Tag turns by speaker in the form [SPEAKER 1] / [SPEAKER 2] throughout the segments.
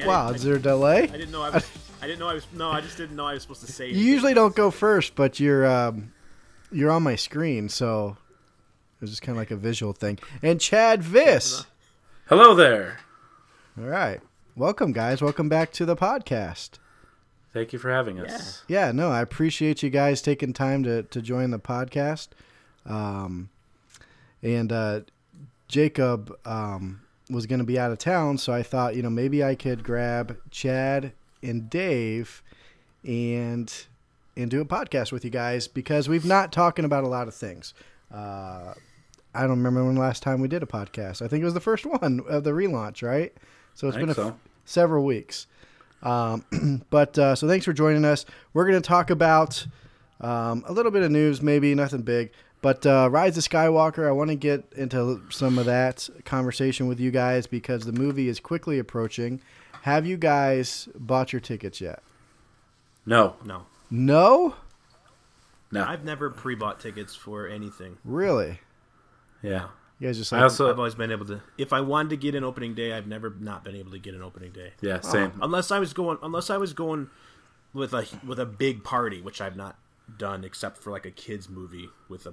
[SPEAKER 1] Sorry.
[SPEAKER 2] Wow, is there a delay?
[SPEAKER 1] I, I didn't know I was. I didn't know I was. No, I just didn't know I was supposed to say.
[SPEAKER 2] You usually don't go first, but you're um, you're on my screen, so it's just kind of like a visual thing. And Chad Viss.
[SPEAKER 3] Hello there.
[SPEAKER 2] All right, welcome guys. Welcome back to the podcast.
[SPEAKER 3] Thank you for having us.
[SPEAKER 2] Yeah, no, I appreciate you guys taking time to, to join the podcast. Um, and uh, Jacob um, was going to be out of town, so I thought, you know, maybe I could grab Chad and Dave and and do a podcast with you guys because we've not talking about a lot of things. Uh, I don't remember when last time we did a podcast. I think it was the first one of the relaunch, right? So it's been a
[SPEAKER 3] think
[SPEAKER 2] f- several weeks. Um, but uh, so thanks for joining us. We're going to talk about um, a little bit of news, maybe nothing big, but uh, Rise of Skywalker. I want to get into some of that conversation with you guys because the movie is quickly approaching. Have you guys bought your tickets yet?
[SPEAKER 3] No,
[SPEAKER 1] No,
[SPEAKER 2] No,
[SPEAKER 3] no.
[SPEAKER 1] I've never pre-bought tickets for anything.
[SPEAKER 2] really.
[SPEAKER 3] yeah.
[SPEAKER 2] You guys just
[SPEAKER 3] I also,
[SPEAKER 1] I've always been able to. If I wanted to get an opening day, I've never not been able to get an opening day.
[SPEAKER 3] yeah, same.
[SPEAKER 1] Unless I was going. Unless I was going with a with a big party, which I've not done except for like a kids movie with a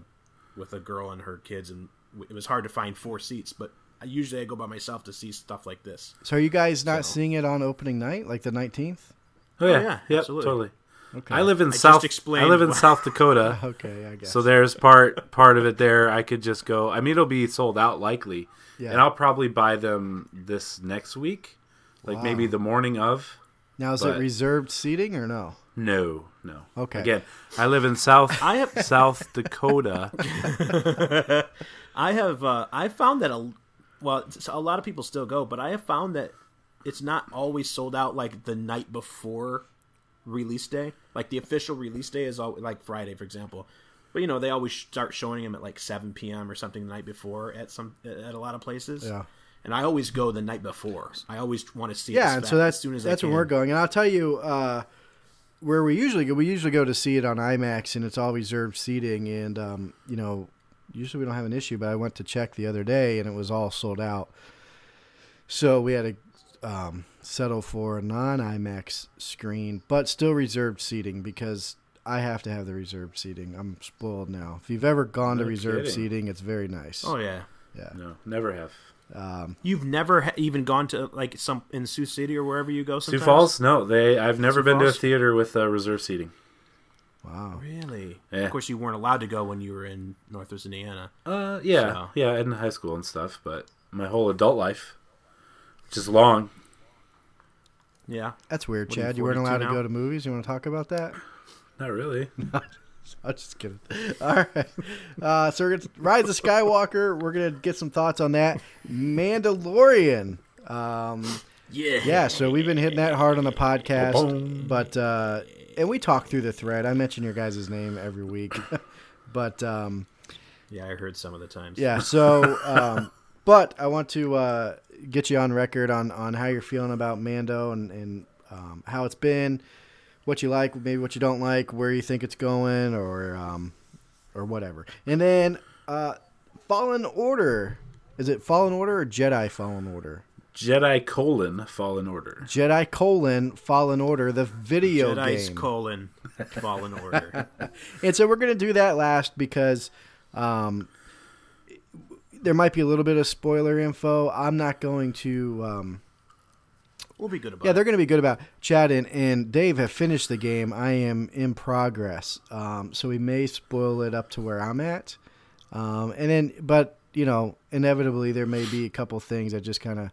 [SPEAKER 1] with a girl and her kids, and it was hard to find four seats. But I, usually I go by myself to see stuff like this.
[SPEAKER 2] so. Are you guys not
[SPEAKER 1] So-
[SPEAKER 2] seeing it on opening night, like the nineteenth?
[SPEAKER 3] oh yeah, oh,
[SPEAKER 1] yeah,
[SPEAKER 3] Yep,
[SPEAKER 1] absolutely.
[SPEAKER 3] totally.
[SPEAKER 2] Okay.
[SPEAKER 3] I live in
[SPEAKER 1] just
[SPEAKER 3] South. I live in
[SPEAKER 1] why-
[SPEAKER 3] South Dakota,
[SPEAKER 2] Okay, I guess.
[SPEAKER 3] so there's part part of it there. I could just go. I mean, it'll be sold out likely,
[SPEAKER 2] Yeah.
[SPEAKER 3] and I'll probably buy them this next week, like maybe the morning of.
[SPEAKER 2] now is
[SPEAKER 3] but-
[SPEAKER 2] it reserved seating or no?
[SPEAKER 3] No, no.
[SPEAKER 2] Okay.
[SPEAKER 3] Again, I live in South
[SPEAKER 1] I have
[SPEAKER 3] South Dakota.
[SPEAKER 1] I have uh, I found that a well a lot of people still go, but I have found that it's not always sold out like the night before release day. Like the official release day is all like Friday, for example. But you know they always start showing them at like 7 p.m. or something the night before at some at a lot of places.
[SPEAKER 2] Yeah.
[SPEAKER 1] And I always go the night before. I always want to see.
[SPEAKER 2] Yeah,
[SPEAKER 1] it
[SPEAKER 2] and so that's
[SPEAKER 1] as soon as
[SPEAKER 2] that's
[SPEAKER 1] I
[SPEAKER 2] when we're going. And I'll tell you uh, where we usually go. We usually go to see it on IMAX, and it's all reserved seating. And um, you know, usually we don't have an issue. But I went to check the other day, and it was all sold out. So we had to um, settle for a non IMAX screen, but still reserved seating because I have to have the reserved seating. I'm spoiled now. If you've ever gone to
[SPEAKER 3] No
[SPEAKER 2] reserved
[SPEAKER 3] kidding.
[SPEAKER 2] seating, it's very nice.
[SPEAKER 1] Oh yeah.
[SPEAKER 2] yeah.
[SPEAKER 3] No, never have.
[SPEAKER 2] Um,
[SPEAKER 1] You've never ha- even gone to like some in Sioux City or wherever you go.
[SPEAKER 3] Sioux Falls? No, they. I've never
[SPEAKER 1] Sioux
[SPEAKER 3] been to a theater with uh, reserve seating.
[SPEAKER 2] wow.
[SPEAKER 1] Really?
[SPEAKER 3] Yeah.
[SPEAKER 1] Of course, you weren't allowed to go when you were in Northwest Indiana.
[SPEAKER 3] Uh, yeah,
[SPEAKER 1] So-
[SPEAKER 3] yeah, in high school and stuff, but my whole adult life, which is long.
[SPEAKER 1] Yeah.
[SPEAKER 2] That's weird,
[SPEAKER 1] What are you,
[SPEAKER 2] Chad. You weren't
[SPEAKER 1] 42
[SPEAKER 2] allowed to go to movies. You want to talk about that?
[SPEAKER 3] Not really.
[SPEAKER 2] I'm just kidding. All right. Uh, so we're gonna Rise of Skywalker. We're gonna get some thoughts on that. Mandalorian. Um,
[SPEAKER 1] Yeah.
[SPEAKER 2] yeah. So we've been hitting that hard on the podcast, but uh, and we talk through the thread. I mention your guys' name every week, but um,
[SPEAKER 1] Yeah, I heard some of the times.
[SPEAKER 2] yeah. So, um, but I want to uh, get you on record on on how you're feeling about Mando and and um, how it's been, what you like, maybe what you don't like, where you think it's going, or um, or whatever. And then uh, Fallen Order. Is it Fallen Order or Jedi Fallen Order?
[SPEAKER 3] Jedi colon Fallen Order.
[SPEAKER 2] Jedi colon Fallen Order, the video
[SPEAKER 1] Jedi's
[SPEAKER 2] game.
[SPEAKER 1] colon Fallen Order.
[SPEAKER 2] And so we're going to do that last because um, there might be a little bit of spoiler info. I'm not going to. Um,
[SPEAKER 1] We'll be good about
[SPEAKER 2] yeah,
[SPEAKER 1] it.
[SPEAKER 2] they're going to be good about. Chad and, and Dave have finished the game. I am in progress. Um, so we may spoil it up to where I'm at. Um, and then, but, you know, inevitably there may be a couple things that just kind of,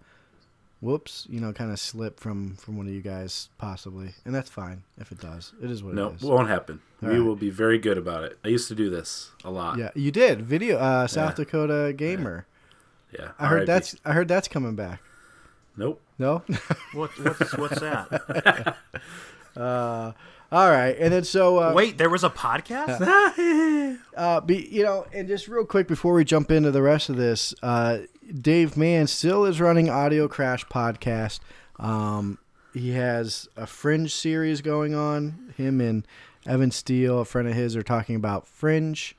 [SPEAKER 2] whoops, you know, kind of slip from, from one of you guys, possibly. And that's fine if it does. It is what
[SPEAKER 3] No,
[SPEAKER 2] it is.
[SPEAKER 3] won't happen.
[SPEAKER 2] All
[SPEAKER 3] we
[SPEAKER 2] right.
[SPEAKER 3] will be very good about it. I used to do this a lot.
[SPEAKER 2] Yeah, you did video uh, South
[SPEAKER 3] Yeah.
[SPEAKER 2] Dakota gamer.
[SPEAKER 3] Yeah.
[SPEAKER 2] I heard
[SPEAKER 3] RIP.
[SPEAKER 2] that's I heard that's coming back.
[SPEAKER 3] Nope.
[SPEAKER 2] No,
[SPEAKER 1] What, what's, what's that?
[SPEAKER 2] uh, all right, and then so uh,
[SPEAKER 1] Wait, there was a podcast?
[SPEAKER 2] uh, be you know, and just real quick before we jump into the rest of this, uh, Dave Mann still is running Audio Crash podcast. Um, he has a Fringe series going on. Him and Evan Steele, a friend of his, are talking about Fringe.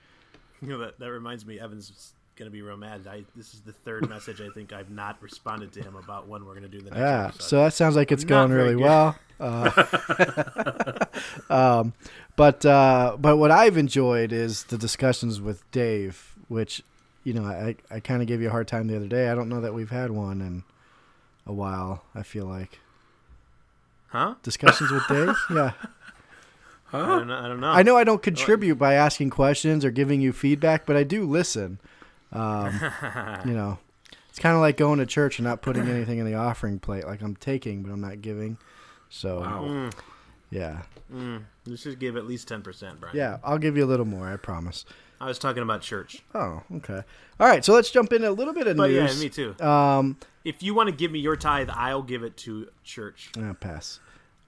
[SPEAKER 1] You know, that, that reminds me, Evan's going to be real mad. I, this is the third message I think I've not responded to him about when we're going to do the next
[SPEAKER 2] Yeah,
[SPEAKER 1] episode.
[SPEAKER 2] so that sounds like it's
[SPEAKER 1] Not
[SPEAKER 2] going really
[SPEAKER 1] good.
[SPEAKER 2] well. Uh, um, but uh, but what I've enjoyed is the discussions with Dave, which you know I I kind of gave you a hard time the other day. I don't know that we've had one in a while. I feel like
[SPEAKER 1] huh?
[SPEAKER 2] discussions with Dave. Yeah,
[SPEAKER 1] I don't know. I don't know.
[SPEAKER 2] I know I don't contribute by asking questions or giving you feedback, but I do listen. Um, you know, it's kind of like going to church and not putting anything in the offering plate. Like I'm taking, but I'm not giving. So
[SPEAKER 3] Wow.
[SPEAKER 1] Mm,
[SPEAKER 2] yeah,
[SPEAKER 1] mm, you should give at least ten percent, Brian.
[SPEAKER 2] yeah, I'll give you a little more. I promise.
[SPEAKER 1] I was talking about church,
[SPEAKER 2] Oh, okay. All right, so let's jump in a little bit of
[SPEAKER 1] but yeah,
[SPEAKER 2] news.
[SPEAKER 1] me too.
[SPEAKER 2] Um,
[SPEAKER 1] If you want to give me your tithe, I'll give it to church.
[SPEAKER 2] ah, pass.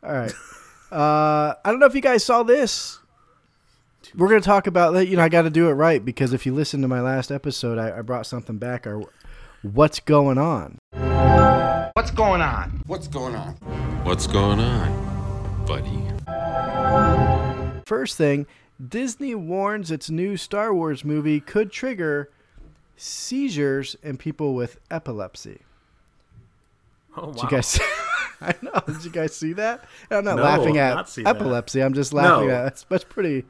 [SPEAKER 2] All right. Uh, I don't know if you guys saw this. We're going to talk about that. You know, I got to do it right because if you listen to my last episode, I, I brought something back. Or what's going on?
[SPEAKER 4] What's going on?
[SPEAKER 5] What's going on?
[SPEAKER 6] What's going on, buddy?
[SPEAKER 2] First thing, Disney warns its new Star Wars movie could trigger seizures in people with epilepsy.
[SPEAKER 1] Oh wow!
[SPEAKER 2] Did you guys? I know. Did you guys see that? I'm not
[SPEAKER 3] No,
[SPEAKER 2] laughing
[SPEAKER 1] not
[SPEAKER 2] at
[SPEAKER 1] that.
[SPEAKER 2] epilepsy. I'm just laughing
[SPEAKER 3] No.
[SPEAKER 2] at that's that's pretty.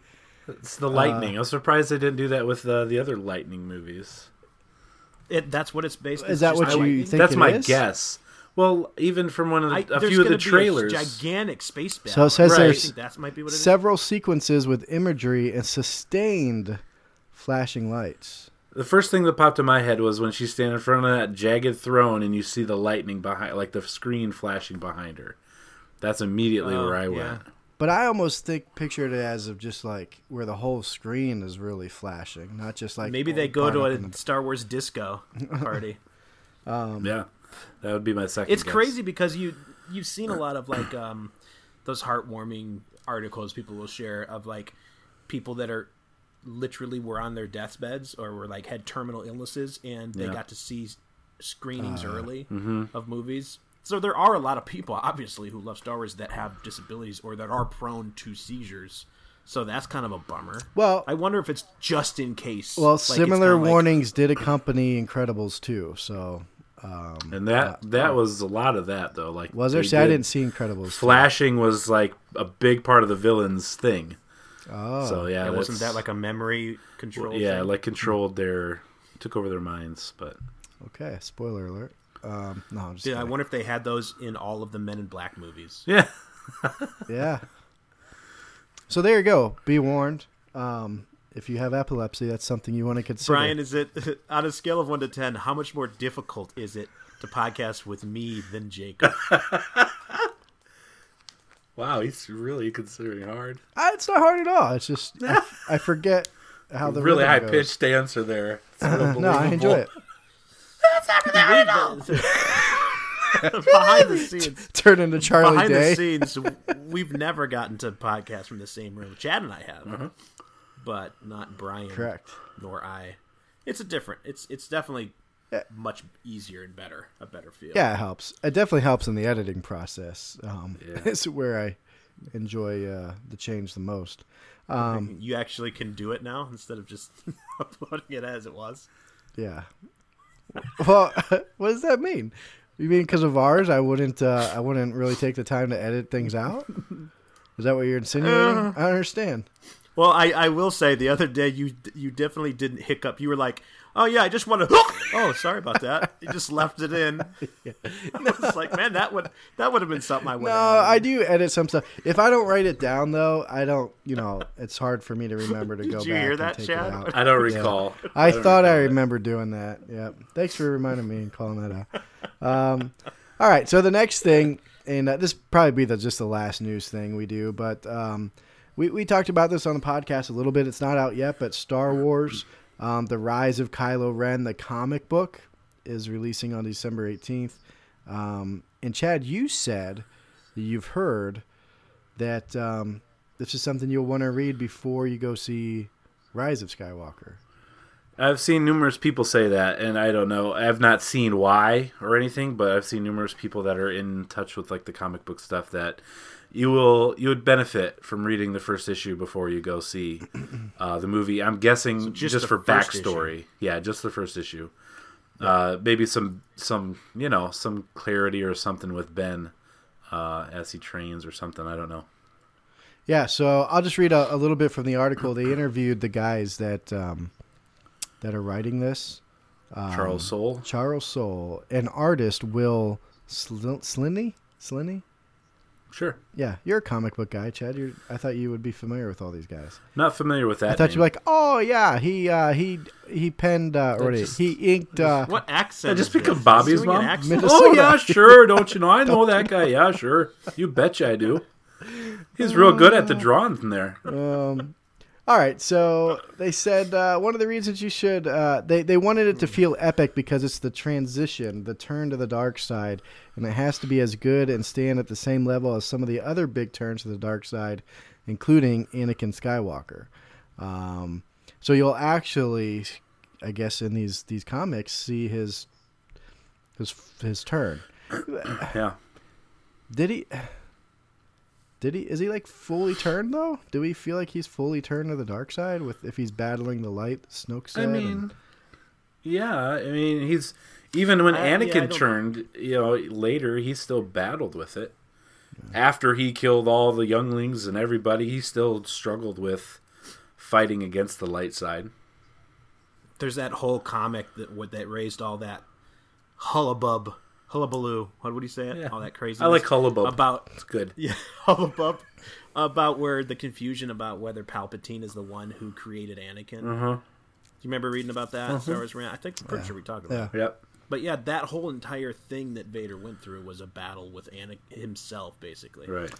[SPEAKER 3] It's the lightning. I was surprised they didn't do that with uh, the other lightning movies.
[SPEAKER 1] It, that's what it's based.
[SPEAKER 2] Is
[SPEAKER 1] it's
[SPEAKER 2] that what you
[SPEAKER 1] lightning.
[SPEAKER 2] think
[SPEAKER 3] That's
[SPEAKER 2] it
[SPEAKER 3] my
[SPEAKER 2] is?
[SPEAKER 3] guess. Well, even from one of the,
[SPEAKER 1] I,
[SPEAKER 3] a few of
[SPEAKER 1] gonna
[SPEAKER 3] the
[SPEAKER 1] be
[SPEAKER 3] trailers.
[SPEAKER 1] A gigantic space battle.
[SPEAKER 2] So it says
[SPEAKER 3] Right.
[SPEAKER 2] There's
[SPEAKER 1] that might be what it is.
[SPEAKER 2] several sequences with imagery and sustained flashing lights.
[SPEAKER 3] The first thing that popped in my head was when she's standing in front of that jagged throne and you see the lightning behind, like the screen flashing behind her. That's immediately
[SPEAKER 1] Oh,
[SPEAKER 3] where I
[SPEAKER 1] yeah.
[SPEAKER 3] went.
[SPEAKER 2] But I almost think pictured it as of just like where the whole screen is really flashing, not just like
[SPEAKER 1] Maybe they go to a
[SPEAKER 2] the-
[SPEAKER 1] Star Wars disco party.
[SPEAKER 3] yeah, that would be my second.
[SPEAKER 1] it's
[SPEAKER 3] guess.
[SPEAKER 1] crazy because you you've seen a lot of like um those heartwarming articles people will share of like people that are literally were on their deathbeds or were like had terminal illnesses and they
[SPEAKER 3] Yeah.
[SPEAKER 1] got to see screenings
[SPEAKER 2] Uh,
[SPEAKER 1] early
[SPEAKER 3] mm-hmm.
[SPEAKER 1] of movies. So there are a lot of people obviously who love Star Wars that have disabilities or that are prone to seizures. So that's kind of a bummer.
[SPEAKER 2] Well,
[SPEAKER 1] I wonder if it's just in case.
[SPEAKER 2] well,
[SPEAKER 1] Like,
[SPEAKER 2] similar
[SPEAKER 1] kinda like-
[SPEAKER 2] warnings did accompany Incredibles too. So um,
[SPEAKER 3] And that that was a lot of that though. Like
[SPEAKER 2] was there?
[SPEAKER 3] they
[SPEAKER 2] See, I
[SPEAKER 3] did-
[SPEAKER 2] didn't see Incredibles. two.
[SPEAKER 3] Flashing was like a big part of the villain's thing.
[SPEAKER 2] Oh,
[SPEAKER 3] So yeah,
[SPEAKER 1] Yeah, wasn't that like a memory control?
[SPEAKER 3] yeah,
[SPEAKER 1] thing?
[SPEAKER 3] like controlled their took over their minds. But
[SPEAKER 2] okay. Spoiler alert. Um, no, I'm just
[SPEAKER 1] Dude, I
[SPEAKER 2] kidding.
[SPEAKER 1] wonder if they had those in all of the Men in Black movies.
[SPEAKER 3] yeah,
[SPEAKER 2] Yeah. So there you go. Be warned. Um, if you have epilepsy, that's something you want to consider.
[SPEAKER 1] Brian, is it on a scale of one to ten? How much more difficult is it to podcast with me than Jacob?
[SPEAKER 3] wow, he's really considering hard.
[SPEAKER 2] Uh, it's not hard at all. It's just I, I forget how the
[SPEAKER 3] really high
[SPEAKER 2] goes.
[SPEAKER 3] pitched answer there.
[SPEAKER 2] No, I enjoy it.
[SPEAKER 1] behind the scenes,
[SPEAKER 2] Turn into Charlie
[SPEAKER 1] behind
[SPEAKER 2] Day.
[SPEAKER 1] the scenes, we've never gotten to podcast from the same room. Chad and I have, but not Brian.
[SPEAKER 2] Correct.
[SPEAKER 1] Nor I. It's a different. It's it's definitely
[SPEAKER 2] Yeah.
[SPEAKER 1] much easier and better. A better feel.
[SPEAKER 2] Yeah, it helps. It definitely helps in the editing process. Um,
[SPEAKER 3] Yeah.
[SPEAKER 2] It's where I enjoy uh, the change the most. Um,
[SPEAKER 1] You actually can do it now instead of just uploading it as it was.
[SPEAKER 2] yeah. Well, what does that mean? You mean because of ours, I wouldn't, uh, I wouldn't really take the time to edit things out? Is that what you're insinuating?
[SPEAKER 1] Uh.
[SPEAKER 2] I don't understand.
[SPEAKER 1] Well, I, I will say the other day you you definitely didn't hiccup. You were like, "Oh yeah, I just want to." oh, sorry about that. You just left it in. it's like, man, that would that would have been something I would.
[SPEAKER 2] No, I do edit some stuff. If I don't write it down, though, I don't. You know, it's hard for me to remember to go Did
[SPEAKER 1] you
[SPEAKER 2] back
[SPEAKER 1] hear that, Chad?
[SPEAKER 3] I don't recall.
[SPEAKER 2] I,
[SPEAKER 3] don't
[SPEAKER 2] thought I
[SPEAKER 3] recall it.
[SPEAKER 2] remember doing that. Yep. Thanks for reminding me and calling that out. Um, all right. So the next thing, and uh, this probably be the just the last news thing we do, but um, we we talked about this on the podcast a little bit. It's not out yet, but Star Wars: um, The Rise of Kylo Ren, the comic book, is releasing on December eighteenth. Um, and Chad, you said that you've heard that um, this is something you'll want to read before you go see Rise of Skywalker.
[SPEAKER 3] I've seen numerous people say that, and I don't know. I've not seen why or anything, but I've seen numerous people that are in touch with like the comic book stuff that you will you would benefit from reading the first issue before you go see uh, the movie. I'm guessing
[SPEAKER 1] just
[SPEAKER 3] just, for
[SPEAKER 1] first
[SPEAKER 3] backstory. Yeah, just the first issue. Uh, maybe some some you know some clarity or something with Ben uh, as he trains or something. I don't know.
[SPEAKER 2] Yeah, so I'll just read a, a little bit from the article. They interviewed the guys that um, that are writing this. Um,
[SPEAKER 3] Charles Soule.
[SPEAKER 2] Charles Soule, an artist, Will Sl- Slinny, Slinny.
[SPEAKER 3] Sure.
[SPEAKER 2] Yeah, you're a comic book guy, Chad. You're, I thought you would be familiar with all these guys.
[SPEAKER 3] Not familiar with that.
[SPEAKER 2] I thought
[SPEAKER 3] name.
[SPEAKER 2] you'd be like, oh yeah, he uh, he he penned uh, or
[SPEAKER 3] just-
[SPEAKER 2] he inked. Uh,
[SPEAKER 1] What accent?
[SPEAKER 3] I just
[SPEAKER 1] is
[SPEAKER 3] become? Bobby's
[SPEAKER 1] He's
[SPEAKER 3] mom.
[SPEAKER 2] Minnesota.
[SPEAKER 3] Oh yeah, sure. Don't you know? I know that guy. Yeah, sure. You betcha I do. He's real good at the drawing in there.
[SPEAKER 2] Um, all right, so they said uh, one of the reasons you should uh, they they wanted it to feel epic because it's the transition, the turn to the dark side, and it has to be as good and stand at the same level as some of the other big turns to the dark side, including Anakin Skywalker. Um, so you'll actually, I guess, in these these comics, see his his his turn.
[SPEAKER 3] Yeah.
[SPEAKER 2] Did he? Did he? Is he like fully turned though? Do we feel like he's fully turned to the dark side with if he's battling the light? Snoke said.
[SPEAKER 3] I
[SPEAKER 2] and-
[SPEAKER 3] mean, yeah. I mean, he's even when
[SPEAKER 1] I-
[SPEAKER 3] Anakin
[SPEAKER 1] don't-
[SPEAKER 3] turned, you know, later he still battled with it. After he killed all the younglings and everybody, he still struggled with fighting against the light side.
[SPEAKER 1] There's that whole comic that what that raised all that hullabub, hullabaloo. What would you say it?
[SPEAKER 3] Yeah.
[SPEAKER 1] All that crazy.
[SPEAKER 3] I like hullabub.
[SPEAKER 1] about
[SPEAKER 3] It's good.
[SPEAKER 1] yeah hullabub about where the confusion about whether Palpatine is the one who created Anakin.
[SPEAKER 3] Huh.
[SPEAKER 1] Do you remember reading about that? Star Wars Rant? I think I'm pretty sure we talked about
[SPEAKER 2] Yeah.
[SPEAKER 1] it.
[SPEAKER 3] Yep.
[SPEAKER 1] But yeah, that whole entire thing that Vader went through was a battle with Anakin himself, basically.
[SPEAKER 3] Right.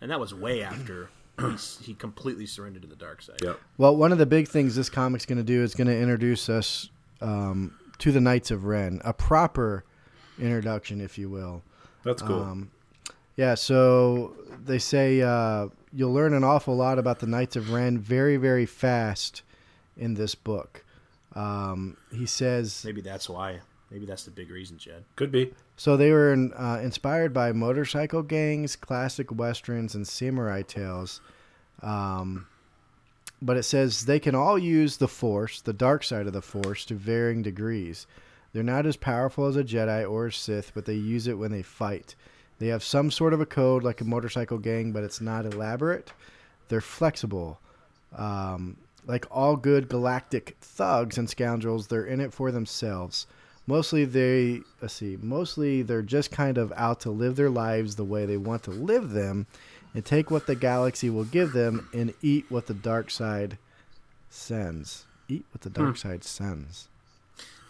[SPEAKER 1] And that was way after he, he completely surrendered to the dark side.
[SPEAKER 3] Yep.
[SPEAKER 2] Well, one of the big things this comic's going to do is going to introduce us um, to the Knights of Ren, a proper introduction, if you will.
[SPEAKER 3] That's cool.
[SPEAKER 2] Um, yeah, so they say uh, you'll learn an awful lot about the Knights of Ren very, very fast in this book. Um, he says
[SPEAKER 1] Maybe that's why. Maybe that's the big reason, Jed.
[SPEAKER 3] Could be.
[SPEAKER 2] So they were in, uh, inspired by motorcycle gangs, classic westerns, and samurai tales. Um, but it says they can all use the Force, the dark side of the Force, to varying degrees. They're not as powerful as a Jedi or a Sith, but they use it when they fight. They have some sort of a code like a motorcycle gang, but it's not elaborate. They're flexible. Um, like all good galactic thugs and scoundrels, they're in it for themselves. Mostly they let's see, mostly they're just kind of out to live their lives the way they want to live them and take what the galaxy will give them and eat what the dark side sends. Eat what the dark side sends.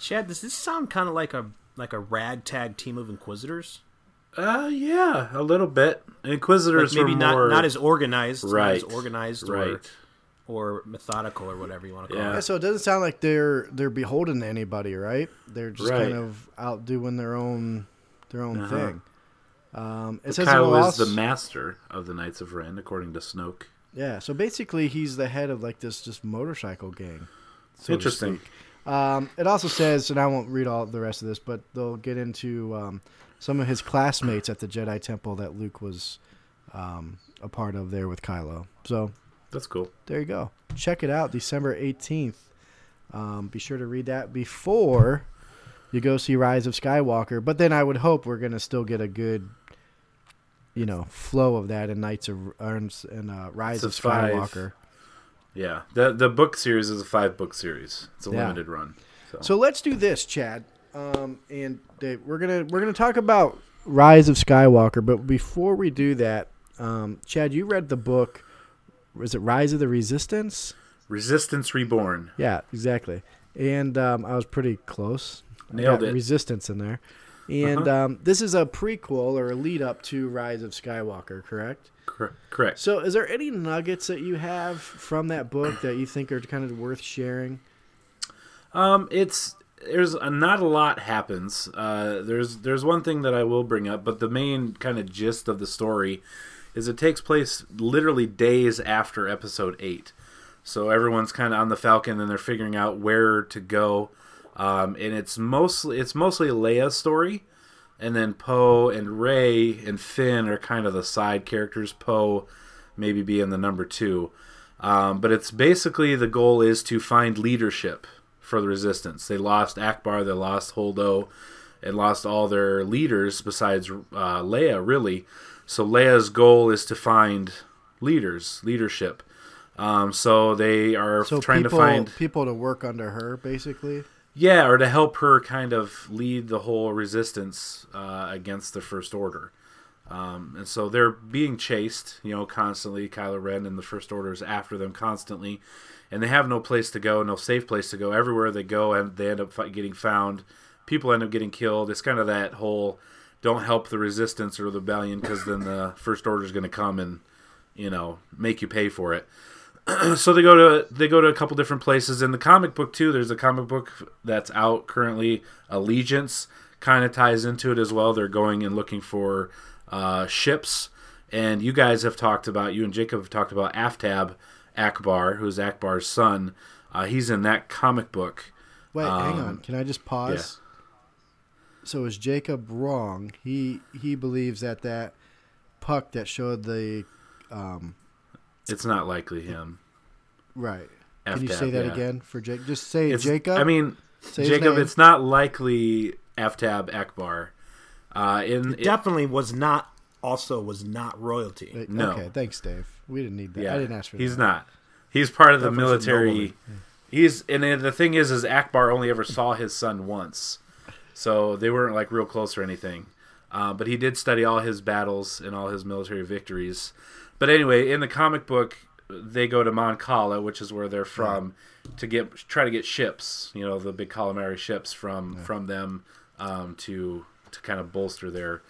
[SPEAKER 1] Chad, does this sound kind of like a like a ragtag team of Inquisitors?
[SPEAKER 3] Uh, yeah, a little bit.
[SPEAKER 1] Like
[SPEAKER 3] Inquisitors
[SPEAKER 1] maybe
[SPEAKER 3] were
[SPEAKER 1] not
[SPEAKER 3] more
[SPEAKER 1] not as organized, not
[SPEAKER 3] Right.
[SPEAKER 1] as organized or
[SPEAKER 3] right.
[SPEAKER 1] or methodical or whatever you want to call
[SPEAKER 3] Yeah.
[SPEAKER 2] Yeah,
[SPEAKER 1] it.
[SPEAKER 2] so it doesn't sound like they're they're beholden to anybody, right? They're just
[SPEAKER 3] Right.
[SPEAKER 2] kind of out doing their own their own
[SPEAKER 3] Uh-huh.
[SPEAKER 2] thing. Um, it says it
[SPEAKER 3] Kylo
[SPEAKER 2] will
[SPEAKER 3] is the master of the Knights of Ren, according to Snoke.
[SPEAKER 2] yeah. So basically, he's the head of like this just motorcycle gang. so to
[SPEAKER 3] Interesting.
[SPEAKER 2] Um, it also says, and I won't read all the rest of this, but they'll get into um, some of his classmates at the Jedi Temple that Luke was um, a part of there with Kylo. So
[SPEAKER 3] That's cool.
[SPEAKER 2] there you go. Check it out, December 18th. Um, be sure to read that before you go see Rise of Skywalker. But then I would hope we're going to still get a good, you know, flow of that in Knights of or and uh, Rise
[SPEAKER 3] It's
[SPEAKER 2] of
[SPEAKER 3] Skywalker. five. Yeah, the the book series is a five book series. It's a
[SPEAKER 2] Yeah.
[SPEAKER 3] limited run. So,
[SPEAKER 2] So let's do this, Chad. Um, and Dave, we're gonna we're gonna talk about Rise of Skywalker. But before we do that, um, Chad, you read the book. Was it Rise of the Resistance?
[SPEAKER 3] Resistance Reborn.
[SPEAKER 2] Yeah, exactly. And um, I was pretty close.
[SPEAKER 3] Nailed it.
[SPEAKER 2] Resistance in there. And
[SPEAKER 3] Uh-huh.
[SPEAKER 2] um, this is a prequel or a lead up to Rise of Skywalker, correct?
[SPEAKER 3] Cor- correct.
[SPEAKER 2] So, is there any nuggets that you have from that book that you think are kind of worth sharing?
[SPEAKER 3] Um, it's there's a, not a lot happens. Uh, there's there's one thing that I will bring up, but the main kind of gist of the story is it takes place literally days after Episode Eight. So everyone's kind of on the Falcon, and they're figuring out where to go. Um, and it's mostly it's mostly Leia's story, and then Poe and Rey and Finn are kind of the side characters. Poe maybe being the number two, um, but it's basically the goal is to find leadership for the Resistance. They lost Ackbar, they lost Holdo, and lost all their leaders besides uh, Leia, really. So Leia's goal is to find leaders, leadership. Um, so they are
[SPEAKER 2] So
[SPEAKER 3] trying
[SPEAKER 2] people,
[SPEAKER 3] to find
[SPEAKER 2] people to work under her, basically.
[SPEAKER 3] Yeah, or to help her kind of lead the whole resistance uh, against the First Order. Um, and so they're being chased, you know, constantly. Kylo Ren and the First Order is after them constantly, and they have no place to go, no safe place to go. Everywhere they go, and they end up getting found. People end up getting killed. It's kind of that whole don't help the resistance or the rebellion because then the First Order is going to come and you know make you pay for it so they go to they go to a couple different places. In the comic book too there's a comic book that's out currently. Allegiance kind of ties into it as well. They're going and looking for uh, ships. And you guys have talked about you and jacob have talked about Aftab Ackbar who's Ackbar's son. Uh, he's in that comic book.
[SPEAKER 2] Wait, hang
[SPEAKER 3] Um,
[SPEAKER 2] on. Can I just pause? So is Jacob wrong? He he believes that that puck that showed the um,
[SPEAKER 3] it's not likely him
[SPEAKER 2] right. Can you say that
[SPEAKER 3] yeah.
[SPEAKER 2] again for Jake? Just say
[SPEAKER 3] It's-
[SPEAKER 2] Jacob.
[SPEAKER 3] i mean
[SPEAKER 2] Say
[SPEAKER 3] jacob it's not likely Aftab Ackbar uh, in
[SPEAKER 1] Definitely was not. Also, was not royalty.
[SPEAKER 2] Wait,
[SPEAKER 3] no.
[SPEAKER 2] Okay, thanks, Dave. We didn't need that. I didn't ask for
[SPEAKER 3] he's
[SPEAKER 2] that.
[SPEAKER 3] He's not. He's part of the military. He's and the thing is, is Ackbar only ever saw his son once, so they weren't like real close or anything. Uh, but he did study all his battles and all his military victories. But anyway, in the comic book, they go to Mon Cala, which is where they're from, to get try to get ships. You know, the big calamari ships from from them um, to to kind of bolster their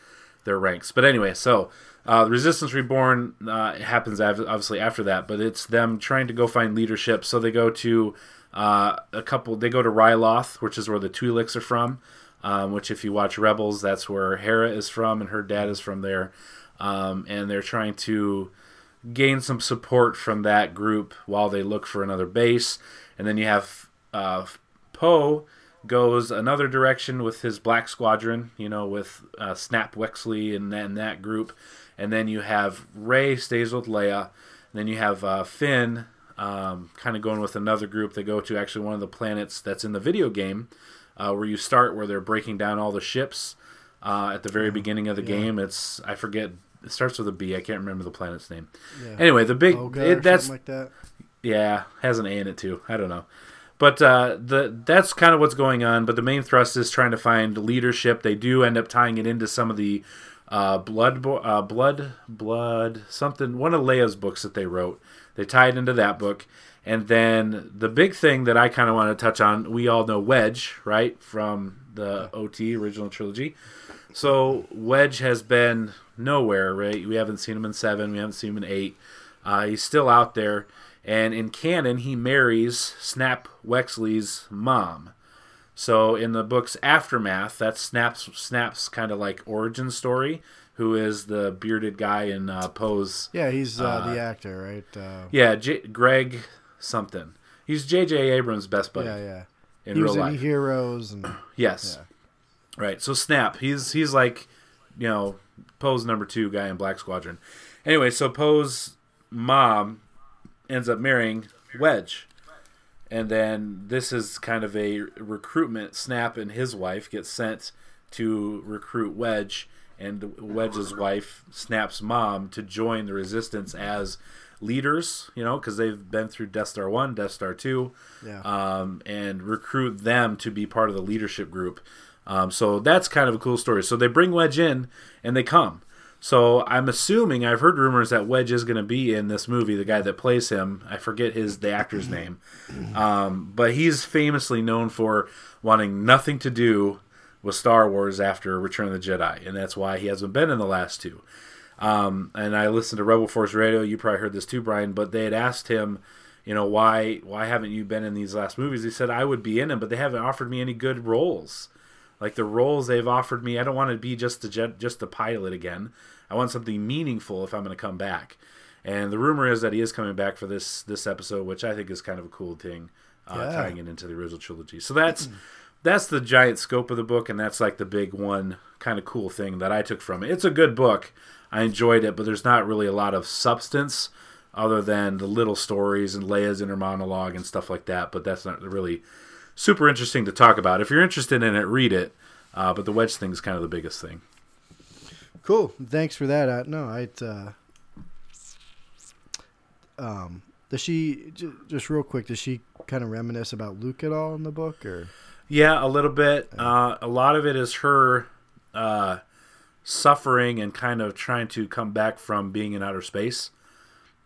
[SPEAKER 3] their ranks. But anyway, so uh, Resistance Reborn uh, happens av- obviously after that, but it's them trying to go find leadership. So they go to uh, a couple. They go to Ryloth, which is where the Twi'leks are from. Um, which, if you watch Rebels, that's where Hera is from, and her dad is from there. Um, and they're trying to gain some support from that group while they look for another base. And then you have uh, Poe goes another direction with his Black Squadron, you know, with uh, Snap Wexley and, and that group. And then you have Rey stays with Leia. And then you have uh, Finn um, kind of going with another group. They go to actually one of the planets that's in the video game uh, where you start, where they're breaking down all the ships uh, at the very beginning of the game. It's, I forget, it starts with a B. I can't remember the planet's name.
[SPEAKER 2] Yeah.
[SPEAKER 3] Anyway, the big,
[SPEAKER 2] Olga
[SPEAKER 3] it, that's
[SPEAKER 2] something like that.
[SPEAKER 3] yeah, has an A in it too. I don't know. But uh, the that's kind of what's going on. But the main thrust is trying to find leadership. They do end up tying it into some of the uh, blood, uh, blood, blood, something. One of Leia's books that they wrote. They tie it into that book. And then the big thing that I kind of want to touch on. We all know Wedge, right, from the OT original trilogy. So Wedge has been nowhere, right? We haven't seen him in seven. We haven't seen him in eight. Uh, he's still out there, and in canon, he marries Snap Wexley's mom. So in the book's aftermath, that's Snap's Snap's kind of like origin story. Who is the bearded guy in uh, Poe's?
[SPEAKER 2] Yeah, he's uh,
[SPEAKER 3] Uh,
[SPEAKER 2] the actor, right? Uh,
[SPEAKER 3] Yeah, J- Greg something. He's J.J. Abrams' best buddy
[SPEAKER 2] yeah, yeah.
[SPEAKER 3] in
[SPEAKER 2] he
[SPEAKER 3] real
[SPEAKER 2] was
[SPEAKER 3] life.
[SPEAKER 2] in Heroes and
[SPEAKER 3] Yes.
[SPEAKER 2] Yeah.
[SPEAKER 3] Right. So Snap, he's he's like, you know, Poe's number two guy in Black Squadron. Anyway, so Poe's mom ends up marrying Wedge. And then this is kind of a recruitment. Snap and his wife get sent to recruit Wedge and Wedge's wife, Snap's mom, to join the resistance as leaders, you know, because they've been through Death Star 1, Death Star 2
[SPEAKER 2] yeah.
[SPEAKER 3] um, and recruit them to be part of the leadership group. Um, so that's kind of a cool story. So they bring Wedge in and they come. So I'm assuming I've heard rumors that Wedge is going to be in this movie. The guy that plays him, I forget his the actor's name, um, but he's famously known for wanting nothing to do with Star Wars after Return of the Jedi, and that's why he hasn't been in the last two. Um, and I listened to Rebel Force Radio. You probably heard this too, Brian. But they had asked him, you know, why why haven't you been in these last movies? He said I would be in them, but they haven't offered me any good roles. Like the roles they've offered me, I don't want to be just the jet, just the pilot again. I want something meaningful if I'm going to come back. And the rumor is that he is coming back for this this episode, which I think is kind of a cool thing, uh,
[SPEAKER 2] Yeah.
[SPEAKER 3] tying it into the original trilogy. So that's that's the giant scope of the book, and that's like the big one kind of cool thing that I took from it. It's a good book. I enjoyed it, but there's not really a lot of substance other than the little stories and Leia's inner monologue and stuff like that. But that's not really super interesting to talk about. If you're interested in it, read it. Uh, but the wedge thing is kind of the biggest thing.
[SPEAKER 2] Cool. Thanks for that. Uh, no, I. Uh, um, does she j- just real quick? Does she kind of reminisce about Luke at all in the book, or
[SPEAKER 3] Yeah, a little bit. Uh, a lot of it is her uh, suffering and kind of trying to come back from being in outer space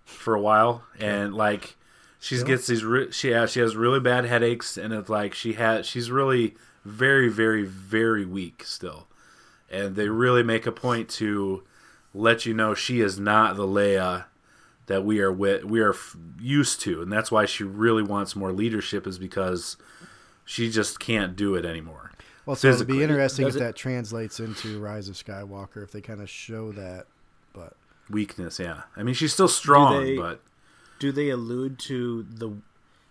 [SPEAKER 3] for a while, and like she
[SPEAKER 2] Still?
[SPEAKER 3] gets these. Re- she has she has really bad headaches, and it's like she has she's really very very very weak still, and they really make a point to let you know she is not the Leia that we are with we are f- used to, and that's why she really wants more leadership is because she just can't do it anymore.
[SPEAKER 2] well? So it'd be interesting if
[SPEAKER 1] it-
[SPEAKER 2] that translates into Rise of Skywalker if they kind of show that. But
[SPEAKER 3] Weakness, yeah. I mean, she's still strong,
[SPEAKER 1] they-
[SPEAKER 3] but
[SPEAKER 1] Do they allude to the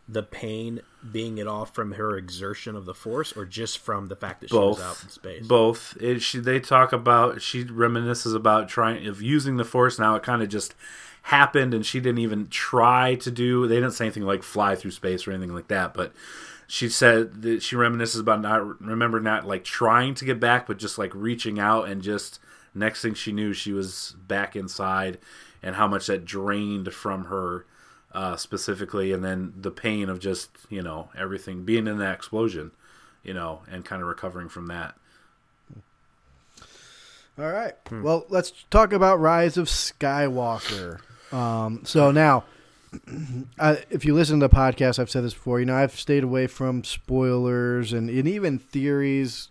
[SPEAKER 1] the pain being it all from her exertion of the force, or just from the fact that she
[SPEAKER 3] both,
[SPEAKER 1] was out in space?
[SPEAKER 3] both. It, she, they talk about she reminisces about trying of using the force. Now it kind of just happened, and she didn't even try to do. They didn't say anything like fly through space or anything like that, but. She said that she reminisces about not remember not like trying to get back, but just like reaching out and just next thing she knew she was back inside, and how much that drained from her uh, specifically, and then the pain of just you know everything being in that explosion, you know, and kind of recovering from that.
[SPEAKER 2] all right,
[SPEAKER 3] Hmm.
[SPEAKER 2] well, let's talk about Rise of Skywalker. Um, so now, I, if you listen to the podcast, I've said this before. You know, I've stayed away from spoilers and, and even theories,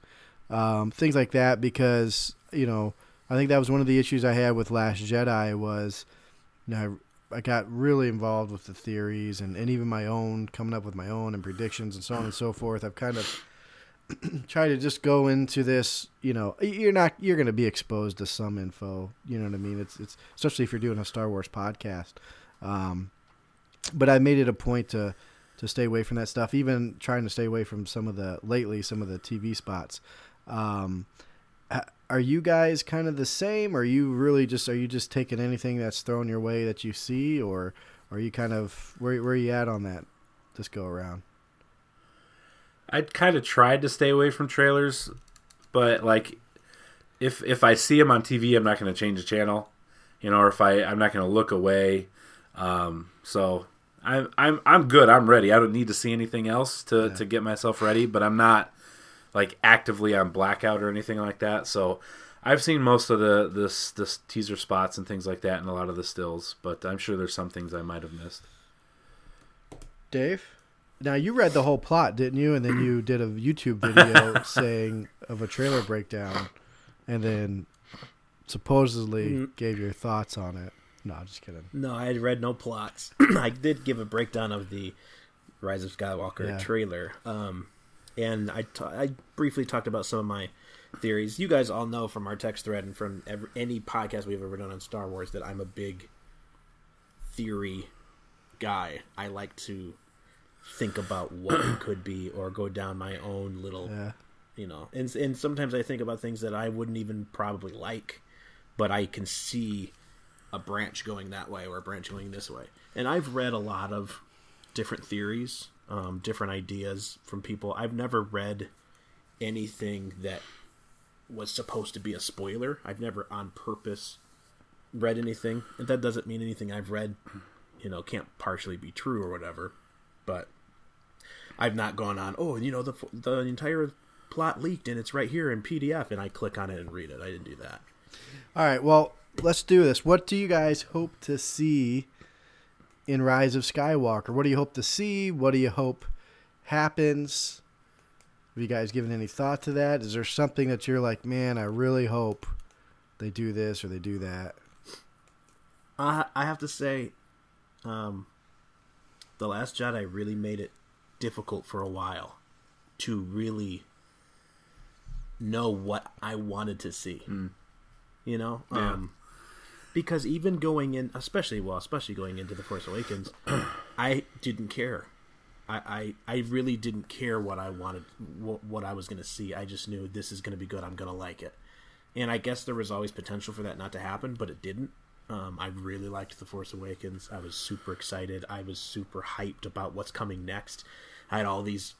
[SPEAKER 2] um, things like that, because you know, I think that was one of the issues I had with Last Jedi was, you know, I, got really involved with the theories and, and even my own coming up with my own and predictions and so on and so forth. I've kind of tried to just go into this. You know, you're not you're going to be exposed to some info. You know what I mean? It's it's especially if you're doing a Star Wars podcast. Um, but I made it a point to to stay away from that stuff. Even trying to stay away from some of the lately some of the TV spots. Um, are you guys kind of the same? Or are you really just are you just taking anything that's thrown your way that you see, or are you kind of where where are you at on that this go around?
[SPEAKER 3] I kind of tried to stay away from trailers, but like if if I see them on TV, I'm not going to change the channel, you know, or if I I'm not going to look away. Um, so I'm I'm I'm good. I'm ready. I don't need to see anything else to to get myself ready, but I'm not like actively on blackout or anything like that. So I've seen most of the this this teaser spots and things like that and a lot of the stills, but I'm sure there's some things I might have missed.
[SPEAKER 2] Dave? Now you read the whole plot, didn't you? And then you did a YouTube video saying of a trailer breakdown, and then supposedly gave your thoughts on it. No, I'm just kidding.
[SPEAKER 1] No, I had read no plots. I did give a breakdown of the Rise of Skywalker
[SPEAKER 2] Yeah.
[SPEAKER 1] trailer, um, and I I briefly talked about some of my theories. You guys all know from our text thread and from every, any podcast we've ever done on Star Wars that I'm a big theory guy. I like to think about what it could be or go down my own little
[SPEAKER 2] Yeah.
[SPEAKER 1] you know and and sometimes i think about things that i wouldn't even probably like but i can see a branch going that way or a branch going this way and i've read a lot of different theories um, different ideas from people i've never read anything that was supposed to be a spoiler i've never on purpose read anything and that doesn't mean anything i've read you know can't partially be true or whatever but I've not gone on. Oh, you know the the entire plot leaked and it's right here in PDF, and I click on it and read it. I didn't do that.
[SPEAKER 2] All right. Well, let's do this. What do you guys hope to see in Rise of Skywalker? What do you hope to see? What do you hope happens? Have you guys given any thought to that? Is there something that you're like, man, I really hope they do this or they do that?
[SPEAKER 1] I I have to say, um, the Last Jedi really made it difficult for a while to really know what I wanted to see. You know,
[SPEAKER 3] Yeah.
[SPEAKER 1] um, because even going in, especially well, especially going into the Force Awakens, I didn't care. I, I, I really didn't care what I wanted, what, what I was going to see. I just knew this is going to be good. I'm going to like it, and I guess there was always potential for that not to happen, but it didn't. Um, I really liked the Force Awakens. I was super excited. I was super hyped about what's coming next. I had all these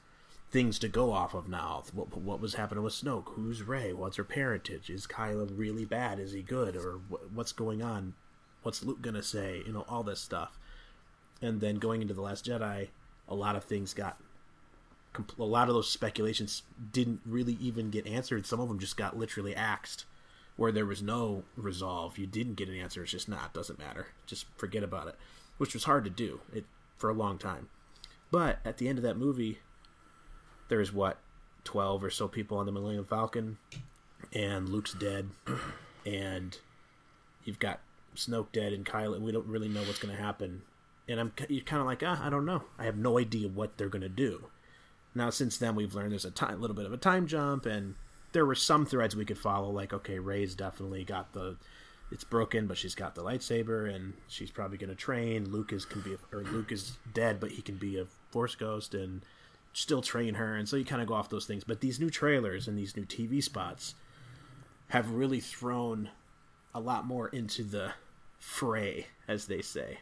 [SPEAKER 1] things to go off of now. What, what was happening with Snoke? Who's Rey? What's her parentage? Is Kylo really bad? Is he good? Or wh- what's going on? What's Luke gonna say? You know, all this stuff. And then going into the Last Jedi, a lot of things got. A lot of those speculations didn't really even get answered. Some of them just got literally axed, where there was no resolve. You didn't get an answer. It's just not. Doesn't matter. Just forget about it, which was hard to do it for a long time. But at the end of that movie, there's what twelve or so people on the Millennium Falcon, and Luke's dead, and you've got Snoke dead and Kylo, and we don't really know what's going to happen. And I'm you're kind of like, ah, I don't know. I have no idea what they're going to do. Now, since then, we've learned there's a time, little bit of a time jump, and there were some threads we could follow. Like, okay, Rey's definitely got the, it's broken, but she's got the lightsaber, and she's probably going to train. Luke is can be, or Luke is dead, but he can be a Force ghost and still train her. And so you kind of go off those things. But these new trailers and these new TV spots have really thrown a lot more into the fray, as they say.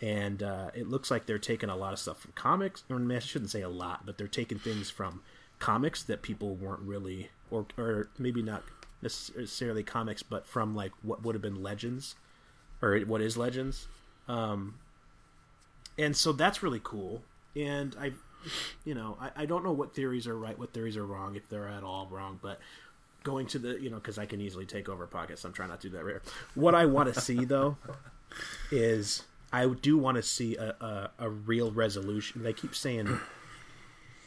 [SPEAKER 1] And uh, it looks like they're taking a lot of stuff from comics, or I shouldn't say a lot, but they're taking things from comics that people weren't really, or or maybe not necessarily comics, but from like what would have been Legends, or what is Legends. Um, and so that's really cool. And I, you know, I, I don't know what theories are right, what theories are wrong, if they're at all wrong, but going to the you know because I can easily take over pockets. I'm trying not to do that right. What I want to see though is I do want to see a, a, a real resolution. They keep saying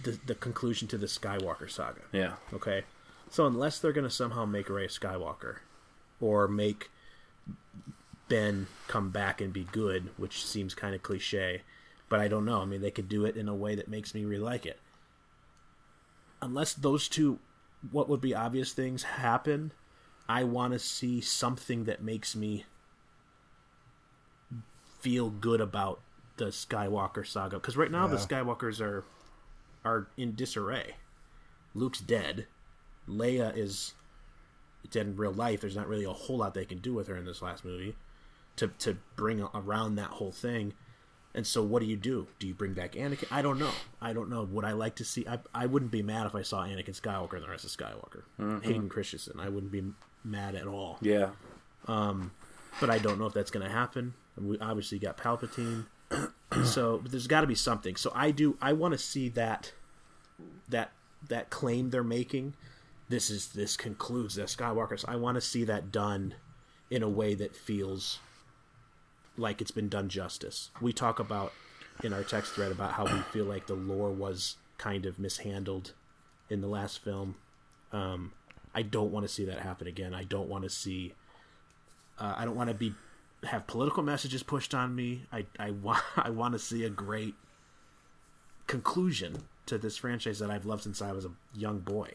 [SPEAKER 1] the the conclusion to the Skywalker saga.
[SPEAKER 3] Yeah.
[SPEAKER 1] Okay, so unless they're going to somehow make Rey Skywalker, or make Ben come back and be good, which seems kind of cliche, but I don't know. I mean, they could do it in a way that makes me really like it. Unless those two, what would be obvious things happen, I want to see something that makes me feel good about the Skywalker saga. Because right now the Skywalkers are are in disarray. Luke's dead. Leia is dead in real life. There's not really a whole lot they can do with her in this last movie to to bring around that whole thing. And so, what do you do? Do you bring back Anakin? I don't know. I don't know. Would I like to see? I, I wouldn't be mad if I saw Anakin Skywalker and the rest of Skywalker. Hayden Christensen. I wouldn't be mad at all.
[SPEAKER 3] Yeah.
[SPEAKER 1] Um, but I don't know if that's going to happen. We obviously got Palpatine, so but there's got to be something. So I do. I want to see that that that claim they're making. This is this concludes the Skywalkers. I want to see that done in a way that feels like it's been done justice. We talk about in our text thread about how we feel like the lore was kind of mishandled in the last film. Um, I don't want to see that happen again. I don't want to see. Uh, I don't want to be have political messages pushed on me. I I want I want to see a great conclusion to this franchise that I've loved since I was a young boy.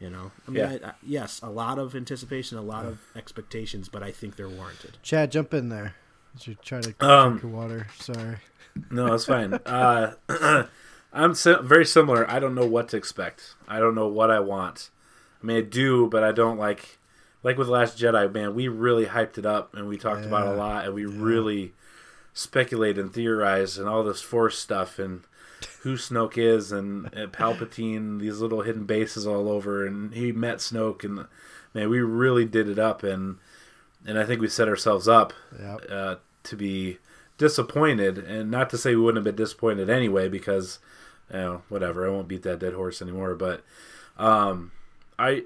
[SPEAKER 1] You know, I mean,
[SPEAKER 3] Yeah.
[SPEAKER 1] I, I, yes, a lot of anticipation, a lot of expectations, but I think they're warranted.
[SPEAKER 2] Chad, jump in there. As you try to
[SPEAKER 3] Um,
[SPEAKER 2] drink your water. Sorry.
[SPEAKER 3] No, it's fine. uh, I'm si- very similar. I don't know what to expect. I don't know what I want. I mean, I do, but I don't like. Like with Last Jedi, man, we really hyped it up and we talked about it a lot, and we really speculated and theorized and all this Force stuff and who Snoke is and, and Palpatine, these little hidden bases all over, and he met Snoke, and man, we really did it up, and and I think we set ourselves up
[SPEAKER 2] Yep.
[SPEAKER 3] uh, to be disappointed, and not to say we wouldn't have been disappointed anyway, because you know, whatever, I won't beat that dead horse anymore. But um, I,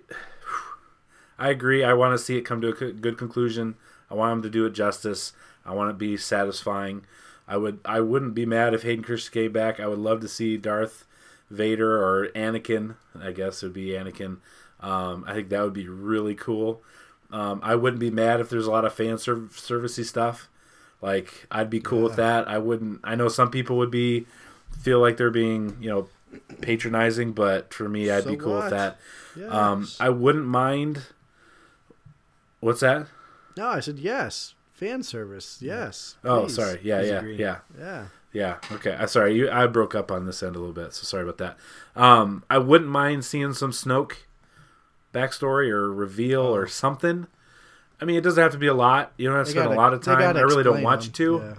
[SPEAKER 3] I agree. I want to see it come to a good conclusion. I want him to do it justice. I want it to be satisfying. I would. I wouldn't be mad if Hayden Christensen came back. I would love to see Darth Vader or Anakin. I guess it would be Anakin. Um, I think that would be really cool. Um, I wouldn't be mad if there's a lot of fan serv- servicey stuff. Like I'd be cool with that. I wouldn't. I know some people would be feel like they're being you know patronizing, but for me, I'd
[SPEAKER 2] So
[SPEAKER 3] be cool
[SPEAKER 2] what?
[SPEAKER 3] with that.
[SPEAKER 2] Yes.
[SPEAKER 3] Um, I wouldn't mind. What's that?
[SPEAKER 2] No, I said yes. Fan service. Yes.
[SPEAKER 3] Oh, sorry. Yeah, yeah, yeah.
[SPEAKER 2] Yeah.
[SPEAKER 3] Yeah. Okay. I sorry. You, I broke up on this end a little bit, so sorry about that. Um, I wouldn't mind seeing some Snoke backstory or reveal or something. I mean, it doesn't have to be a lot. You don't have to
[SPEAKER 2] They
[SPEAKER 3] spend
[SPEAKER 2] gotta-
[SPEAKER 3] a lot of time. I really don't want
[SPEAKER 2] them.
[SPEAKER 3] you to.
[SPEAKER 2] Yeah.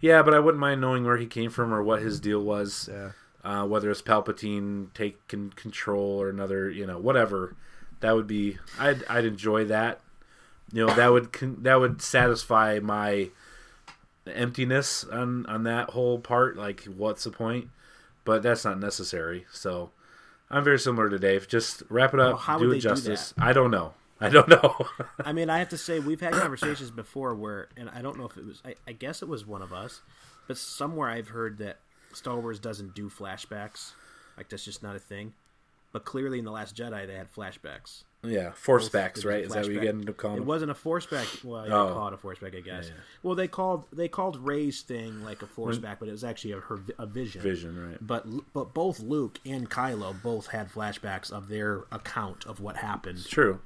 [SPEAKER 3] Yeah. but I wouldn't mind knowing where he came from or what his deal was.
[SPEAKER 2] Yeah.
[SPEAKER 3] Uh, whether it's Palpatine taking control or another, you know, whatever. That would be. I'd I'd enjoy that. You know, that would con- that would satisfy my emptiness on on that whole part. Like, what's the point? But that's not necessary. So, I'm very similar to Dave. Just wrap it up,
[SPEAKER 1] Well, how
[SPEAKER 3] do it
[SPEAKER 1] they do
[SPEAKER 3] justice. I don't know. I don't know.
[SPEAKER 1] I mean, I have to say we've had conversations before where, and I don't know if it was, I, I guess it was one of us, but somewhere I've heard that Star Wars doesn't do flashbacks. Like that's just not a thing. But clearly, in the Last Jedi, they had flashbacks.
[SPEAKER 3] Yeah, force backs,
[SPEAKER 1] it was a
[SPEAKER 3] right? Is that what you get into calling?
[SPEAKER 1] It wasn't a force back. Well, yeah,
[SPEAKER 3] Oh.
[SPEAKER 1] call it a force back, I guess.
[SPEAKER 3] yeah.
[SPEAKER 1] Well, they called they called Rey's thing like a force back, but it was actually a, her a vision.
[SPEAKER 3] Vision, right?
[SPEAKER 1] But but both Luke and Kylo both had flashbacks of their account of what happened
[SPEAKER 3] True.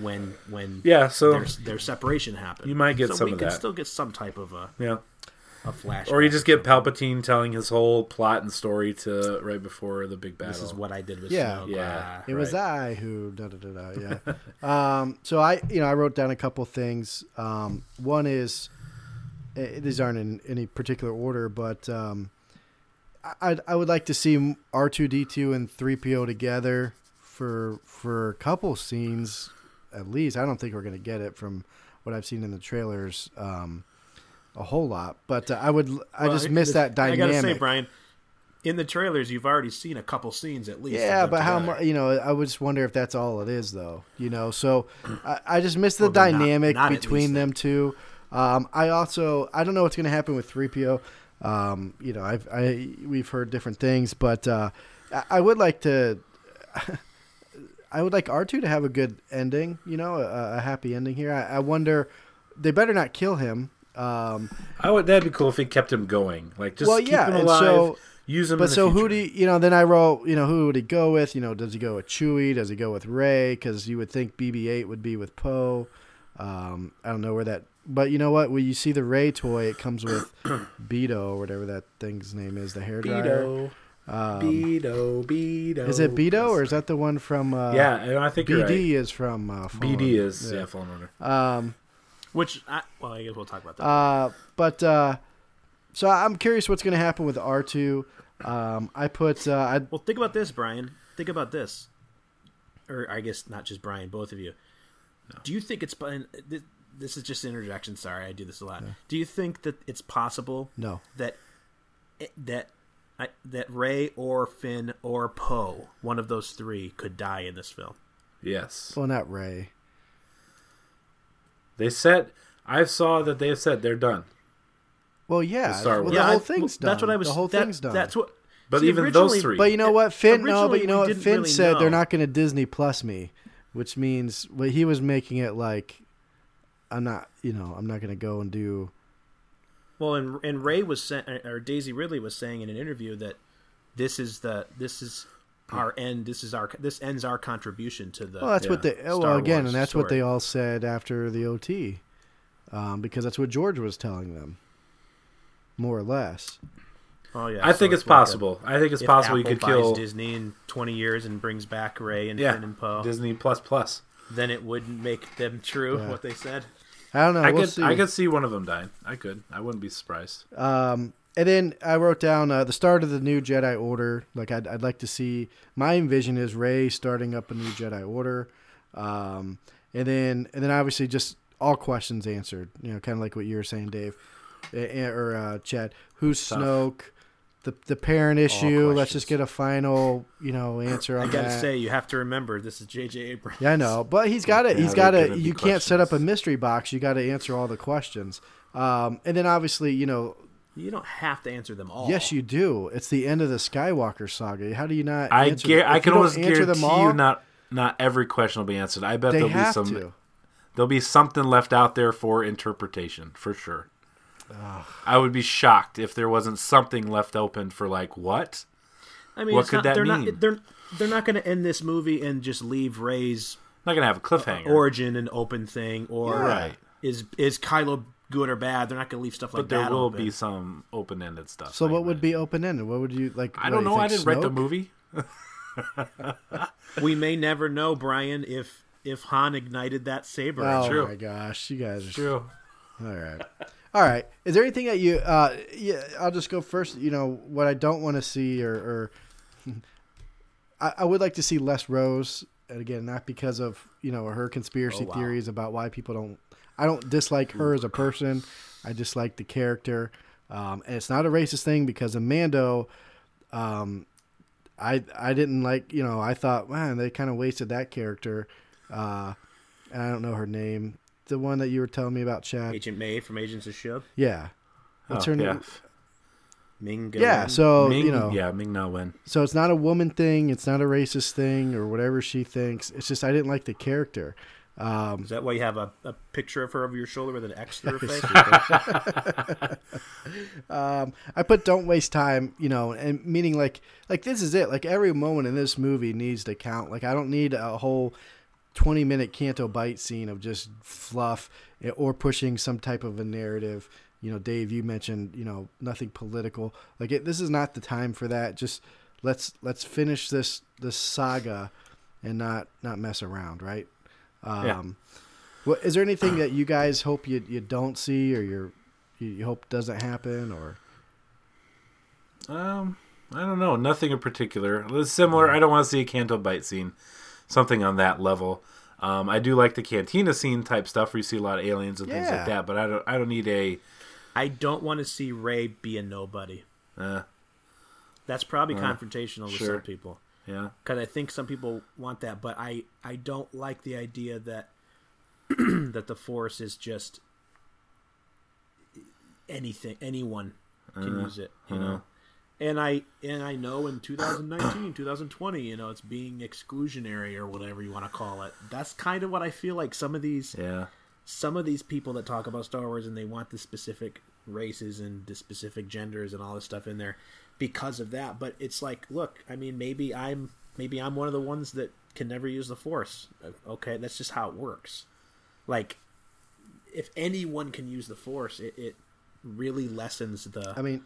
[SPEAKER 1] when when
[SPEAKER 3] Yeah. So
[SPEAKER 1] their, their separation happened.
[SPEAKER 3] You might get
[SPEAKER 1] so
[SPEAKER 3] some
[SPEAKER 1] we
[SPEAKER 3] of
[SPEAKER 1] could
[SPEAKER 3] that.
[SPEAKER 1] still get some type of a,
[SPEAKER 3] yeah.
[SPEAKER 1] A flashback.
[SPEAKER 3] Or you just get Palpatine telling his whole plot and story to right before the big battle.
[SPEAKER 1] This is what I did with
[SPEAKER 2] Yeah.
[SPEAKER 1] Snoke.
[SPEAKER 3] Yeah.
[SPEAKER 1] Ah.
[SPEAKER 2] It was
[SPEAKER 3] Right.
[SPEAKER 2] I who da da da da. Yeah. um, so I, you know, I wrote down a couple things. Um, one is eh, these aren't in any particular order, but um, I I would like to see R two D two and three PO together for for a couple scenes at least. I don't think we're gonna get it from what I've seen in the trailers. Um, a whole lot, but uh, I would I
[SPEAKER 1] Well,
[SPEAKER 2] just miss that dynamic.
[SPEAKER 1] I gotta say, Brian, in the trailers, you've already seen a couple scenes at least.
[SPEAKER 2] Yeah, but how much? You know, I would just wonder if that's all it is, though. You know, so I, I just miss the
[SPEAKER 1] Well, then not-
[SPEAKER 2] dynamic
[SPEAKER 1] not
[SPEAKER 2] between them two. Um, I also I don't know what's going to happen with three PO. Um, you know, I've I we've heard different things, but uh, I, I would like to. I would like R two to have a good ending. You know, a, a happy ending here. I, I wonder. They better not kill him. Um,
[SPEAKER 3] I would. That'd be cool if he kept him going. Like just
[SPEAKER 2] Well,
[SPEAKER 3] keep
[SPEAKER 2] yeah,
[SPEAKER 3] him alive.
[SPEAKER 2] so-
[SPEAKER 3] use him.
[SPEAKER 2] But so who do you, you know? Then I wrote, you know, who would he go with? You know, does he go with Chewie? Does he go with Rey? Because you would think BB-8 would be with Poe. Um, I don't know where that, but you know what? When you see the Rey toy, it comes with Beto or whatever that thing's name is, the hair dryer.
[SPEAKER 3] Beto,
[SPEAKER 2] Um,
[SPEAKER 3] Beto, Beto.
[SPEAKER 2] is it Beto or is that the one from? Uh,
[SPEAKER 3] yeah, and I think
[SPEAKER 2] BD
[SPEAKER 3] right.
[SPEAKER 2] is from. Uh.
[SPEAKER 3] BD is yeah, Fallen Order.
[SPEAKER 2] Um,
[SPEAKER 1] Which, I, well, I guess we'll talk about that.
[SPEAKER 2] Uh, but uh, so I'm curious what's going to happen with R2. Um, I put uh, I
[SPEAKER 1] Well, think about this, Brian. Think about this, or I guess not just Brian, both of you. Do you think it's this, this is just an interjection? Sorry, I do this a lot. Do you think that it's possible
[SPEAKER 2] no.
[SPEAKER 1] that that I, that Rey or Finn or Poe, one of those three, could die in this film?
[SPEAKER 3] Yes,
[SPEAKER 2] Well, not Rey.
[SPEAKER 3] They said. I saw that they have said they're done.
[SPEAKER 2] Well, yeah.
[SPEAKER 3] Star
[SPEAKER 2] well,
[SPEAKER 3] Wars.
[SPEAKER 2] the whole
[SPEAKER 1] I-
[SPEAKER 2] thing's
[SPEAKER 1] well,
[SPEAKER 2] done.
[SPEAKER 1] That's what I was.
[SPEAKER 2] The whole
[SPEAKER 1] that-
[SPEAKER 2] thing's done.
[SPEAKER 1] That's what.
[SPEAKER 3] But
[SPEAKER 1] see,
[SPEAKER 3] even those three.
[SPEAKER 2] But you know what, Finn? No, but you know what Finn
[SPEAKER 1] really
[SPEAKER 2] said? They're not going to Disney Plus me, which means well, he was making it like I'm not. You know, I'm not going to go and do.
[SPEAKER 1] Well, and and Rey was saying, or Daisy Ridley was saying in an interview that this is the this is our end. This is our this ends our contribution to the.
[SPEAKER 2] Well, that's what
[SPEAKER 3] yeah,
[SPEAKER 2] they. Well,
[SPEAKER 1] Star
[SPEAKER 2] again,
[SPEAKER 1] Wars
[SPEAKER 2] and that's what they all said after the OT, um, because that's what George was telling them, more or less.
[SPEAKER 1] oh yeah,
[SPEAKER 3] I
[SPEAKER 1] so
[SPEAKER 3] think it's
[SPEAKER 1] like a-
[SPEAKER 3] possible. I think it's
[SPEAKER 1] if
[SPEAKER 3] possible
[SPEAKER 1] Apple
[SPEAKER 3] you could
[SPEAKER 1] buys
[SPEAKER 3] kill.
[SPEAKER 1] Disney in twenty years and brings back Rey and
[SPEAKER 3] yeah,
[SPEAKER 1] Finn and Poe.
[SPEAKER 3] Disney Plus Plus.
[SPEAKER 1] Then it wouldn't make them true
[SPEAKER 2] Yeah.
[SPEAKER 1] what they said.
[SPEAKER 2] I don't know.
[SPEAKER 3] I
[SPEAKER 2] we'll
[SPEAKER 3] could.
[SPEAKER 2] see.
[SPEAKER 3] I could see one of them dying. I could. I wouldn't be surprised.
[SPEAKER 2] Um, and then I wrote down uh, the start of the new Jedi Order. Like I'd, I'd like to see. My vision is Rey starting up a new Jedi Order, um, and then and then obviously just all questions answered. You know, kind of like what you were saying, Dave, Eh, eh, or uh, Chad. Who's
[SPEAKER 3] Tough.
[SPEAKER 2] Snoke? The the parent issue. Let's just get a final you know answer
[SPEAKER 1] I
[SPEAKER 2] on
[SPEAKER 1] gotta
[SPEAKER 2] that.
[SPEAKER 1] say, you have to remember this is J.J. Abrams.
[SPEAKER 2] Yeah, I know, but he's got to.
[SPEAKER 3] Yeah,
[SPEAKER 2] He's
[SPEAKER 3] they're
[SPEAKER 2] got to. You can't set up a mystery box. You got to answer all the questions. Um, and then obviously, you know,
[SPEAKER 1] You don't have to answer them all.
[SPEAKER 2] Yes, you do. It's the end of the Skywalker saga. How do you not?
[SPEAKER 3] I
[SPEAKER 2] answer
[SPEAKER 3] gar-
[SPEAKER 2] them?
[SPEAKER 3] I can
[SPEAKER 2] you don't
[SPEAKER 3] almost guarantee
[SPEAKER 2] them all,
[SPEAKER 3] you not not every question will be answered. I bet there'll be some.
[SPEAKER 2] to.
[SPEAKER 3] There'll be something left out there for interpretation for sure. I would be shocked if there wasn't something left open for like what?
[SPEAKER 1] I mean,
[SPEAKER 3] What could
[SPEAKER 1] not,
[SPEAKER 3] that
[SPEAKER 1] they're
[SPEAKER 3] mean?
[SPEAKER 1] Not, they're they're not going to end this movie and just leave Rey's
[SPEAKER 3] not gonna have a cliffhanger.
[SPEAKER 1] origin an open thing, or
[SPEAKER 2] Yeah.
[SPEAKER 3] Right.
[SPEAKER 1] is is Kylo good or bad? They're not going to leave stuff like
[SPEAKER 3] but there will
[SPEAKER 1] open.
[SPEAKER 3] be some open-ended stuff.
[SPEAKER 2] So
[SPEAKER 3] like
[SPEAKER 2] what would
[SPEAKER 3] that.
[SPEAKER 2] be open ended? What would you like?
[SPEAKER 3] I don't
[SPEAKER 2] you
[SPEAKER 3] know. I
[SPEAKER 2] think,
[SPEAKER 3] didn't write the movie.
[SPEAKER 1] We may never know, Brian, if if Han ignited that saber.
[SPEAKER 2] Oh
[SPEAKER 3] True.
[SPEAKER 2] my gosh, you guys are
[SPEAKER 3] True.
[SPEAKER 2] All right. All right. Is there anything that you? Uh, yeah, I'll just go first. You know what I don't want to see, or, or I, I would like to see less Rose. And again, not because of you know her conspiracy
[SPEAKER 1] Oh, wow.
[SPEAKER 2] theories about why people don't. I don't dislike her as a person. I dislike the character, um, and it's not a racist thing because Amando. Um, I I didn't like you know I thought man they kind of wasted that character, uh, and I don't know her name. The one that you were telling me about, Chad.
[SPEAKER 1] Agent May from Agents of Shield.
[SPEAKER 2] Yeah. What's
[SPEAKER 3] Oh,
[SPEAKER 2] her
[SPEAKER 3] yeah.
[SPEAKER 2] name?
[SPEAKER 1] Ming.
[SPEAKER 2] Yeah. So
[SPEAKER 3] Ming,
[SPEAKER 2] you know,
[SPEAKER 3] yeah, Ming Na Wen.
[SPEAKER 2] so it's not a woman thing. It's not a racist thing or whatever she thinks. It's just I didn't like the character. Um,
[SPEAKER 1] Is that why you have a, a picture of her over your shoulder with an X through her face?
[SPEAKER 2] um, I put don't waste time. You know, and meaning like like this is it. Like every moment in this movie needs to count. Like I don't need a whole. 20 minute Canto Bight scene of just fluff eh, or pushing some type of a narrative you know dave you mentioned you know nothing political like it, this is not the time for that just let's let's finish this this saga and not not mess around right um
[SPEAKER 3] Yeah.
[SPEAKER 2] is there anything that you guys hope you you don't see or you're you, you hope doesn't happen or
[SPEAKER 3] Um, I don't know. Nothing in particular. It's similar. I don't want to see a Canto Bight scene. Something on that level. Um, I do like the cantina scene type stuff where you see a lot of aliens and things like that. But I don't. I don't need a.
[SPEAKER 1] I don't want to see Rey be a nobody.
[SPEAKER 3] Uh,
[SPEAKER 1] That's probably confrontational with
[SPEAKER 3] sure.
[SPEAKER 1] some people.
[SPEAKER 3] Yeah.
[SPEAKER 1] because I think some people want that, but I I don't like the idea that that the force is just anything anyone can uh, use it, you uh-huh. know. And I and I know in 2019, 2020, you know, it's being exclusionary or whatever you want to call it. That's kind of what I feel like some of these
[SPEAKER 3] Yeah.
[SPEAKER 1] some of these people that talk about Star Wars and they want the specific races and the specific genders and all this stuff in there because of that. But it's like, look, I mean, maybe I'm maybe I'm one of the ones that can never use the Force. Okay, that's just how it works. Like, if anyone can use the Force, it, it really lessens the
[SPEAKER 2] i mean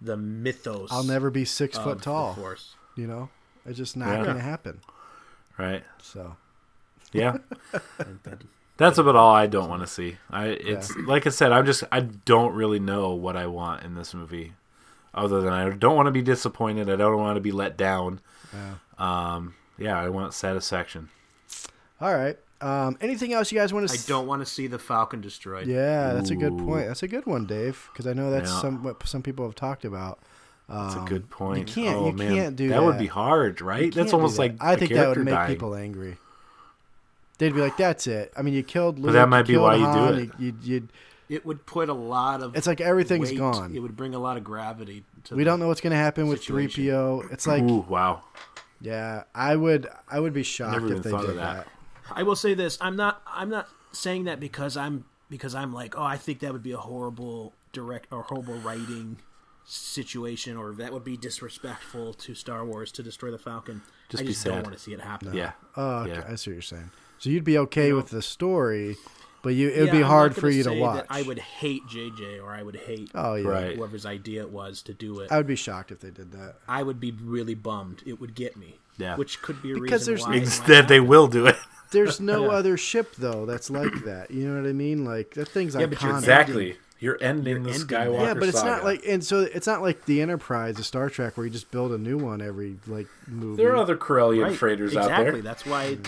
[SPEAKER 1] the mythos.
[SPEAKER 2] i'll never be six foot
[SPEAKER 1] the
[SPEAKER 2] tall
[SPEAKER 1] Force.
[SPEAKER 2] you know it's just not
[SPEAKER 3] Yeah.
[SPEAKER 2] gonna happen
[SPEAKER 3] Right.
[SPEAKER 2] so
[SPEAKER 3] Yeah. That's about all I don't want to see. I it's like I said, I'm just I don't really know what I want in this movie, other than I don't want to be disappointed. I don't want to be let down. Um, yeah, I want satisfaction.
[SPEAKER 2] all right um anything else you guys want to
[SPEAKER 1] I don't want to see the Falcon destroyed.
[SPEAKER 2] Yeah, that's a good point. That's a good one, Dave, because I know that's
[SPEAKER 3] Yeah.
[SPEAKER 2] some what some people have talked about.
[SPEAKER 3] That's a good point.
[SPEAKER 2] You can't-
[SPEAKER 3] oh
[SPEAKER 2] you
[SPEAKER 3] man,
[SPEAKER 2] can't do
[SPEAKER 3] that.
[SPEAKER 2] That would
[SPEAKER 3] be hard, right? That's almost
[SPEAKER 2] that.
[SPEAKER 3] like
[SPEAKER 2] I
[SPEAKER 3] a
[SPEAKER 2] think that would make
[SPEAKER 3] dying.
[SPEAKER 2] people angry. They'd be like, "That's it." I mean, you killed. Luke,
[SPEAKER 3] that might be
[SPEAKER 2] killed
[SPEAKER 3] why you do it.
[SPEAKER 2] You, you, you,
[SPEAKER 1] It would put a lot of.
[SPEAKER 2] It's like everything's
[SPEAKER 1] weight.
[SPEAKER 2] gone.
[SPEAKER 1] It would bring a lot of gravity. to
[SPEAKER 2] we
[SPEAKER 1] the-
[SPEAKER 2] don't know what's going to happen with three PO. It's like,
[SPEAKER 3] Ooh, wow.
[SPEAKER 2] yeah, I would, I would be shocked
[SPEAKER 3] Never
[SPEAKER 2] if they
[SPEAKER 3] thought
[SPEAKER 2] did that.
[SPEAKER 3] that.
[SPEAKER 1] I will say this: I'm not. I'm not saying that because I'm because I'm like, oh, I think that would be a horrible direct or horrible writing situation, or that would be disrespectful to Star Wars to destroy the Falcon.
[SPEAKER 3] Just
[SPEAKER 1] I
[SPEAKER 3] be
[SPEAKER 1] just don't want to see it happen.
[SPEAKER 3] Yeah.
[SPEAKER 2] Oh, okay,
[SPEAKER 3] Yeah.
[SPEAKER 2] I see what you're saying. So you'd be okay
[SPEAKER 1] You know-
[SPEAKER 2] with the story, but you it would
[SPEAKER 1] Yeah,
[SPEAKER 2] be hard for
[SPEAKER 1] gonna
[SPEAKER 2] you to watch.
[SPEAKER 1] That I would hate JJ or I would hate
[SPEAKER 2] Oh yeah,
[SPEAKER 3] Right.
[SPEAKER 1] whoever's idea it was to do it.
[SPEAKER 2] I would be shocked if they did that.
[SPEAKER 1] I would be really bummed. It would get me.
[SPEAKER 3] Yeah.
[SPEAKER 1] Which could be a
[SPEAKER 2] Because
[SPEAKER 1] reason
[SPEAKER 2] there's-
[SPEAKER 1] why. it might
[SPEAKER 3] Instead, they will do it.
[SPEAKER 2] There's no other ship though that's like that. You know what I mean? Like that thing's
[SPEAKER 1] Yeah, but you're.
[SPEAKER 3] Exactly. You're ending the
[SPEAKER 1] ending
[SPEAKER 3] Skywalker
[SPEAKER 2] Yeah, but it's
[SPEAKER 3] saga.
[SPEAKER 2] not like, and so it's not like the Enterprise, the Star Trek, where you just build a new one every like movie.
[SPEAKER 3] there are other Corellian
[SPEAKER 1] Right,
[SPEAKER 3] freighters
[SPEAKER 1] exactly.
[SPEAKER 3] out there. Exactly.
[SPEAKER 1] That's why.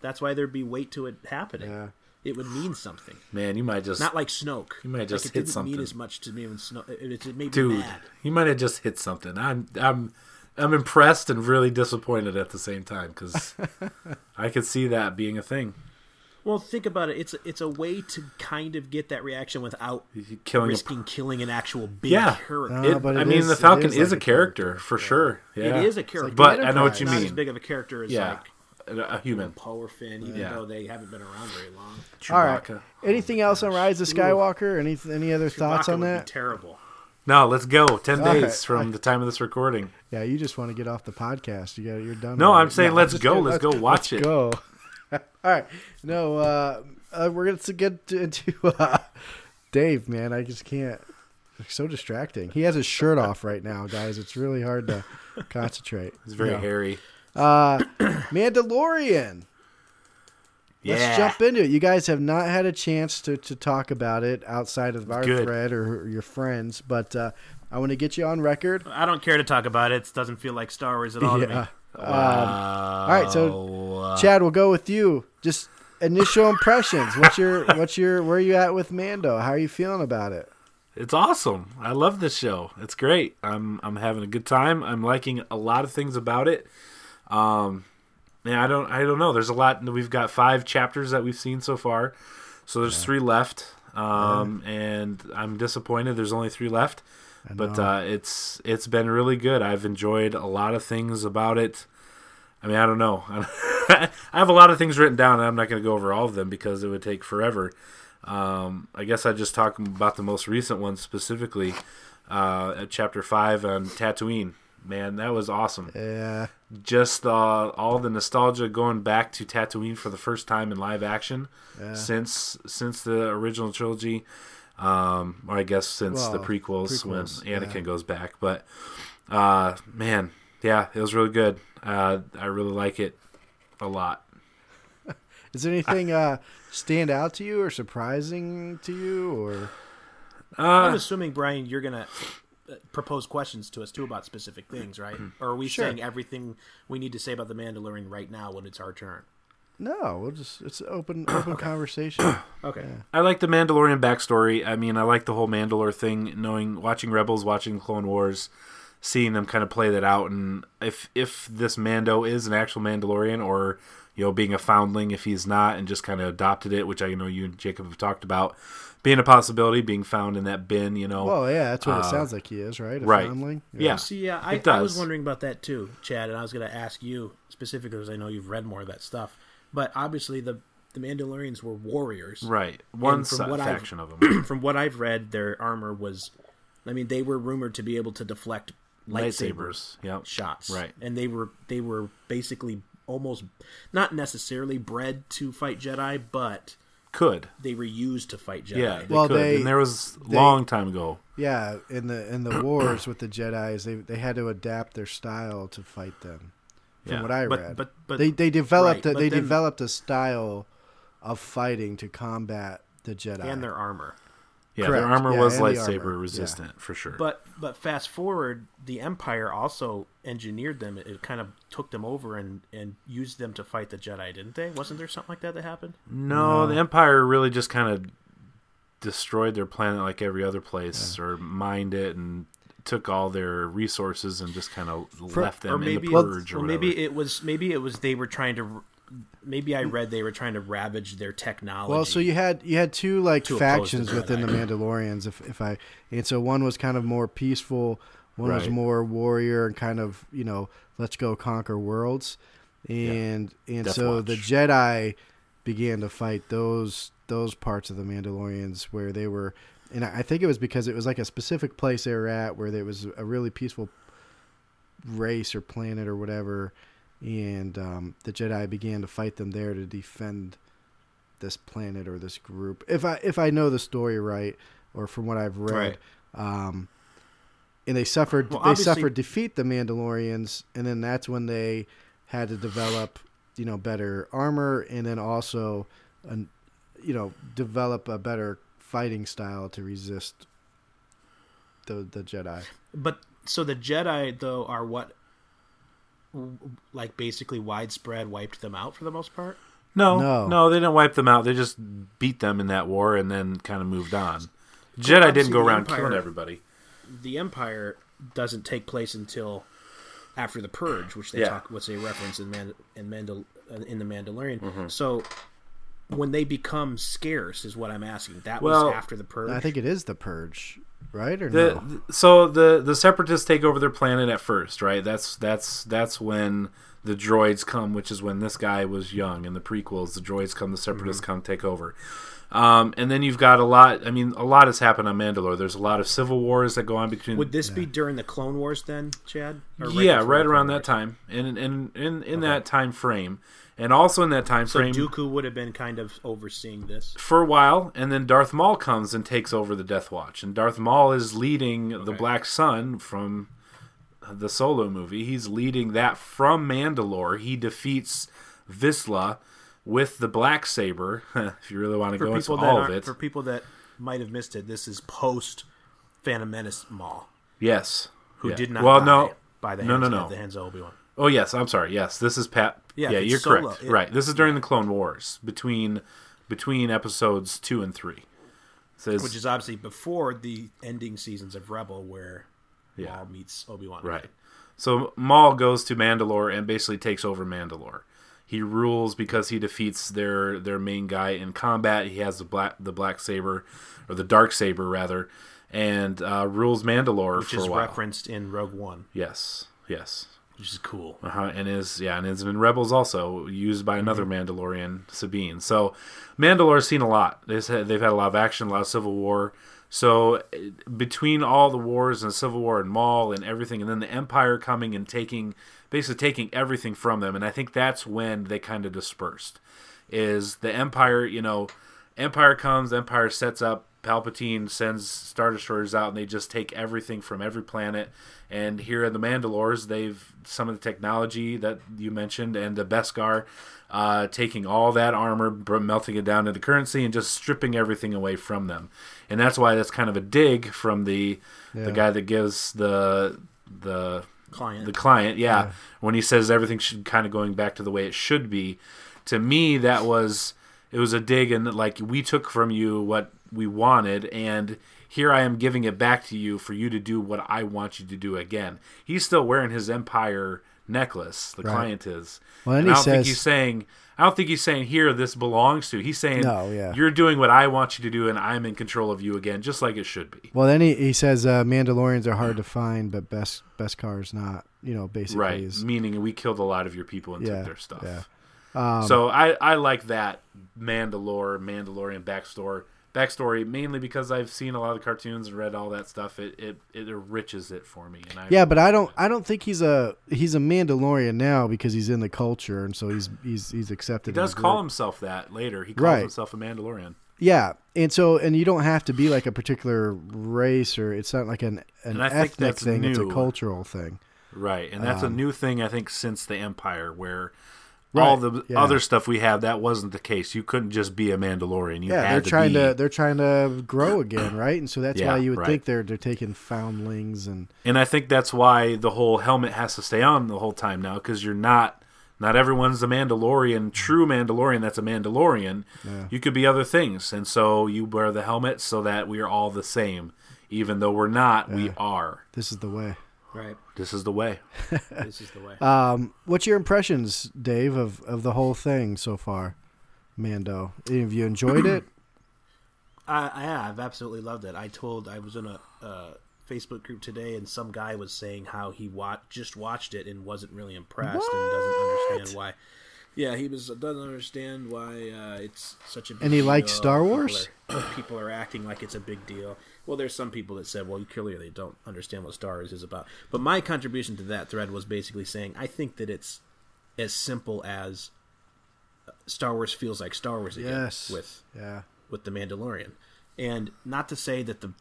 [SPEAKER 1] That's why there'd be weight to it happening.
[SPEAKER 2] Yeah.
[SPEAKER 1] It would mean something.
[SPEAKER 3] Man, you might just
[SPEAKER 1] Not like Snoke.
[SPEAKER 3] You might just
[SPEAKER 1] like,
[SPEAKER 3] hit
[SPEAKER 1] it didn't
[SPEAKER 3] something.
[SPEAKER 1] mean as much to me when Snoke. It, it, it made me
[SPEAKER 3] dude.
[SPEAKER 1] mad.
[SPEAKER 3] You might have just hit something. I'm I'm I'm impressed and really disappointed at the same time because I could see that being a thing.
[SPEAKER 1] Well, think about it. It's a, it's a way to kind of get that reaction without
[SPEAKER 3] Killing a
[SPEAKER 1] risking killing an actual big
[SPEAKER 3] Yeah.
[SPEAKER 1] character.
[SPEAKER 2] Uh,
[SPEAKER 3] It,
[SPEAKER 2] but
[SPEAKER 3] I
[SPEAKER 2] it
[SPEAKER 3] mean,
[SPEAKER 2] is-
[SPEAKER 3] the Falcon
[SPEAKER 2] is
[SPEAKER 3] is,
[SPEAKER 2] like
[SPEAKER 3] a
[SPEAKER 2] a
[SPEAKER 3] character, for sure. Yeah.
[SPEAKER 1] It is a character,
[SPEAKER 3] But I know what you
[SPEAKER 1] not as
[SPEAKER 3] mean.
[SPEAKER 1] big of a character as
[SPEAKER 3] Yeah,
[SPEAKER 1] like
[SPEAKER 3] a, a human.
[SPEAKER 1] Poe or Finn, even
[SPEAKER 3] Yeah.
[SPEAKER 1] though they haven't been around very long.
[SPEAKER 2] All right.
[SPEAKER 3] Chewbacca.
[SPEAKER 2] Anything else on Rise of Skywalker? Any any other thoughts on
[SPEAKER 1] would
[SPEAKER 2] that?
[SPEAKER 1] Be terrible.
[SPEAKER 3] No, let's go. Ten
[SPEAKER 2] All
[SPEAKER 3] days
[SPEAKER 2] right.
[SPEAKER 3] from the time of this recording.
[SPEAKER 2] Yeah, you just want to get off the podcast. You got you're done.
[SPEAKER 3] No, I'm
[SPEAKER 2] it.
[SPEAKER 3] saying let's
[SPEAKER 2] just
[SPEAKER 3] go.
[SPEAKER 2] get-
[SPEAKER 3] Let's go watch it.
[SPEAKER 2] Go. All right. No, uh, uh, we're going to get into uh, Dave, man. I just can't. It's so distracting. He has his shirt off right now, guys. It's really hard to concentrate.
[SPEAKER 3] It's very
[SPEAKER 2] Yeah.
[SPEAKER 3] hairy.
[SPEAKER 2] Uh, Mandalorian. Let's jump into it. You guys have not had a chance to, to talk about it outside of our
[SPEAKER 3] Good.
[SPEAKER 2] thread or your friends, but uh, I want to get you on record.
[SPEAKER 1] I don't care to talk about it. It doesn't feel like Star Wars at all to me.
[SPEAKER 2] Yeah. Um, all right, so Chad, we'll go with you. Just initial impressions. What's your what's your where are you at with Mando? How are you feeling about it?
[SPEAKER 3] It's awesome. I love this show. It's great. I'm I'm having a good time. I'm liking a lot of things about it. Um, yeah, I don't I don't know. There's a lot. We've got five chapters that we've seen so far, so there's three left. Um, and I'm disappointed. There's only three left, but uh, it's it's been really good. I've enjoyed a lot of things about it. I mean, I don't know. I have a lot of things written down, and I'm not going to go over all of them because it would take forever. Um, I guess I just talk about the most recent one specifically, uh, at chapter five on Tatooine. Man, that was awesome.
[SPEAKER 2] Yeah,
[SPEAKER 3] Just uh, all the nostalgia going back to Tatooine for the first time in live action since since the original trilogy, um, or I guess since the prequels,
[SPEAKER 2] prequels,
[SPEAKER 3] when Anakin
[SPEAKER 2] yeah.
[SPEAKER 3] goes back. But uh, man, yeah, it was really good. Uh, I really like it a lot.
[SPEAKER 2] is there anything uh, stand out to you or surprising to you or?
[SPEAKER 1] I'm assuming Brian, you're gonna uh, propose questions to us too about specific things, right? Mm-hmm. Or are we
[SPEAKER 2] Sure.
[SPEAKER 1] saying everything we need to say about the Mandalorian right now when it's our turn?
[SPEAKER 2] No, we'll just it's open open conversation.
[SPEAKER 1] Okay.
[SPEAKER 3] I like the Mandalorian backstory. I mean, I like the whole Mandalore thing. Knowing, watching Rebels, watching Clone Wars, seeing them kind of play that out, and if if this Mando is an actual Mandalorian, or you know, being a foundling, if he's not, and just kind of adopted it, which I know you and Jacob have talked about, being a possibility, being found in that bin, you know.
[SPEAKER 2] well, yeah, that's what it sounds like he is, right? A
[SPEAKER 3] Uh, right.
[SPEAKER 2] foundling?
[SPEAKER 3] yeah,
[SPEAKER 1] See, yeah, I, I was wondering about that too, Chad, and I was going to ask you specifically because I know you've read more of that stuff. But obviously, the the Mandalorians were warriors,
[SPEAKER 3] right. One
[SPEAKER 1] from
[SPEAKER 3] sa-
[SPEAKER 1] what I've-
[SPEAKER 3] faction of them.
[SPEAKER 1] From what I've read, their armor was, I mean, they were rumored to be able to deflect lightsabers
[SPEAKER 3] Lightsabers. Yep.
[SPEAKER 1] shots,
[SPEAKER 3] Right.
[SPEAKER 1] And they were they were basically almost not necessarily bred to fight Jedi, but
[SPEAKER 3] Could.
[SPEAKER 1] they were used to fight Jedi.
[SPEAKER 3] Yeah, they
[SPEAKER 2] Well,
[SPEAKER 3] could.
[SPEAKER 2] they-
[SPEAKER 3] and there was
[SPEAKER 2] they-
[SPEAKER 3] long time ago.
[SPEAKER 2] Yeah, in the in the wars with the Jedi's, they they had to adapt their style to fight them. From
[SPEAKER 3] Yeah.
[SPEAKER 2] what I
[SPEAKER 1] But-
[SPEAKER 2] read,
[SPEAKER 1] but- but-
[SPEAKER 2] they they developed
[SPEAKER 1] right,
[SPEAKER 2] a, they
[SPEAKER 1] then-
[SPEAKER 2] developed a style of fighting to combat the Jedi.
[SPEAKER 1] and their armor.
[SPEAKER 3] Yeah,
[SPEAKER 2] Correct.
[SPEAKER 3] their armor
[SPEAKER 2] Yeah,
[SPEAKER 3] was lightsaber
[SPEAKER 2] armor.
[SPEAKER 3] resistant for sure.
[SPEAKER 1] But but fast forward, the Empire also engineered them. It, kind of took them over and and used them to fight the Jedi, didn't they? Wasn't there something like that that happened?
[SPEAKER 3] No, the Empire really just kind of destroyed their planet like every other place, or mined it and took all their resources and just kind of left them
[SPEAKER 1] or
[SPEAKER 3] in the purge or,
[SPEAKER 1] or
[SPEAKER 3] whatever.
[SPEAKER 1] maybe it was maybe it was they were trying to. Maybe I read they were trying to ravage their technology.
[SPEAKER 2] Well, so you had you had two like
[SPEAKER 1] the
[SPEAKER 2] factions within the Mandalorians, if if I and so one was kind of more peaceful, one was more warrior and kind of you know let's go conquer worlds, and and
[SPEAKER 3] Death
[SPEAKER 2] so the Jedi began to fight those those parts of the Mandalorians where they were, and I I think it was because it was like a specific place they were at where there was a really peaceful race or planet or whatever, and um, the Jedi began to fight them there to defend this planet or this group. If I if I know the story right, or from what I've read, um, and they suffered
[SPEAKER 1] Well,
[SPEAKER 2] they suffered defeat the Mandalorians, and then that's when they had to develop you know better armor, and then also, an, you know, develop a better fighting style to resist the the Jedi.
[SPEAKER 1] but so the Jedi though are what, like basically widespread wiped them out for the most part.
[SPEAKER 3] no,
[SPEAKER 2] No.
[SPEAKER 3] no, they didn't wipe them out. They just beat them in that war and then kind of moved on. Jedi
[SPEAKER 1] obviously
[SPEAKER 3] didn't go around
[SPEAKER 1] Empire-
[SPEAKER 3] killing everybody.
[SPEAKER 1] the Empire doesn't take place until after the Purge, which they
[SPEAKER 3] Yeah.
[SPEAKER 1] talk, which they reference in Mand- in, Mandal- uh, in the Mandalorian.
[SPEAKER 3] Mm-hmm.
[SPEAKER 1] So when they become scarce, is what I'm asking. That
[SPEAKER 3] Well,
[SPEAKER 1] was after the Purge.
[SPEAKER 2] I think it is the Purge, right? Or
[SPEAKER 3] The,
[SPEAKER 2] no?
[SPEAKER 3] th- so the the separatists take over their planet at first, right? That's that's that's when the droids come, which is when this guy was young in the prequels. The droids come, the separatists
[SPEAKER 2] Mm-hmm.
[SPEAKER 3] come take over. Um, and then you've got a lot. I mean, a lot has happened on Mandalore. There's a lot of civil wars that go on between.
[SPEAKER 1] Would this be during the Clone Wars then, Chad? Or
[SPEAKER 3] yeah, right
[SPEAKER 1] the
[SPEAKER 3] around
[SPEAKER 1] Clone
[SPEAKER 3] that time, and in in in, in that time frame, and also in that time
[SPEAKER 1] So
[SPEAKER 3] frame
[SPEAKER 1] Dooku would have been kind of overseeing this.
[SPEAKER 3] for a while, and then Darth Maul comes and takes over the Death Watch, and Darth Maul is leading the Black Sun from the Solo movie. He's leading that from Mandalore. He defeats Vizsla with the black saber. if you really want to
[SPEAKER 1] For
[SPEAKER 3] go into all of it,
[SPEAKER 1] for people that might have missed it, this is post Phantom Menace Maul,
[SPEAKER 3] yes,
[SPEAKER 1] who
[SPEAKER 3] Yeah.
[SPEAKER 1] did not
[SPEAKER 3] Well, no,
[SPEAKER 1] by the
[SPEAKER 3] no,
[SPEAKER 1] hands
[SPEAKER 3] no, no.
[SPEAKER 1] of the hands of Obi Wan.
[SPEAKER 3] Oh yes, I'm sorry. Yes, this is Pat.
[SPEAKER 1] Yeah,
[SPEAKER 3] Yeah, you're
[SPEAKER 1] Solo.
[SPEAKER 3] correct.
[SPEAKER 1] It-
[SPEAKER 3] right. This is during the Clone Wars between between episodes two and three. Says
[SPEAKER 1] Which is obviously before the ending seasons of Rebel, where
[SPEAKER 3] Yeah.
[SPEAKER 1] Maul meets Obi Wan.
[SPEAKER 3] right. So Maul goes to Mandalore and basically takes over Mandalore. He rules because he defeats their their main guy in combat. He has the black the black saber, or the dark saber rather, and uh, rules Mandalore
[SPEAKER 1] which
[SPEAKER 3] for
[SPEAKER 1] is
[SPEAKER 3] a while.
[SPEAKER 1] Which is referenced in Rogue One,
[SPEAKER 3] Yes, yes.
[SPEAKER 1] which is cool.
[SPEAKER 3] Uh-huh, and is yeah, and is in Rebels also used by another
[SPEAKER 1] Mm-hmm.
[SPEAKER 3] Mandalorian, Sabine. So Mandalore's seen a lot. They've had, they've had a lot of action, a lot of civil war. So between all the wars and Civil War and Maul and everything, and then the Empire coming and taking basically taking everything from them, and I think that's when they kind of dispersed. Is the Empire, you know, Empire comes, Empire sets up, Palpatine sends Star Destroyers out, and they just take everything from every planet. And here in the Mandalores, they've some of the technology that you mentioned, and the Beskar, uh, taking all that armor, melting it down into currency, and just stripping everything away from them. And that's why that's kind of a dig from the
[SPEAKER 2] Yeah.
[SPEAKER 3] the guy that gives the the
[SPEAKER 1] Client.
[SPEAKER 3] the client, yeah, when he says everything should kind of going back to the way it should be. To me, that was it was a dig, and like we took from you what we wanted, and here I am giving it back to you for you to do what I want you to do again. He's still wearing his Empire necklace. The
[SPEAKER 2] Right.
[SPEAKER 3] client is.
[SPEAKER 2] Well, and
[SPEAKER 3] And I
[SPEAKER 2] he
[SPEAKER 3] don't think
[SPEAKER 2] says-
[SPEAKER 3] he's saying. I don't think he's saying here this belongs to. He's saying
[SPEAKER 2] No, yeah.
[SPEAKER 3] you're doing what I want you to do, and I'm in control of you again, just like it should be.
[SPEAKER 2] Well, then he, he says uh, Mandalorians are hard to find, but best Beskar's not. You know, basically
[SPEAKER 3] Right.
[SPEAKER 2] is
[SPEAKER 3] Meaning we killed a lot of your people and
[SPEAKER 2] yeah
[SPEAKER 3] took their stuff.
[SPEAKER 2] yeah. Um,
[SPEAKER 3] so I, I like that Mandalore, Mandalorian backstory backstory mainly because I've seen a lot of the cartoons and read all that stuff. It it, it enriches it for me. And I,
[SPEAKER 2] Yeah, but I don't I don't think he's a he's a Mandalorian now because he's in the culture and so he's he's he's accepted.
[SPEAKER 3] he does call
[SPEAKER 2] group.
[SPEAKER 3] himself that later. He calls
[SPEAKER 2] Right.
[SPEAKER 3] himself a Mandalorian.
[SPEAKER 2] Yeah, and so and you don't have to be like a particular race or it's not like an an
[SPEAKER 3] And I think
[SPEAKER 2] ethnic thing. It's a cultural thing.
[SPEAKER 3] Right, and that's
[SPEAKER 2] Um,
[SPEAKER 3] a new thing I think since the Empire, where
[SPEAKER 2] Right,
[SPEAKER 3] all the
[SPEAKER 2] yeah.
[SPEAKER 3] other stuff we have that wasn't the case. You couldn't just be a Mandalorian. You
[SPEAKER 2] Yeah, they're
[SPEAKER 3] to
[SPEAKER 2] trying
[SPEAKER 3] be,
[SPEAKER 2] to they're trying to grow again, right? And so that's
[SPEAKER 3] Yeah,
[SPEAKER 2] why you would
[SPEAKER 3] right.
[SPEAKER 2] think they're they're taking foundlings and
[SPEAKER 3] And I think that's why the whole helmet has to stay on the whole time now because you're not not everyone's a Mandalorian, true Mandalorian that's a Mandalorian.
[SPEAKER 2] Yeah.
[SPEAKER 3] You could be other things. And so you wear the helmet so that we are all the same. Even though we're not, we are.
[SPEAKER 2] this is the way.
[SPEAKER 1] Right.
[SPEAKER 3] This is the way.
[SPEAKER 1] This is the way.
[SPEAKER 2] Um, what's your impressions, Dave, of, of the whole thing so far, Mando? Have you enjoyed it?
[SPEAKER 1] I, I have absolutely loved it. I told I was in a uh, Facebook group today, and some guy was saying how he wa- just watched it and wasn't really impressed and doesn't understand why. Yeah, he was doesn't understand why uh, it's such a. Big deal.
[SPEAKER 2] And he
[SPEAKER 1] deal.
[SPEAKER 2] likes Star
[SPEAKER 1] People
[SPEAKER 2] Wars?
[SPEAKER 1] are- People are acting like it's a big deal. Well, there's some people that said, "Well, clearly they don't understand what Star Wars is about." But my contribution to that thread was basically saying, I think that it's as simple as uh, Star Wars feels like Star Wars again
[SPEAKER 2] Yes.
[SPEAKER 1] with
[SPEAKER 2] Yeah.
[SPEAKER 1] with the Mandalorian. And not to say that the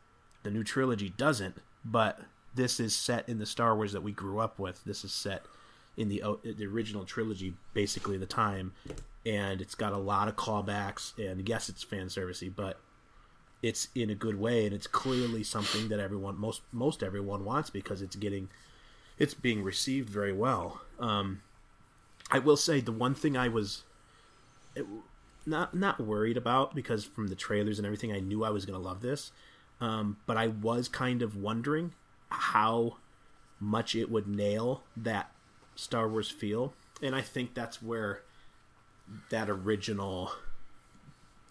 [SPEAKER 1] the new trilogy doesn't, but this is set in the Star Wars that we grew up with. This is set in the the original trilogy, basically the time, and it's got a lot of callbacks. And yes, it's fan servicey, but it's in a good way, and it's clearly something that everyone most most everyone wants because it's getting it's being received very well. Um, I will say the one thing I was not not worried about because from the trailers and everything, I knew I was going to love this. Um, but I was kind of wondering how much it would nail that Star Wars feel, and I think that's where that original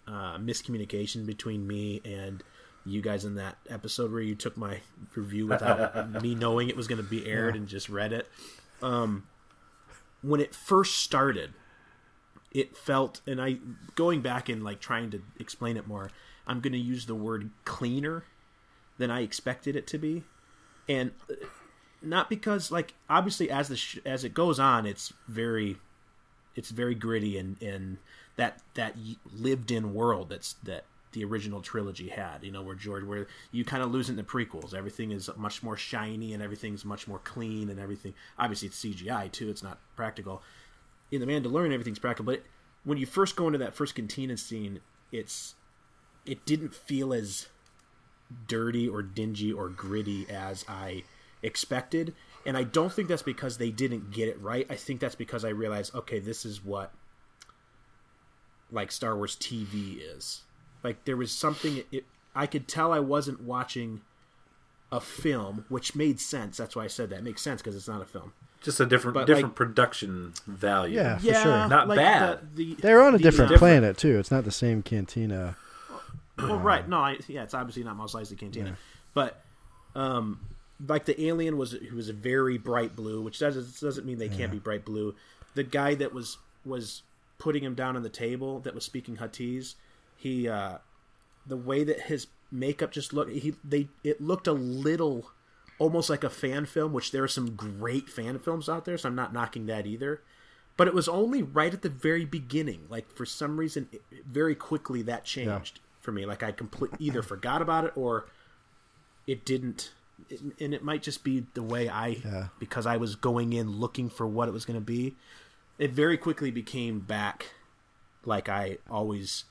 [SPEAKER 1] uh, miscommunication between me and you guys in that episode where you took my review without me knowing it was going to be aired and just read it. Um, when it first started, it felt and i going back and like trying to explain it more i'm going to use the word cleaner than i expected it to be and uh, not because like obviously as the sh- as it goes on it's very it's very gritty and and that that lived in world that's that the original trilogy had. You know, where George, where you kind of lose it in the prequels. Everything is much more shiny and everything's much more clean and everything. Obviously, it's CGI too. It's not practical. In the Mandalorian, everything's practical. But when you first go into that first cantina scene, it's it didn't feel as dirty or dingy or gritty as I expected. And I don't think that's because they didn't get it right. I think that's because I realized, okay, this is what like Star Wars TV is. Like there was something it, I could tell I wasn't watching a film, which made sense. That's why I said that. It makes sense because it's not a film.
[SPEAKER 3] Just a different
[SPEAKER 1] But,
[SPEAKER 3] different
[SPEAKER 1] like-
[SPEAKER 3] production value.
[SPEAKER 2] Yeah, for
[SPEAKER 1] yeah,
[SPEAKER 2] sure.
[SPEAKER 3] Not
[SPEAKER 1] like
[SPEAKER 3] bad.
[SPEAKER 1] The, the,
[SPEAKER 2] They're on a
[SPEAKER 1] the,
[SPEAKER 2] different planet too. It's not the same cantina.
[SPEAKER 1] Well, right. No, I, yeah, it's obviously not Mos Eisley Cantina, but um, like the alien was he was a very bright blue, which doesn't doesn't mean they can't be bright blue. The guy that was was putting him down on the table that was speaking Huttese, he uh, the way that his makeup just looked, he they it looked a little almost like a fan film, which there are some great fan films out there, so I'm not knocking that either. But it was only right at the very beginning. Like for some reason, it, very quickly that changed for me. Like I complete either forgot about it or it didn't. It, and it might just be the way I,
[SPEAKER 2] Yeah.
[SPEAKER 1] because I was going in looking for what it was going to be. It very quickly became back like I always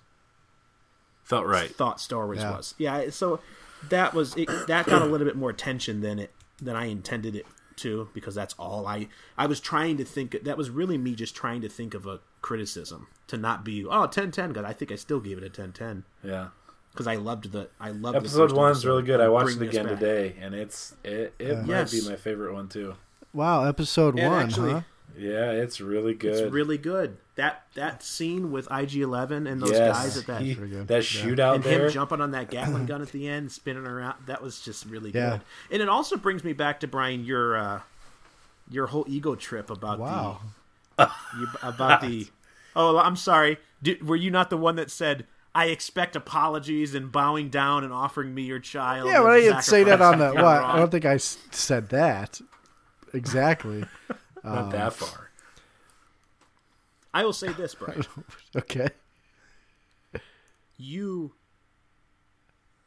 [SPEAKER 3] Felt right.
[SPEAKER 1] thought Star Wars
[SPEAKER 2] Yeah.
[SPEAKER 1] was. Yeah, so that was it, that got a little bit more attention than it than I intended it to because that's all I I was trying to think that was really me just trying to think of a criticism to not be oh 10 10 because I think I still gave it a 10 10
[SPEAKER 3] Yeah.
[SPEAKER 1] Because I loved the I loved the
[SPEAKER 3] Episode
[SPEAKER 1] first
[SPEAKER 3] one's
[SPEAKER 1] episode
[SPEAKER 3] really good. I watched it again
[SPEAKER 1] back.
[SPEAKER 3] today, and it's it, it might
[SPEAKER 1] Yes.
[SPEAKER 3] be my favorite one too.
[SPEAKER 2] Wow, episode
[SPEAKER 1] And
[SPEAKER 2] one,
[SPEAKER 1] actually,
[SPEAKER 2] huh?
[SPEAKER 3] Yeah, it's really good.
[SPEAKER 1] It's really good. That that scene with IG Eleven and those
[SPEAKER 3] yes,
[SPEAKER 1] guys at that
[SPEAKER 3] he-
[SPEAKER 2] Pretty good.
[SPEAKER 3] that shootout
[SPEAKER 1] and
[SPEAKER 3] there.
[SPEAKER 1] him jumping on that Gatling gun at the end, spinning around. That was just really
[SPEAKER 2] Yeah.
[SPEAKER 1] good. And it also brings me back to Brian your uh, your whole ego trip about
[SPEAKER 2] Wow.
[SPEAKER 1] the you, about the. Oh, I'm sorry. Did, were you not the one that said? I expect apologies and bowing down and offering me your child.
[SPEAKER 2] Yeah,
[SPEAKER 1] as
[SPEAKER 2] but
[SPEAKER 1] a
[SPEAKER 2] I didn't say that on the
[SPEAKER 1] sacrifice.
[SPEAKER 2] what?
[SPEAKER 1] You're
[SPEAKER 2] I don't think I said that exactly.
[SPEAKER 3] Not that um, far.
[SPEAKER 1] I will say this, Brian.
[SPEAKER 2] Okay.
[SPEAKER 1] you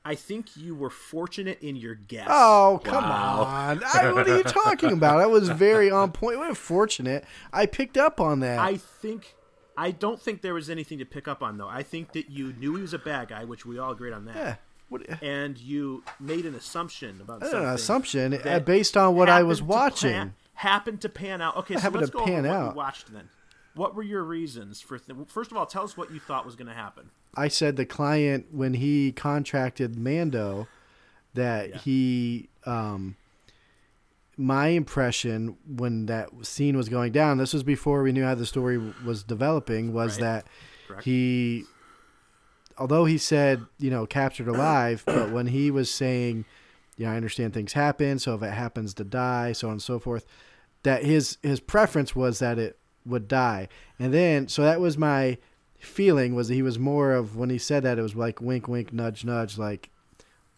[SPEAKER 1] I think you were fortunate in your guess.
[SPEAKER 2] Oh come on! I, what are you talking about? I was very on point. What fortunate! I picked up on that.
[SPEAKER 1] I think I don't think there was anything to pick up on though. I think that you knew he was a bad guy, which we all agreed on that.
[SPEAKER 2] yeah. What,
[SPEAKER 1] And you made an assumption about
[SPEAKER 2] an
[SPEAKER 1] something.
[SPEAKER 2] assumption uh, based on what I was watching.
[SPEAKER 1] Pan, happened to pan out. Okay, so
[SPEAKER 2] happened
[SPEAKER 1] let's
[SPEAKER 2] to
[SPEAKER 1] go
[SPEAKER 2] pan
[SPEAKER 1] over what
[SPEAKER 2] out.
[SPEAKER 1] you watched then. What were your reasons for? Th- First of all, tell us what you thought was going to happen.
[SPEAKER 2] I said the client when he contracted Mando that
[SPEAKER 1] Yeah.
[SPEAKER 2] he um my impression when that scene was going down this was before we knew how the story was developing was
[SPEAKER 1] Right.
[SPEAKER 2] that
[SPEAKER 1] Correct.
[SPEAKER 2] he although he said you know captured alive but when he was saying yeah I understand things happen so if it happens to die so on and so forth that his his preference was that it would die and then so that was my feeling was that he was more of when he said that it was like wink wink nudge nudge like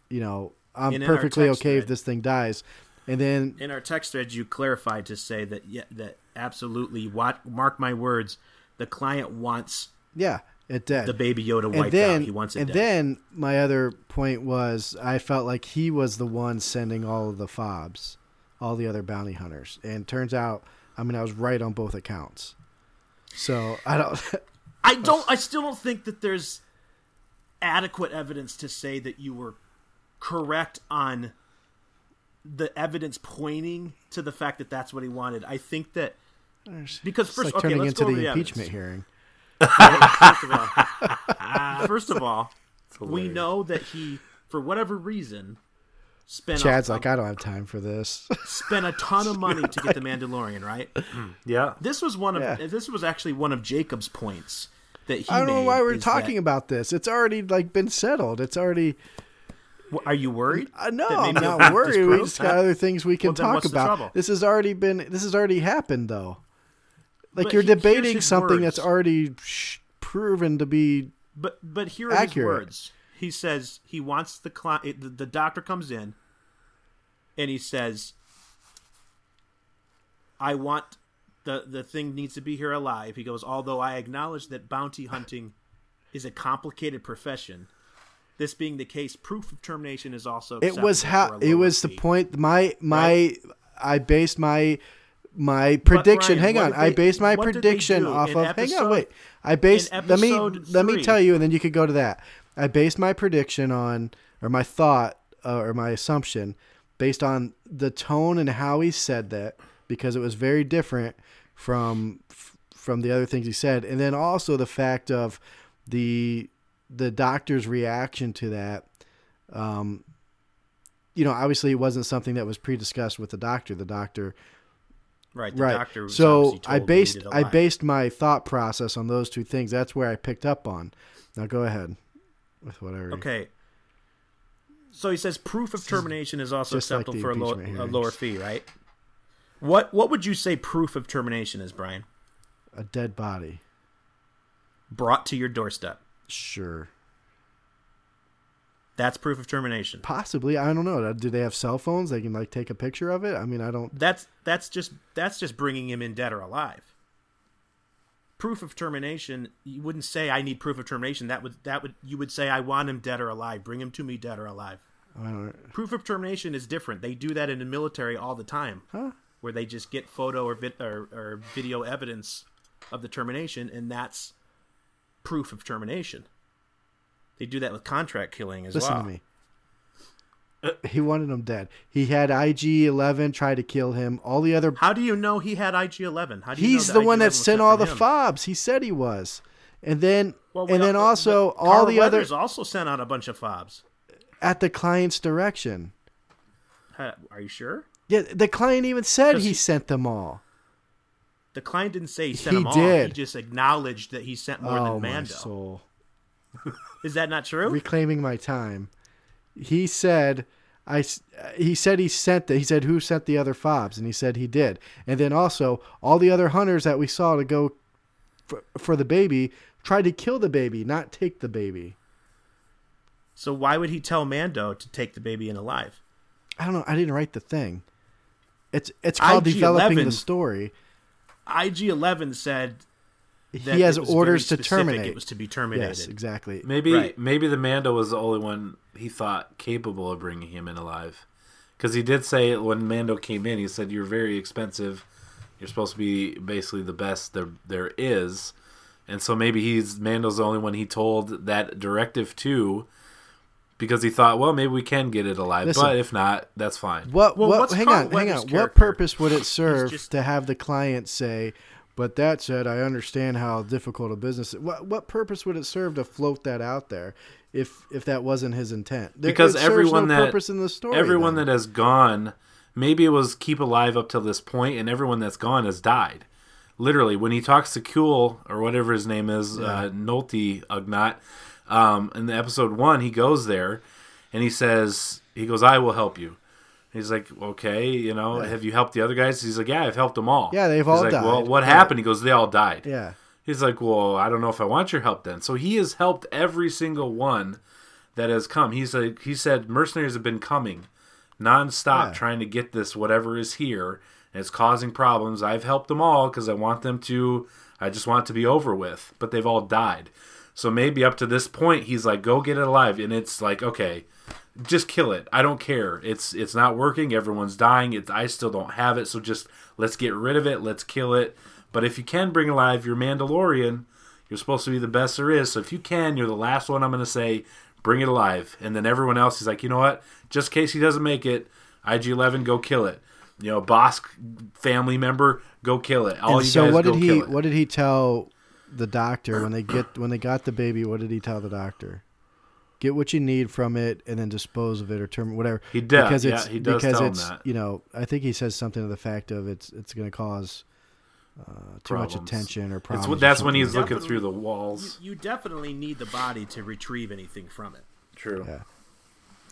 [SPEAKER 2] you know i'm
[SPEAKER 1] in
[SPEAKER 2] perfectly
[SPEAKER 1] text
[SPEAKER 2] okay if this thing dies and then
[SPEAKER 1] In our text thread, you clarified to say that yeah, that absolutely. What, mark my words. The client wants
[SPEAKER 2] yeah it did
[SPEAKER 1] the baby Yoda wiped
[SPEAKER 2] then
[SPEAKER 1] out. He wants it
[SPEAKER 2] and
[SPEAKER 1] dead.
[SPEAKER 2] then my other point was i felt like he was the one sending all of the fobs all the other bounty hunters and turns out i mean i was right on both accounts so i don't
[SPEAKER 1] I don't. I still don't think that there's adequate evidence to say that you were correct on the evidence pointing to the fact that that's what he wanted. I think that because
[SPEAKER 2] it's
[SPEAKER 1] first,
[SPEAKER 2] like
[SPEAKER 1] okay,
[SPEAKER 2] turning
[SPEAKER 1] let's
[SPEAKER 2] into
[SPEAKER 1] go over
[SPEAKER 2] the
[SPEAKER 1] the
[SPEAKER 2] impeachment
[SPEAKER 1] evidence.
[SPEAKER 2] hearing
[SPEAKER 1] First of all, first of all, we know that he, for whatever reason, spent
[SPEAKER 2] chad's
[SPEAKER 1] a,
[SPEAKER 2] like i don't have time for this
[SPEAKER 1] spent a ton of money to get the Mandalorian. Right.
[SPEAKER 3] Mm, yeah.
[SPEAKER 1] This was one of
[SPEAKER 2] Yeah.
[SPEAKER 1] this was actually one of Jacob's points that he.
[SPEAKER 2] I don't know why we're talking
[SPEAKER 1] that-
[SPEAKER 2] about this. It's already like been settled. It's already.
[SPEAKER 1] Are you worried?
[SPEAKER 2] Uh, no, I'm not worried. We just got other things we can
[SPEAKER 1] Well,
[SPEAKER 2] talk about. This has already been. This has already happened, though. Like
[SPEAKER 1] But
[SPEAKER 2] you're debating something that's already sh- proven to be.
[SPEAKER 1] But but here are his words. He says he wants the client. The, the doctor comes in, and he says, "I want the the thing needs to be here alive. He goes, although I acknowledge that bounty hunting is a complicated profession. This being the case, proof of termination is also
[SPEAKER 2] It was how it was the point. My my I based my my prediction.
[SPEAKER 1] Brian,
[SPEAKER 2] hang on,
[SPEAKER 1] did
[SPEAKER 2] I based my
[SPEAKER 1] they
[SPEAKER 2] prediction off of. hang on, wait. I based. Let me
[SPEAKER 1] episode
[SPEAKER 2] let me tell you, and then you could go to that. I based my prediction on, or my thought, uh, or my assumption, based on the tone and how he said that, because it was very different from f- from the other things he said, and then also the fact of the the doctor's reaction to that. Um, you know, obviously, it wasn't something that was pre-discussed with the doctor. The doctor
[SPEAKER 1] right. The
[SPEAKER 2] right.
[SPEAKER 1] doctor was
[SPEAKER 2] so I based I based my thought process on those two things. That's where I picked up on. Now go ahead with whatever.
[SPEAKER 1] Okay. So he says proof of termination is also
[SPEAKER 2] just
[SPEAKER 1] acceptable
[SPEAKER 2] the
[SPEAKER 1] for a,
[SPEAKER 2] impeachment
[SPEAKER 1] a lower fee, right? What what would you say proof of termination is, Brian?
[SPEAKER 2] A dead body.
[SPEAKER 1] Brought to your doorstep.
[SPEAKER 2] Sure.
[SPEAKER 1] That's proof of termination.
[SPEAKER 2] Possibly. I don't know. Do they have cell phones? They can like take a picture of it. I mean, I don't.
[SPEAKER 1] That's that's just that's just bringing him in dead or alive. Proof of termination. You wouldn't say I need proof of termination. That would that would you would say I want him dead or alive. Bring him to me dead or alive.
[SPEAKER 2] I don't.
[SPEAKER 1] Proof of termination is different. They do that in the military all the time,
[SPEAKER 2] Huh?
[SPEAKER 1] where they just get photo or, vid- or, or video evidence of the termination, and that's proof of termination. They do that with contract killing as
[SPEAKER 2] Listen
[SPEAKER 1] well.
[SPEAKER 2] to me. Uh, he wanted him dead. He had IG Eleven try to kill him. All the other.
[SPEAKER 1] How do you know he had IG Eleven? How do you
[SPEAKER 2] He's the one
[SPEAKER 1] IG-11
[SPEAKER 2] that sent all the
[SPEAKER 1] him?
[SPEAKER 2] fobs. He said he was, and then
[SPEAKER 1] Well, we
[SPEAKER 2] and then also all the other
[SPEAKER 1] Weathers also sent out a bunch of fobs.
[SPEAKER 2] at the client's direction.
[SPEAKER 1] Are you sure?
[SPEAKER 2] Yeah, the client even said he- sent them all.
[SPEAKER 1] The client didn't say he sent
[SPEAKER 2] He
[SPEAKER 1] them all. He
[SPEAKER 2] did.
[SPEAKER 1] just acknowledged that he sent more
[SPEAKER 2] oh
[SPEAKER 1] than
[SPEAKER 2] my
[SPEAKER 1] Mando.
[SPEAKER 2] soul!
[SPEAKER 1] Is that not true?
[SPEAKER 2] Reclaiming my time. He said, "I." Uh, he said he sent the. He said who sent the other fobs, and he said he did. And then also all the other hunters that we saw to go for, for the baby tried to kill the baby, not take the baby.
[SPEAKER 1] so why would he tell Mando to take the baby in alive?
[SPEAKER 2] I don't know. I didn't write the thing. It's it's called
[SPEAKER 1] IG-11
[SPEAKER 2] developing the story.
[SPEAKER 1] IG Eleven said that
[SPEAKER 2] He has
[SPEAKER 1] it was
[SPEAKER 2] orders
[SPEAKER 1] very
[SPEAKER 2] to terminate.
[SPEAKER 1] It was to be terminated.
[SPEAKER 2] Yes, exactly.
[SPEAKER 3] Maybe
[SPEAKER 1] Right.
[SPEAKER 3] maybe the Mando was the only one he thought capable of bringing him in alive, because he did say when Mando came in, he said you're very expensive. You're supposed to be basically the best there there is, and so maybe he's Mando's the only one he told that directive to, because he thought, well, maybe we can get it alive,
[SPEAKER 2] Listen.
[SPEAKER 3] but if not, that's fine.
[SPEAKER 2] What?
[SPEAKER 1] Well,
[SPEAKER 2] what?
[SPEAKER 1] what's
[SPEAKER 2] Hang
[SPEAKER 1] Carl
[SPEAKER 2] on, hang
[SPEAKER 1] Weathers'
[SPEAKER 2] on. What purpose would it serve
[SPEAKER 1] just-
[SPEAKER 2] to have the client say? But that said, I understand how difficult a business. What what purpose would it serve to float that out there, if if that wasn't his intent? There-
[SPEAKER 3] because
[SPEAKER 2] it
[SPEAKER 3] everyone
[SPEAKER 2] no
[SPEAKER 3] that
[SPEAKER 2] purpose in the story.
[SPEAKER 3] everyone
[SPEAKER 2] then.
[SPEAKER 3] that has gone maybe it was keep alive up till this point and everyone that's gone has died literally when he talks to Kuhl or whatever his name is uh, Nolte Ugnaught um, in the episode one he goes there and he says he goes I will help you He's like, okay, you know, have you helped the other guys? He's like, yeah, I've helped them all.
[SPEAKER 2] Yeah, they've
[SPEAKER 3] He's
[SPEAKER 2] all
[SPEAKER 3] like,
[SPEAKER 2] died.
[SPEAKER 3] Well, what happened? He goes, they all died.
[SPEAKER 2] yeah.
[SPEAKER 3] He's like, well, I don't know if I want your help then. So he has helped every single one that has come. He's like, he said, mercenaries have been coming nonstop
[SPEAKER 2] Yeah.
[SPEAKER 3] trying to get this whatever is here, and it's causing problems. I've helped them all because I want them to. I just want it to be over with. But they've all died. So maybe up to this point, he's like, go get it alive, and it's like, okay, just kill it. I don't care. It's it's not working. Everyone's dying. It's I still don't have it. So just let's get rid of it. Let's kill it. But if you can bring alive your Mandalorian, you're supposed to be the best there is. So if you can, you're the last one. I'm going to say, bring it alive. And then everyone else is like, you know what? Just in case he doesn't make it, IG11, go kill it. You know, Bossk family member, go kill it. All
[SPEAKER 2] And
[SPEAKER 3] you
[SPEAKER 2] so
[SPEAKER 3] guys
[SPEAKER 2] what did he what did he tell the doctor when they get when they got the baby? What did he tell the doctor? Get what you need from it, and then dispose of it or term whatever.
[SPEAKER 3] He did,
[SPEAKER 2] because
[SPEAKER 3] yeah,
[SPEAKER 2] it's
[SPEAKER 3] he does
[SPEAKER 2] because
[SPEAKER 3] tell him
[SPEAKER 2] it's
[SPEAKER 3] that.
[SPEAKER 2] you know I think he says something to the fact of it's it's going to cause uh, too much attention or
[SPEAKER 3] It's
[SPEAKER 2] problems. or
[SPEAKER 3] that's when he's looking through the
[SPEAKER 1] You,
[SPEAKER 3] walls.
[SPEAKER 1] you definitely need the body to retrieve anything from it.
[SPEAKER 3] True.
[SPEAKER 2] Yeah.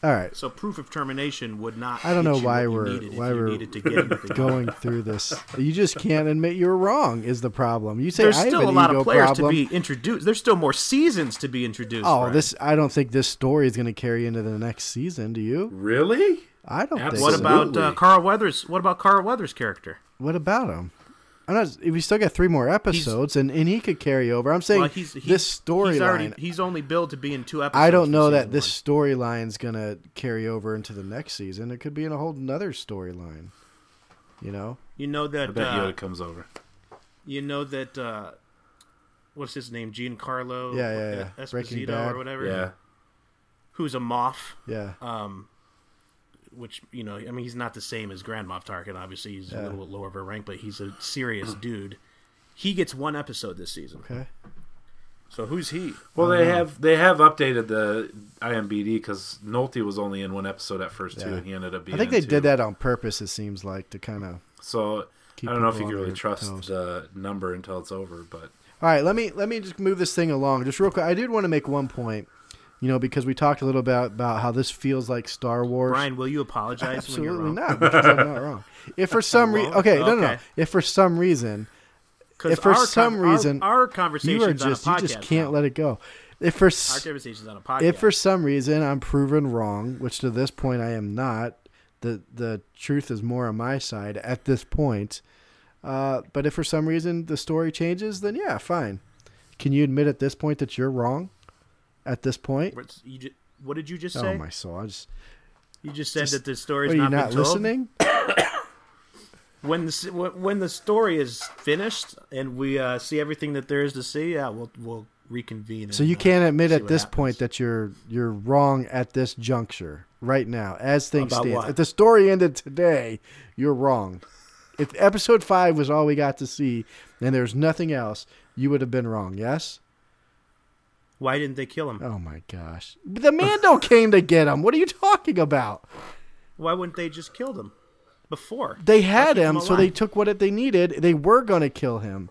[SPEAKER 2] All right,
[SPEAKER 1] So proof of termination would not.
[SPEAKER 2] I don't know why we're why we're
[SPEAKER 1] needed to get
[SPEAKER 2] going through this. You just can't admit you're wrong. Is the problem? You say
[SPEAKER 1] There's
[SPEAKER 2] I have
[SPEAKER 1] still
[SPEAKER 2] an
[SPEAKER 1] a lot of players
[SPEAKER 2] problem.
[SPEAKER 1] to be introduced. There's still more seasons to be introduced.
[SPEAKER 2] Oh,
[SPEAKER 1] Brian.
[SPEAKER 2] this I don't think this story is going to carry into the next season. Do you?
[SPEAKER 3] Really?
[SPEAKER 2] I don't think.
[SPEAKER 1] What about uh, Carl Weathers? What about Carl Weathers' character?
[SPEAKER 2] what about him? I'm not. We still got three more episodes, and, and he could carry over. I'm saying
[SPEAKER 1] Well, he's, he's,
[SPEAKER 2] this
[SPEAKER 1] He's, already,
[SPEAKER 2] storyline.
[SPEAKER 1] he's only billed to be in two episodes.
[SPEAKER 2] I don't know that
[SPEAKER 1] season
[SPEAKER 2] this
[SPEAKER 1] one.
[SPEAKER 2] storyline's gonna carry over into the next season. It could be in a whole another storyline. You know,
[SPEAKER 1] You know that.
[SPEAKER 3] I
[SPEAKER 1] that.
[SPEAKER 3] bet
[SPEAKER 1] uh,
[SPEAKER 3] Yoda comes over.
[SPEAKER 1] You know that. Uh, what's his name? Giancarlo.
[SPEAKER 2] Yeah, yeah, yeah.
[SPEAKER 1] Esposito
[SPEAKER 2] Breaking
[SPEAKER 1] or whatever.
[SPEAKER 3] Yeah.
[SPEAKER 1] Who's a Moff?
[SPEAKER 2] yeah.
[SPEAKER 1] Um, which you know, I mean, he's not the same as Grand Moff Tarkin. Obviously, he's
[SPEAKER 2] Yeah.
[SPEAKER 1] a little bit lower of a rank, but he's a serious dude. He gets one episode this season.
[SPEAKER 2] Okay.
[SPEAKER 1] So who's he?
[SPEAKER 3] Well, they have they have updated the IMBD because Nolte was only in one episode at first too,
[SPEAKER 2] Yeah.
[SPEAKER 3] and he ended up being.
[SPEAKER 2] I think
[SPEAKER 3] in
[SPEAKER 2] they
[SPEAKER 3] two.
[SPEAKER 2] did that on purpose. It seems like to kind of.
[SPEAKER 3] So
[SPEAKER 2] Keep
[SPEAKER 3] I don't know if you can really trust
[SPEAKER 2] toes.
[SPEAKER 3] the number until it's over, but
[SPEAKER 2] All right, let me let me just move this thing along just real quick. I did want to make one point, you know, because we talked a little about about how this feels like Star Wars.
[SPEAKER 1] Brian, will you apologize
[SPEAKER 2] Absolutely
[SPEAKER 1] when you're wrong?
[SPEAKER 2] not, because I'm not wrong. If for some reason, okay, no, no, no. If for some reason, If for
[SPEAKER 1] our
[SPEAKER 2] some
[SPEAKER 1] our-
[SPEAKER 2] reason
[SPEAKER 1] our, conversations
[SPEAKER 2] you are just
[SPEAKER 1] on
[SPEAKER 2] you just can't let it go. If for
[SPEAKER 1] our conversations on a podcast.
[SPEAKER 2] if for some reason I'm proven wrong, which to this point I am not, the the truth is more on my side at this point. Uh, but if for some reason the story changes, then yeah, fine. Can you admit at this point that you're wrong? At this point,
[SPEAKER 1] What's- you ju- what did you just
[SPEAKER 2] oh
[SPEAKER 1] say?
[SPEAKER 2] Oh my soul! I just
[SPEAKER 1] you just said
[SPEAKER 2] just-
[SPEAKER 1] that the story's
[SPEAKER 2] are you
[SPEAKER 1] not,
[SPEAKER 2] not
[SPEAKER 1] been told.
[SPEAKER 2] listening?
[SPEAKER 1] When the when the story is finished and we uh, see everything that there is to see, yeah, we'll we'll reconvene.
[SPEAKER 2] So
[SPEAKER 1] and,
[SPEAKER 2] you
[SPEAKER 1] uh,
[SPEAKER 2] can't admit at this
[SPEAKER 1] happens.
[SPEAKER 2] point that you're you're wrong at this juncture right now, as things
[SPEAKER 1] About
[SPEAKER 2] stand.
[SPEAKER 1] what?
[SPEAKER 2] If the story ended today, you're wrong. If episode five was all we got to see and there's nothing else, you would have been wrong. Yes.
[SPEAKER 1] Why didn't they kill him?
[SPEAKER 2] Oh my gosh, the Mando came to get him. What are you talking about?
[SPEAKER 1] Why wouldn't they just kill him before?
[SPEAKER 2] They had
[SPEAKER 1] keep
[SPEAKER 2] him, so they took what they needed. They were going to kill him.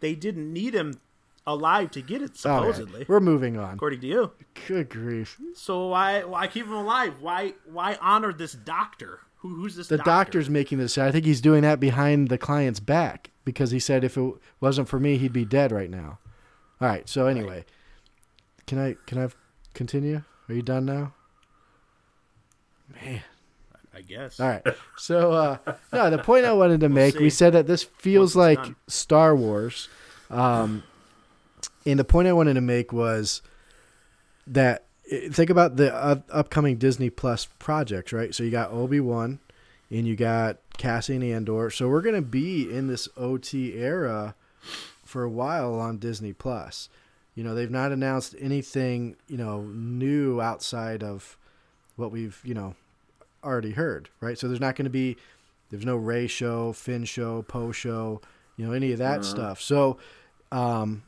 [SPEAKER 1] They didn't need him alive to get it,
[SPEAKER 2] All right,
[SPEAKER 1] supposedly,
[SPEAKER 2] we're moving on.
[SPEAKER 1] according to you.
[SPEAKER 2] Good grief.
[SPEAKER 1] So why why keep him alive? Why why honor this doctor? Who, who's this?
[SPEAKER 2] The
[SPEAKER 1] doctor?
[SPEAKER 2] doctor's making this. I think he's doing that behind the client's back because he said if it wasn't for me, he'd be dead right now. All right. So anyway, can I can I continue? Are you done now? Man.
[SPEAKER 1] I guess.
[SPEAKER 2] All right. So uh, no, the point I wanted to make, we said that this feels
[SPEAKER 1] Once
[SPEAKER 2] like. Star Wars, um, and the point I wanted to make was that think about the uh, upcoming Disney Plus projects, right? So you got Obi Wan, and you got Cassian Andor. So we're gonna be in this OT era for a while on Disney Plus. You know, they've not announced anything, you know, new outside of what we've, you know, already heard, right? So there's not going to be there's no Rey show, Finn show, Poe show, you know, any of that stuff. So um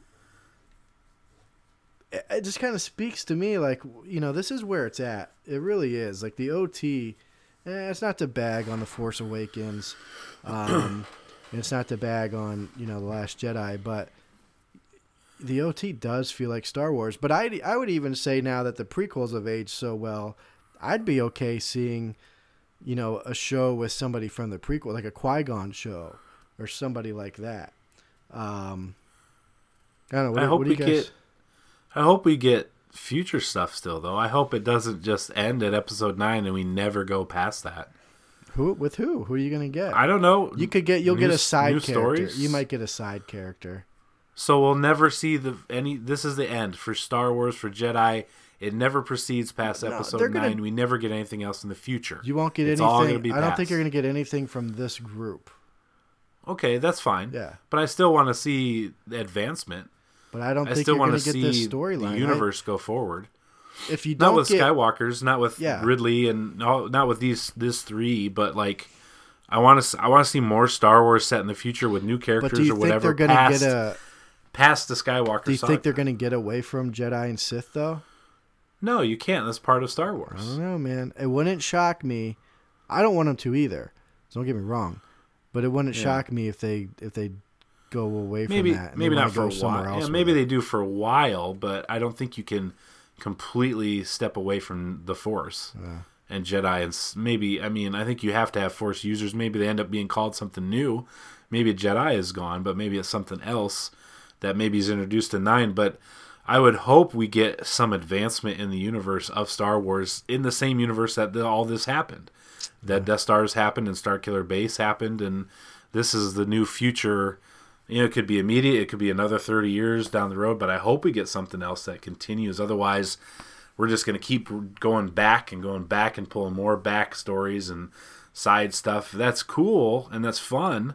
[SPEAKER 2] it, it just kind of speaks to me like, you know, this is where it's at. It really is. Like the OT eh, it's not to bag on the Force Awakens. Um and it's not to bag on, you know, the Last Jedi, but the OT does feel like Star Wars, but I I would even say now that the prequels have aged so well, I'd be okay seeing, you know, a show with somebody from the prequel, like a Qui Gon show, or somebody like that. Um, I don't know. What,
[SPEAKER 3] I hope we
[SPEAKER 2] you guys?
[SPEAKER 3] get. I hope we get future stuff still, though. I hope it doesn't just end at episode nine and we never go past that.
[SPEAKER 2] Who with who? Who are you gonna get?
[SPEAKER 3] I don't know.
[SPEAKER 2] you could get. You'll
[SPEAKER 3] New
[SPEAKER 2] get a side
[SPEAKER 3] new
[SPEAKER 2] character.
[SPEAKER 3] stories?
[SPEAKER 2] You might get a side character.
[SPEAKER 3] So we'll never see the any. This is the end for Star Wars for Jedi. It never proceeds past
[SPEAKER 2] No,
[SPEAKER 3] episode
[SPEAKER 2] they're gonna-
[SPEAKER 3] nine. We never get anything else in the future.
[SPEAKER 2] You won't get
[SPEAKER 3] It's all gonna
[SPEAKER 2] anything.
[SPEAKER 3] be
[SPEAKER 2] I don't think you're gonna get anything from this group.
[SPEAKER 3] Okay, that's fine.
[SPEAKER 2] Yeah.
[SPEAKER 3] but I still want to see advancement.
[SPEAKER 2] But I don't
[SPEAKER 3] I
[SPEAKER 2] think
[SPEAKER 3] still
[SPEAKER 2] you're
[SPEAKER 3] want
[SPEAKER 2] gonna
[SPEAKER 3] to
[SPEAKER 2] get this
[SPEAKER 3] see
[SPEAKER 2] storyline.
[SPEAKER 3] the
[SPEAKER 2] I-
[SPEAKER 3] universe go forward.
[SPEAKER 2] If you
[SPEAKER 3] Not
[SPEAKER 2] don't
[SPEAKER 3] with
[SPEAKER 2] get,
[SPEAKER 3] Skywalkers, not with
[SPEAKER 2] Yeah.
[SPEAKER 3] Ridley, and all, not with these this three, but like. I want to. I want to see more Star Wars set in the future with new characters
[SPEAKER 2] but do you
[SPEAKER 3] or
[SPEAKER 2] think
[SPEAKER 3] whatever.
[SPEAKER 2] they're gonna get a?
[SPEAKER 3] Past the Skywalker.
[SPEAKER 2] Do you
[SPEAKER 3] saga.
[SPEAKER 2] think they're gonna get away from Jedi and Sith though?
[SPEAKER 3] No, you can't. That's part of Star Wars.
[SPEAKER 2] I don't know, man. It wouldn't shock me. I don't want them to either. So don't get me wrong, but it wouldn't
[SPEAKER 3] Yeah.
[SPEAKER 2] shock me if they if they go away from
[SPEAKER 3] maybe
[SPEAKER 2] that.
[SPEAKER 3] maybe not for a while. Yeah, maybe they do for a while, but I don't think you can completely step away from the Force and Jedi. And maybe I mean I think you have to have Force users. Maybe they end up being called something new. Maybe a Jedi is gone, but maybe it's something else that maybe is introduced in nine. But I would hope we get some advancement in the universe of Star Wars in the same universe that the, all this happened. That Death Stars happened and Starkiller Base happened and this is the new future. You know, it could be immediate, it could be another 30 years down the road, but I hope we get something else that continues. Otherwise, we're just going to keep going back and going back and pulling more back stories and side stuff. That's cool and that's fun,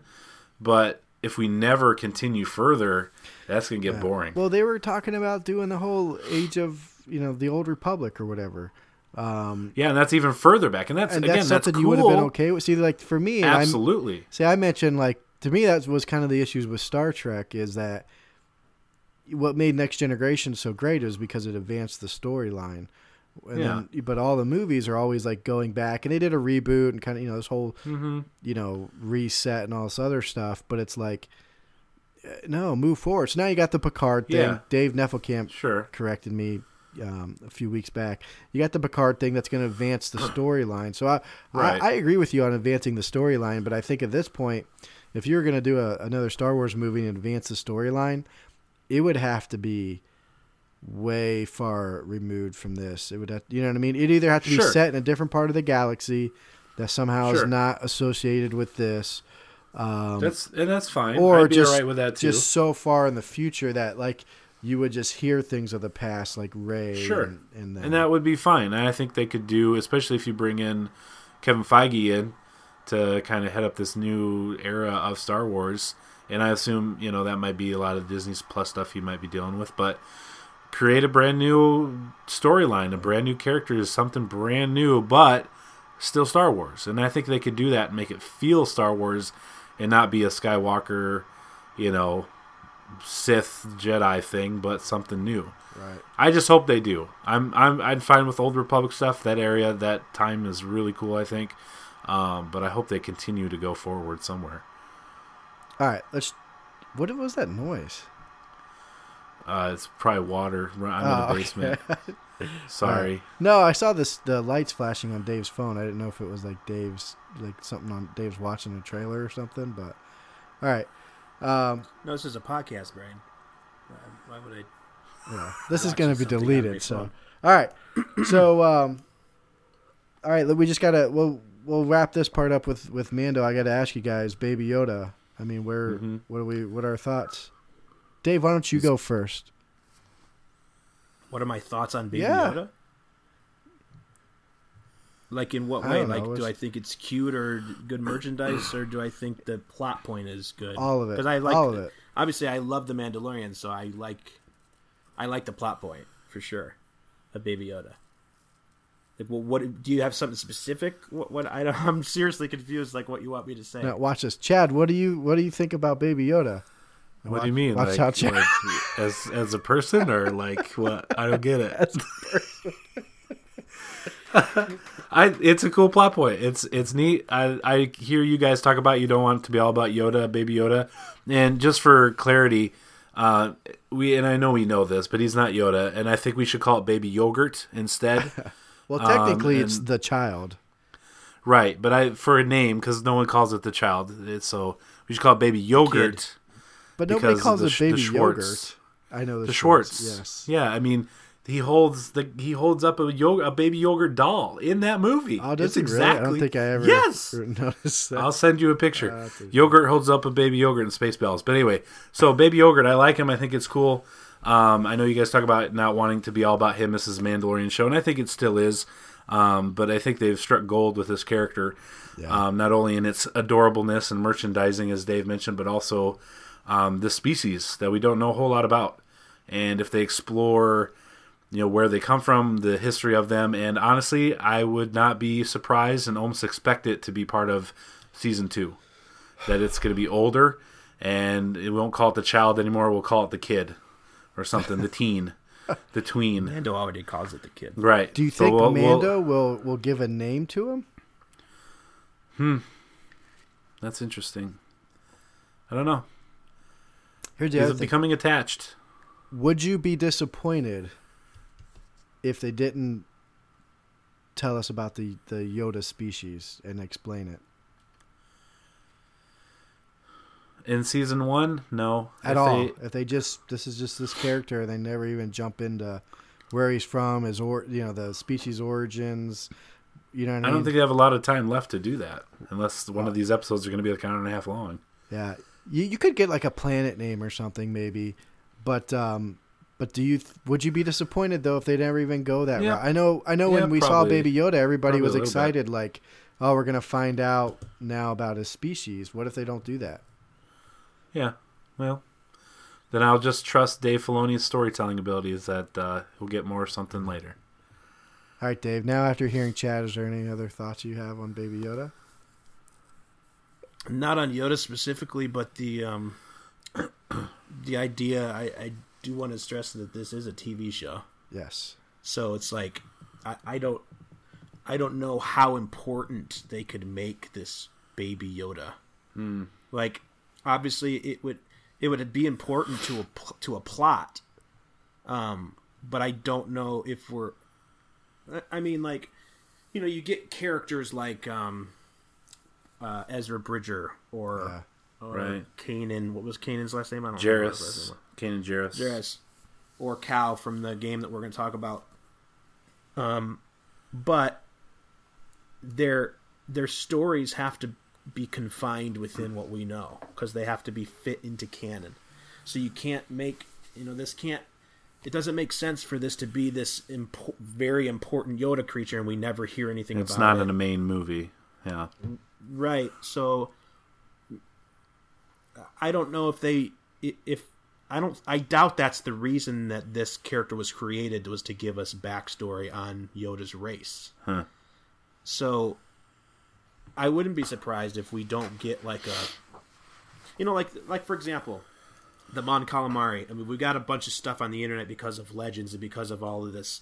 [SPEAKER 3] but if we never continue further, that's going to get boring.
[SPEAKER 2] Well, they were talking about doing the whole age of you know the old republic or whatever. Um,
[SPEAKER 3] yeah, and that's even further back, and that's
[SPEAKER 2] and
[SPEAKER 3] again
[SPEAKER 2] that's
[SPEAKER 3] that's,
[SPEAKER 2] something
[SPEAKER 3] cool.
[SPEAKER 2] you would have been okay with. See, like for me,
[SPEAKER 3] Absolutely.
[SPEAKER 2] See, I mentioned like to me that was kind of the issues with Star Trek is that what made Next Generation so great is because it advanced the storyline. And
[SPEAKER 3] Yeah.
[SPEAKER 2] then, but all the movies are always like going back, and they did a reboot and kind of you know this whole
[SPEAKER 3] Mm-hmm.
[SPEAKER 2] you know reset and all this other stuff. But it's like, no, move forward. So now you got the Picard thing.
[SPEAKER 3] Yeah.
[SPEAKER 2] Dave Neffelkamp
[SPEAKER 3] Sure.
[SPEAKER 2] corrected me um, a few weeks back. You got the Picard thing that's going to advance the storyline. So I,
[SPEAKER 3] Right.
[SPEAKER 2] I I agree with you on advancing the storyline, but I think at this point, if you were going to do a, another Star Wars movie and advance the storyline, it would have to be way far removed from this. It would have, you know what I mean? It either have to be
[SPEAKER 3] Sure.
[SPEAKER 2] set in a different part of the galaxy that somehow
[SPEAKER 3] Sure.
[SPEAKER 2] is not associated with this. Um,
[SPEAKER 3] That's and that's fine.
[SPEAKER 2] or
[SPEAKER 3] I'd be
[SPEAKER 2] just
[SPEAKER 3] alright with that too.
[SPEAKER 2] just so far in the future that like you would just hear things of the past like Rey
[SPEAKER 3] Sure.
[SPEAKER 2] and, and,
[SPEAKER 3] and that would be fine. I think they could do, especially if you bring in Kevin Feige in to kind of head up this new era of Star Wars. And I assume you know that might be a lot of Disney's Plus stuff he might be dealing with, but create a brand new storyline, a brand new characters, something brand new, but still Star Wars. And I think they could do that and make it feel Star Wars and not be a Skywalker, you know, Sith Jedi thing, but something new.
[SPEAKER 2] right.
[SPEAKER 3] I just hope they do. I'm I'm I'm fine with Old Republic stuff. That area, that time is really cool. I think, um, but I hope they continue to go forward somewhere.
[SPEAKER 2] All right, let's. What was that noise?
[SPEAKER 3] Uh, it's probably water. I'm in
[SPEAKER 2] Oh,
[SPEAKER 3] the basement. Sorry.
[SPEAKER 2] No, I saw this the lights flashing on Dave's phone. I didn't know if it was like Dave's like something on Dave's watching a trailer or something. But all right, um,
[SPEAKER 1] No, this is a podcast, Brian. Why, why would I?
[SPEAKER 2] yeah, this is going to be deleted. So all right, so um, all right, we just gotta we'll we'll wrap this part up with with Mando. I got to ask you guys, Baby Yoda. I mean, where
[SPEAKER 3] Mhm.
[SPEAKER 2] what are we? What are our thoughts? Dave, why don't you go first?
[SPEAKER 1] What are my thoughts on Baby
[SPEAKER 2] Yeah.
[SPEAKER 1] Yoda? Like in what way? Like,
[SPEAKER 2] know,
[SPEAKER 1] do I think it's cute or good merchandise, or do I think the plot point is good?
[SPEAKER 2] All of it.
[SPEAKER 1] Because I like
[SPEAKER 2] all of it.
[SPEAKER 1] Obviously, I love the Mandalorian, so I like, I like the plot point for sure. A Baby Yoda. Like, well, what do you have something specific? What? what I don't, I'm seriously confused. Like, what you want me to say?
[SPEAKER 2] Now, watch this, Chad. What do you what do you think about Baby Yoda?
[SPEAKER 3] What do you mean?
[SPEAKER 2] Watch
[SPEAKER 3] like,
[SPEAKER 2] out,
[SPEAKER 3] like, as as a person or like what? I don't get it. I it's a cool plot point. It's it's neat. I I hear you guys talk about you don't want it to be all about Yoda, Baby Yoda, and just for clarity, uh, we and I know we know this, but he's not Yoda, and I think we should call it Baby Yogurt instead.
[SPEAKER 2] Well,
[SPEAKER 3] Um,
[SPEAKER 2] technically, it's the child.
[SPEAKER 3] right, but I for a name because no one calls it the child, it's, so we should call it Baby Yogurt.
[SPEAKER 2] But nobody calls
[SPEAKER 3] the
[SPEAKER 2] it baby
[SPEAKER 3] Schwartz.
[SPEAKER 2] yogurt. I know the,
[SPEAKER 3] the
[SPEAKER 2] Schwartz.
[SPEAKER 3] Schwartz.
[SPEAKER 2] Yes.
[SPEAKER 3] Yeah, I mean, he holds the he holds up a yogurt, a baby yogurt doll in that movie.
[SPEAKER 2] Oh, does
[SPEAKER 3] It's
[SPEAKER 2] he really? I don't think I ever
[SPEAKER 3] Yes.
[SPEAKER 2] noticed that.
[SPEAKER 3] I'll send you a picture.
[SPEAKER 2] Uh,
[SPEAKER 3] yogurt holds up a baby yogurt in Space Spaceballs. But anyway, so baby yogurt, I like him. I think it's cool. Um, I know you guys talk about not wanting to be all about him. This is a Mandalorian show, and I think it still is. Um, but I think they've struck gold with this character,
[SPEAKER 2] Yeah.
[SPEAKER 3] um, not only in its adorableness and merchandising, as Dave mentioned, but also um, the species that we don't know a whole lot about. And if they explore, you know, where they come from, the history of them, and honestly, I would not be surprised and almost expect it to be part of season two. That it's going to be older, and we won't call it the child anymore. We'll call it the kid, or something, the teen, the tween.
[SPEAKER 1] Mando already calls it the kid.
[SPEAKER 3] Right.
[SPEAKER 2] Do you
[SPEAKER 3] So
[SPEAKER 2] think
[SPEAKER 3] we'll- we'll-
[SPEAKER 2] Mando will will give a name to him? Hmm.
[SPEAKER 3] That's interesting. I don't know.
[SPEAKER 2] Here's the
[SPEAKER 3] Is
[SPEAKER 2] other
[SPEAKER 3] it
[SPEAKER 2] thing.
[SPEAKER 3] becoming attached?
[SPEAKER 2] Would you be disappointed if they didn't tell us about the the Yoda species and explain it
[SPEAKER 3] In season one, no.
[SPEAKER 2] at
[SPEAKER 3] If
[SPEAKER 2] all?
[SPEAKER 3] they-
[SPEAKER 2] if they just this is just this character, and they never even jump into where he's from, his or you know the species origins, You know I mean?
[SPEAKER 3] I don't think they have a lot of time left to do that, unless one of these episodes are going to be like an hour and a half long.
[SPEAKER 2] Yeah, you, you could get like a planet name or something maybe, but um, but do you would you be disappointed though if they never even go that
[SPEAKER 3] Yeah.
[SPEAKER 2] route? I know I know
[SPEAKER 3] Yeah,
[SPEAKER 2] when we saw. Baby Yoda, everybody was excited like, oh, we're gonna find out now about his species. What if they don't do that?
[SPEAKER 3] Yeah, well, then I'll just trust Dave Filoni's storytelling abilities that uh, he'll get more something later.
[SPEAKER 2] All right, Dave. Now after hearing Chad, is there any other thoughts you have on Baby Yoda?
[SPEAKER 1] Not on Yoda specifically, but the um, the idea. I, I do want to stress that this is a TV show,
[SPEAKER 2] Yes.
[SPEAKER 1] so it's like I, I don't I don't know how important they could make this baby Yoda. Like, obviously, it would it would be important to a to a plot, um, but I don't know if we're. I- I mean, like, you know, you get characters like um, uh, Ezra Bridger or, or
[SPEAKER 3] Right.
[SPEAKER 1] Kanan. What was Kanan's last name? I don't know. what his last
[SPEAKER 3] Jarrus, Kanan Jarrus.
[SPEAKER 1] Yes. Or Cal from the game that we're going to talk about. Um, but their their stories have to be confined within what we know because they have to be fit into canon. So you can't make you know this can't. It doesn't make sense for this to be this impo- very important Yoda creature and we never hear anything
[SPEAKER 3] It's
[SPEAKER 1] about it.
[SPEAKER 3] It's not in a main movie. Yeah,
[SPEAKER 1] Right. So I don't know if they if I don't I doubt that's the reason that this character was created was to give us backstory on Yoda's race.
[SPEAKER 3] Huh.
[SPEAKER 1] So I wouldn't be surprised if we don't get like a you know like like for example the Mon Calamari. I mean we got a bunch of stuff on the internet because of legends and because of all of this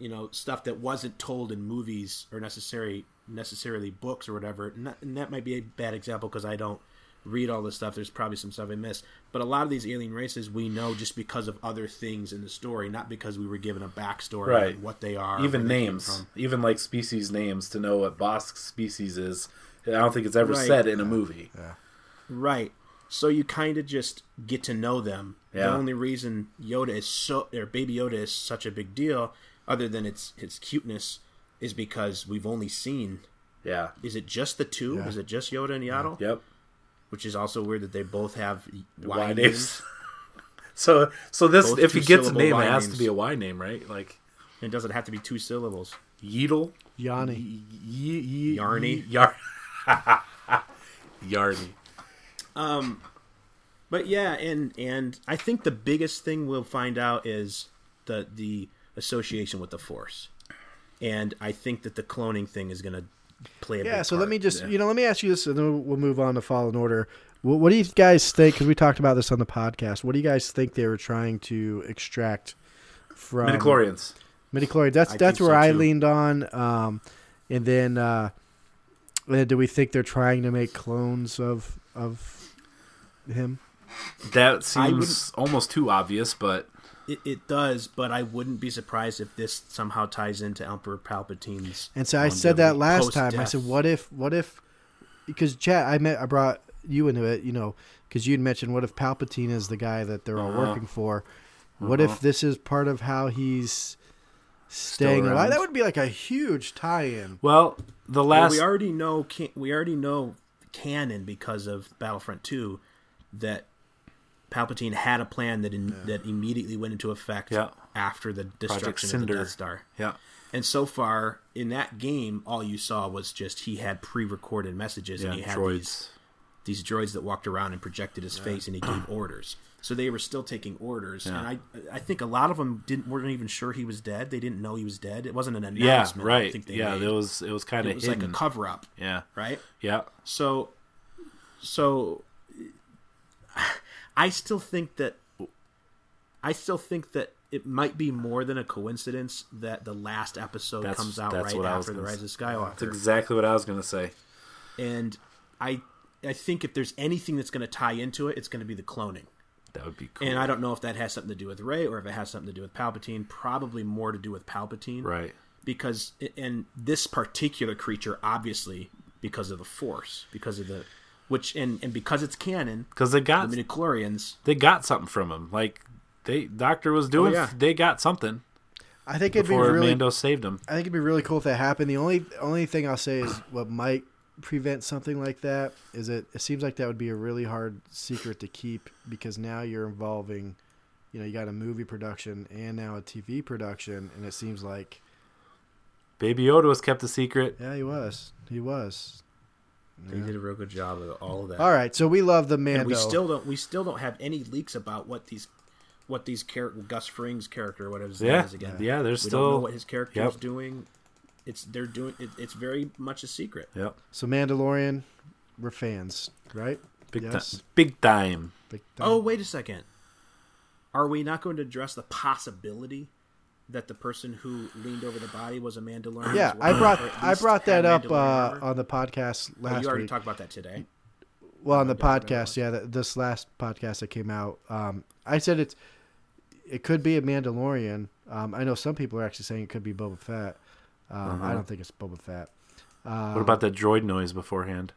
[SPEAKER 1] you know stuff that wasn't told in movies or necessary necessarily books or whatever and that, and that might be a bad example because i don't read all this stuff there's probably some stuff i missed but a lot of these alien races we know just because of other things in the story not because we were given a backstory
[SPEAKER 3] Right.
[SPEAKER 1] on what they are
[SPEAKER 3] even
[SPEAKER 1] where they came
[SPEAKER 3] names, even like species names to know what Bossk species is. I don't think it's ever
[SPEAKER 1] Right.
[SPEAKER 3] said in a movie.
[SPEAKER 1] Right. So you kind of just get to know them. The only reason Yoda is so or Baby Yoda is such a big deal, other than its its cuteness, is because we've only seen.
[SPEAKER 3] Yeah.
[SPEAKER 1] Is it just the two? Is it just Yoda and Yaddle?
[SPEAKER 3] Yep.
[SPEAKER 1] Which is also weird that they both have Y,
[SPEAKER 3] Y
[SPEAKER 1] names.
[SPEAKER 3] names. so so this
[SPEAKER 1] Both
[SPEAKER 3] if he gets a name,
[SPEAKER 1] Y
[SPEAKER 3] it has
[SPEAKER 1] names.
[SPEAKER 3] to be a Y name, right? Like
[SPEAKER 1] It doesn't have to be two syllables.
[SPEAKER 3] Yeedle,
[SPEAKER 2] Yanni.
[SPEAKER 3] Ye- Ye-
[SPEAKER 1] Yarny.
[SPEAKER 3] Yar- Yarny.
[SPEAKER 1] Um, but yeah, and and I think the biggest thing we'll find out is the the association with the Force, and I think that the cloning thing is going to play a
[SPEAKER 2] Yeah.
[SPEAKER 1] big
[SPEAKER 2] So let me just you know let me ask you this, and then we'll move on to Fallen Order. What, what do you guys think? Because we talked about this on the podcast. What do you guys think they were trying to extract from
[SPEAKER 3] Midichlorians.
[SPEAKER 2] Midichlorians. That's
[SPEAKER 1] I
[SPEAKER 2] that's where
[SPEAKER 1] so,
[SPEAKER 2] I
[SPEAKER 1] too.
[SPEAKER 2] leaned on. Um, and then uh, and do we think they're trying to make clones of of him?
[SPEAKER 3] That seems almost too obvious, but
[SPEAKER 1] It, it does, but I wouldn't be surprised if this somehow ties into Emperor Palpatine's.
[SPEAKER 2] And so I said that
[SPEAKER 1] longevity
[SPEAKER 2] last time. I said, "What if? What if?" Because Chad, I met, I brought you into it. You know, because you'd mentioned, "What if Palpatine is the guy that they're all
[SPEAKER 3] Uh-huh.
[SPEAKER 2] working for? What if this is part of how he's staying alive?" That would be like a huge tie-in.
[SPEAKER 3] well, the
[SPEAKER 1] Well,
[SPEAKER 3] last
[SPEAKER 1] we already know can, we already know canon because of Battlefront Two that Palpatine had a plan that in, that immediately went into effect
[SPEAKER 3] Yeah.
[SPEAKER 1] after the destruction of the Death Star.
[SPEAKER 3] yeah,
[SPEAKER 1] And so far in that game, all you saw was just he had pre-recorded messages
[SPEAKER 3] yeah,
[SPEAKER 1] and he had
[SPEAKER 3] droids.
[SPEAKER 1] these these droids that walked around and projected his face and he gave orders. So they were still taking orders, and I I think a lot of them didn't weren't even sure he was dead. They didn't know he was dead. It wasn't an
[SPEAKER 3] Yeah,
[SPEAKER 1] announcement. I
[SPEAKER 3] right.
[SPEAKER 1] think they
[SPEAKER 3] Yeah,
[SPEAKER 1] made.
[SPEAKER 3] it was it was kind
[SPEAKER 1] it
[SPEAKER 3] of
[SPEAKER 1] was
[SPEAKER 3] hidden.
[SPEAKER 1] like a cover up,
[SPEAKER 3] yeah,
[SPEAKER 1] right?
[SPEAKER 3] yeah.
[SPEAKER 1] So, so I still think that I still think that it might be more than a coincidence that the last episode
[SPEAKER 3] That's-
[SPEAKER 1] comes out right
[SPEAKER 3] what I was
[SPEAKER 1] after the Rise of Skywalker.
[SPEAKER 3] That's exactly what I was gonna say.
[SPEAKER 1] and I I think if there's anything that's going to tie into it, it's going to be the cloning.
[SPEAKER 3] That would be cool.
[SPEAKER 1] And I don't know if that has something to do with Rey or if it has something to do with Palpatine. Probably more to do with Palpatine,
[SPEAKER 3] right.
[SPEAKER 1] Because and this particular creature, obviously, because of the Force, because of the which and and because it's canon,
[SPEAKER 3] Because they got
[SPEAKER 1] the midichlorians
[SPEAKER 3] they got something from him. Like they doctor was doing.
[SPEAKER 1] Oh, yeah.
[SPEAKER 3] They got something.
[SPEAKER 2] I think it'd
[SPEAKER 3] before
[SPEAKER 2] be really.
[SPEAKER 3] Mando saved him.
[SPEAKER 2] I think it'd be really cool if that happened. The only only thing I'll say is what might prevent something like that is it. It seems like that would be a really hard secret to keep because now you're involving, you know, you got a movie production and now a TV production, and it seems like
[SPEAKER 3] Baby Yoda was kept a secret.
[SPEAKER 2] yeah, he was, he was.
[SPEAKER 1] They did a real good job of all of that.
[SPEAKER 2] All right, so we love the Mando.
[SPEAKER 1] and we still don't we still don't have any leaks about what these what these character Gus Fring's character or whatever his name
[SPEAKER 3] Yeah,
[SPEAKER 1] is again.
[SPEAKER 3] yeah. There's
[SPEAKER 1] we
[SPEAKER 3] still
[SPEAKER 1] don't know what his character is doing. It's they're doing it, it's very much a secret.
[SPEAKER 3] Yep.
[SPEAKER 2] so Mandalorian, we're fans, right?
[SPEAKER 3] Big
[SPEAKER 2] Yes.
[SPEAKER 3] time. Big time.
[SPEAKER 2] Big
[SPEAKER 1] Oh wait a second, are we not going to address the possibility that the person who leaned over the body was a Mandalorian?
[SPEAKER 2] yeah,
[SPEAKER 1] as
[SPEAKER 2] I brought I brought that up uh, on the podcast
[SPEAKER 1] Oh,
[SPEAKER 2] last
[SPEAKER 1] you already
[SPEAKER 2] week.
[SPEAKER 1] talked about that today.
[SPEAKER 2] Well, on the podcast, yeah, this last podcast that came out, um, I said it's it could be a Mandalorian. Um, I know some people are actually saying it could be Boba Fett. Um, I don't think it's Boba Fett. Uh,
[SPEAKER 3] What about that droid noise beforehand?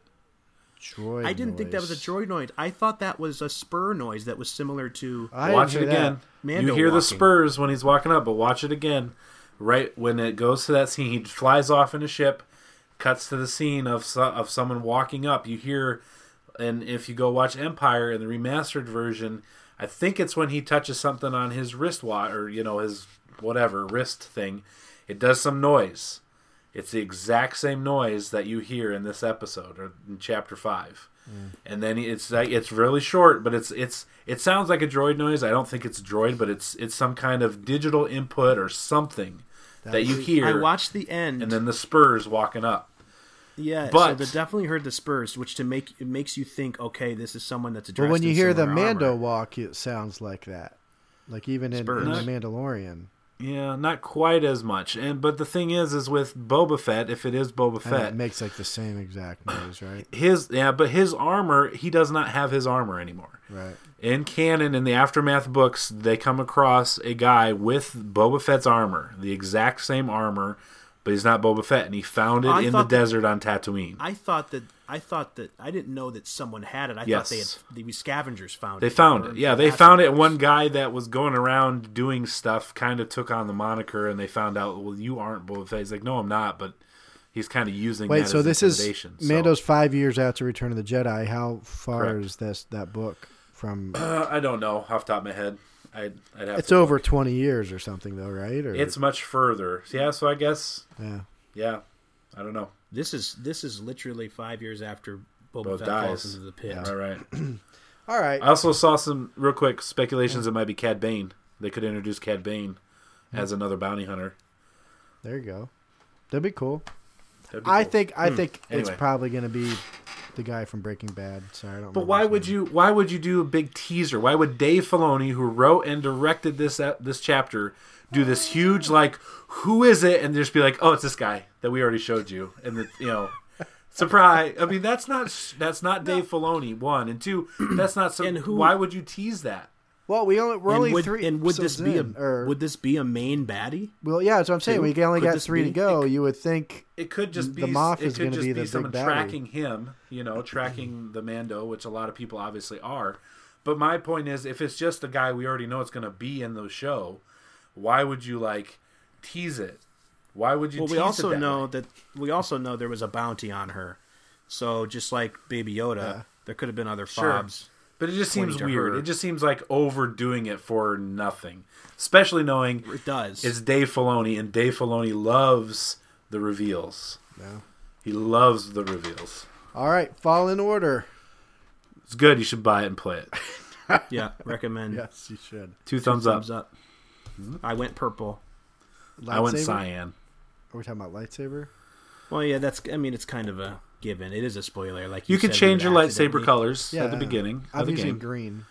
[SPEAKER 2] Droid?
[SPEAKER 1] I didn't think that was a
[SPEAKER 2] noise?
[SPEAKER 1] droid noise. I thought that was a spur noise that was similar to.
[SPEAKER 2] I
[SPEAKER 3] watch it again.
[SPEAKER 1] Mando
[SPEAKER 3] you hear the spurs when he's walking up, but watch it again. Right when it goes to that scene, he flies off in a ship, cuts to the scene of so, of someone walking up. You hear, and if you go watch Empire in the remastered version, I think it's when he touches something on his wristwatch or you know his whatever wrist thing. It does some noise. It's the exact same noise that you hear in this episode or in chapter five. Mm. And then it's like it's really short, but it's it's it sounds like a droid noise. I don't think it's droid, but it's it's some kind of digital input or something that you hear.
[SPEAKER 1] I watched the end,
[SPEAKER 3] and then the spurs walking up.
[SPEAKER 1] yeah,
[SPEAKER 3] but-
[SPEAKER 1] so they definitely heard the spurs, which to make it makes you think, okay, this is someone that's
[SPEAKER 2] a
[SPEAKER 1] dressing.
[SPEAKER 2] But when you hear the Mando
[SPEAKER 1] armor.
[SPEAKER 2] walk, it sounds like that. Like even in, in the Mandalorian,
[SPEAKER 3] Yeah, not quite as much. And but the thing is, is with Boba Fett, if it is Boba
[SPEAKER 2] and it
[SPEAKER 3] Fett,
[SPEAKER 2] makes like the same exact noise, right?
[SPEAKER 3] his yeah, but his armor, he does not have his armor anymore.
[SPEAKER 2] Right.
[SPEAKER 3] In canon, in the aftermath books, they come across a guy with Boba Fett's armor, the exact same armor, but he's not Boba Fett, and he found it
[SPEAKER 1] I
[SPEAKER 3] in the
[SPEAKER 1] that-
[SPEAKER 3] desert on Tatooine.
[SPEAKER 1] I thought that I thought that I didn't know that someone had it. I
[SPEAKER 3] Yes.
[SPEAKER 1] thought they had the scavengers found
[SPEAKER 3] They
[SPEAKER 1] it.
[SPEAKER 3] They
[SPEAKER 1] found
[SPEAKER 3] it. Yeah, they found it. One guy that was going around doing stuff kind of took on the moniker, and they found out, well, you aren't Boba Fett. He's like, no, I'm not, but he's kind of using.
[SPEAKER 2] Wait,
[SPEAKER 3] that
[SPEAKER 2] so
[SPEAKER 3] as
[SPEAKER 2] this is
[SPEAKER 3] so-
[SPEAKER 2] Mando's five years after Return of the Jedi. How far
[SPEAKER 3] Correct.
[SPEAKER 2] is this that book from?
[SPEAKER 3] Uh, I don't know off the top of my head. I'd, I'd have
[SPEAKER 2] It's
[SPEAKER 3] to
[SPEAKER 2] over
[SPEAKER 3] look.
[SPEAKER 2] twenty years or something, though, right? Or,
[SPEAKER 3] It's much further. Yeah, so I guess
[SPEAKER 2] yeah.
[SPEAKER 3] yeah. I don't know.
[SPEAKER 1] This is this is literally five years after Boba
[SPEAKER 3] Both
[SPEAKER 1] Fett
[SPEAKER 3] dies.
[SPEAKER 1] falls into the pit.
[SPEAKER 3] All right.
[SPEAKER 2] All right.
[SPEAKER 3] I also saw some real quick speculations. It might be Cad Bane. They could introduce Cad Bane as hmm. another bounty hunter.
[SPEAKER 2] There you go. That'd be cool.
[SPEAKER 3] That'd be
[SPEAKER 2] I
[SPEAKER 3] cool.
[SPEAKER 2] think I hmm. think it's probably going to be the guy from Breaking Bad. Sorry, I don't.
[SPEAKER 3] But why would
[SPEAKER 2] name.
[SPEAKER 3] you? Why would you do a big teaser? Why would Dave Filoni, who wrote and directed this ep- this chapter, do this huge like, who is it? And just be like, oh, it's this guy that we already showed you, and the, you know, surprise. I mean, that's not that's not Dave Filoni. One and two, that's not. So,
[SPEAKER 1] And who-
[SPEAKER 3] Why would you tease that?
[SPEAKER 2] Well, we only we're
[SPEAKER 1] And
[SPEAKER 2] only
[SPEAKER 1] would,
[SPEAKER 2] three.
[SPEAKER 1] and would this
[SPEAKER 2] episodes
[SPEAKER 1] be a
[SPEAKER 2] or,
[SPEAKER 1] would this be a main baddie?
[SPEAKER 2] well, yeah, that's what I'm saying.
[SPEAKER 1] two?
[SPEAKER 2] We only
[SPEAKER 1] Could
[SPEAKER 2] got
[SPEAKER 1] this
[SPEAKER 2] three to
[SPEAKER 1] be-
[SPEAKER 2] go. You would think
[SPEAKER 3] It could just be
[SPEAKER 2] The Moff
[SPEAKER 3] it
[SPEAKER 2] is
[SPEAKER 3] could
[SPEAKER 2] gonna
[SPEAKER 3] just
[SPEAKER 2] be
[SPEAKER 3] be,
[SPEAKER 2] the
[SPEAKER 3] someone
[SPEAKER 2] big
[SPEAKER 3] tracking him, you know, tracking the Mando, which a lot of people obviously are. But my point is, if it's just the guy we already know it's going to be in the show, why would you like tease it? Why would you?
[SPEAKER 1] Well,
[SPEAKER 3] tease
[SPEAKER 1] we also
[SPEAKER 3] it that
[SPEAKER 1] know
[SPEAKER 3] way?
[SPEAKER 1] that we also know there was a bounty on her. So just like Baby Yoda, there could have been other
[SPEAKER 3] Sure.
[SPEAKER 1] Fobs.
[SPEAKER 3] But it just seems weird.
[SPEAKER 1] her.
[SPEAKER 3] It just seems like overdoing it for nothing, especially knowing
[SPEAKER 1] It does.
[SPEAKER 3] it's Dave Filoni, and Dave Filoni loves the reveals.
[SPEAKER 2] No.
[SPEAKER 3] He loves the reveals.
[SPEAKER 2] All right, Fallen Order.
[SPEAKER 3] It's good. You should buy it and play it.
[SPEAKER 1] yeah, recommend.
[SPEAKER 2] Yes, you should.
[SPEAKER 3] Two thumbs up.
[SPEAKER 1] Thumbs up. I went purple.
[SPEAKER 3] I went cyan.
[SPEAKER 2] Are we talking about lightsaber?
[SPEAKER 1] Well, yeah, that's. I mean, it's kind of a given. It is a spoiler. Like
[SPEAKER 3] You
[SPEAKER 1] you,
[SPEAKER 3] can change
[SPEAKER 1] we
[SPEAKER 3] your lightsaber colors
[SPEAKER 2] Yeah,
[SPEAKER 3] at the beginning
[SPEAKER 2] I'm
[SPEAKER 3] of the
[SPEAKER 2] using
[SPEAKER 3] game.
[SPEAKER 2] green.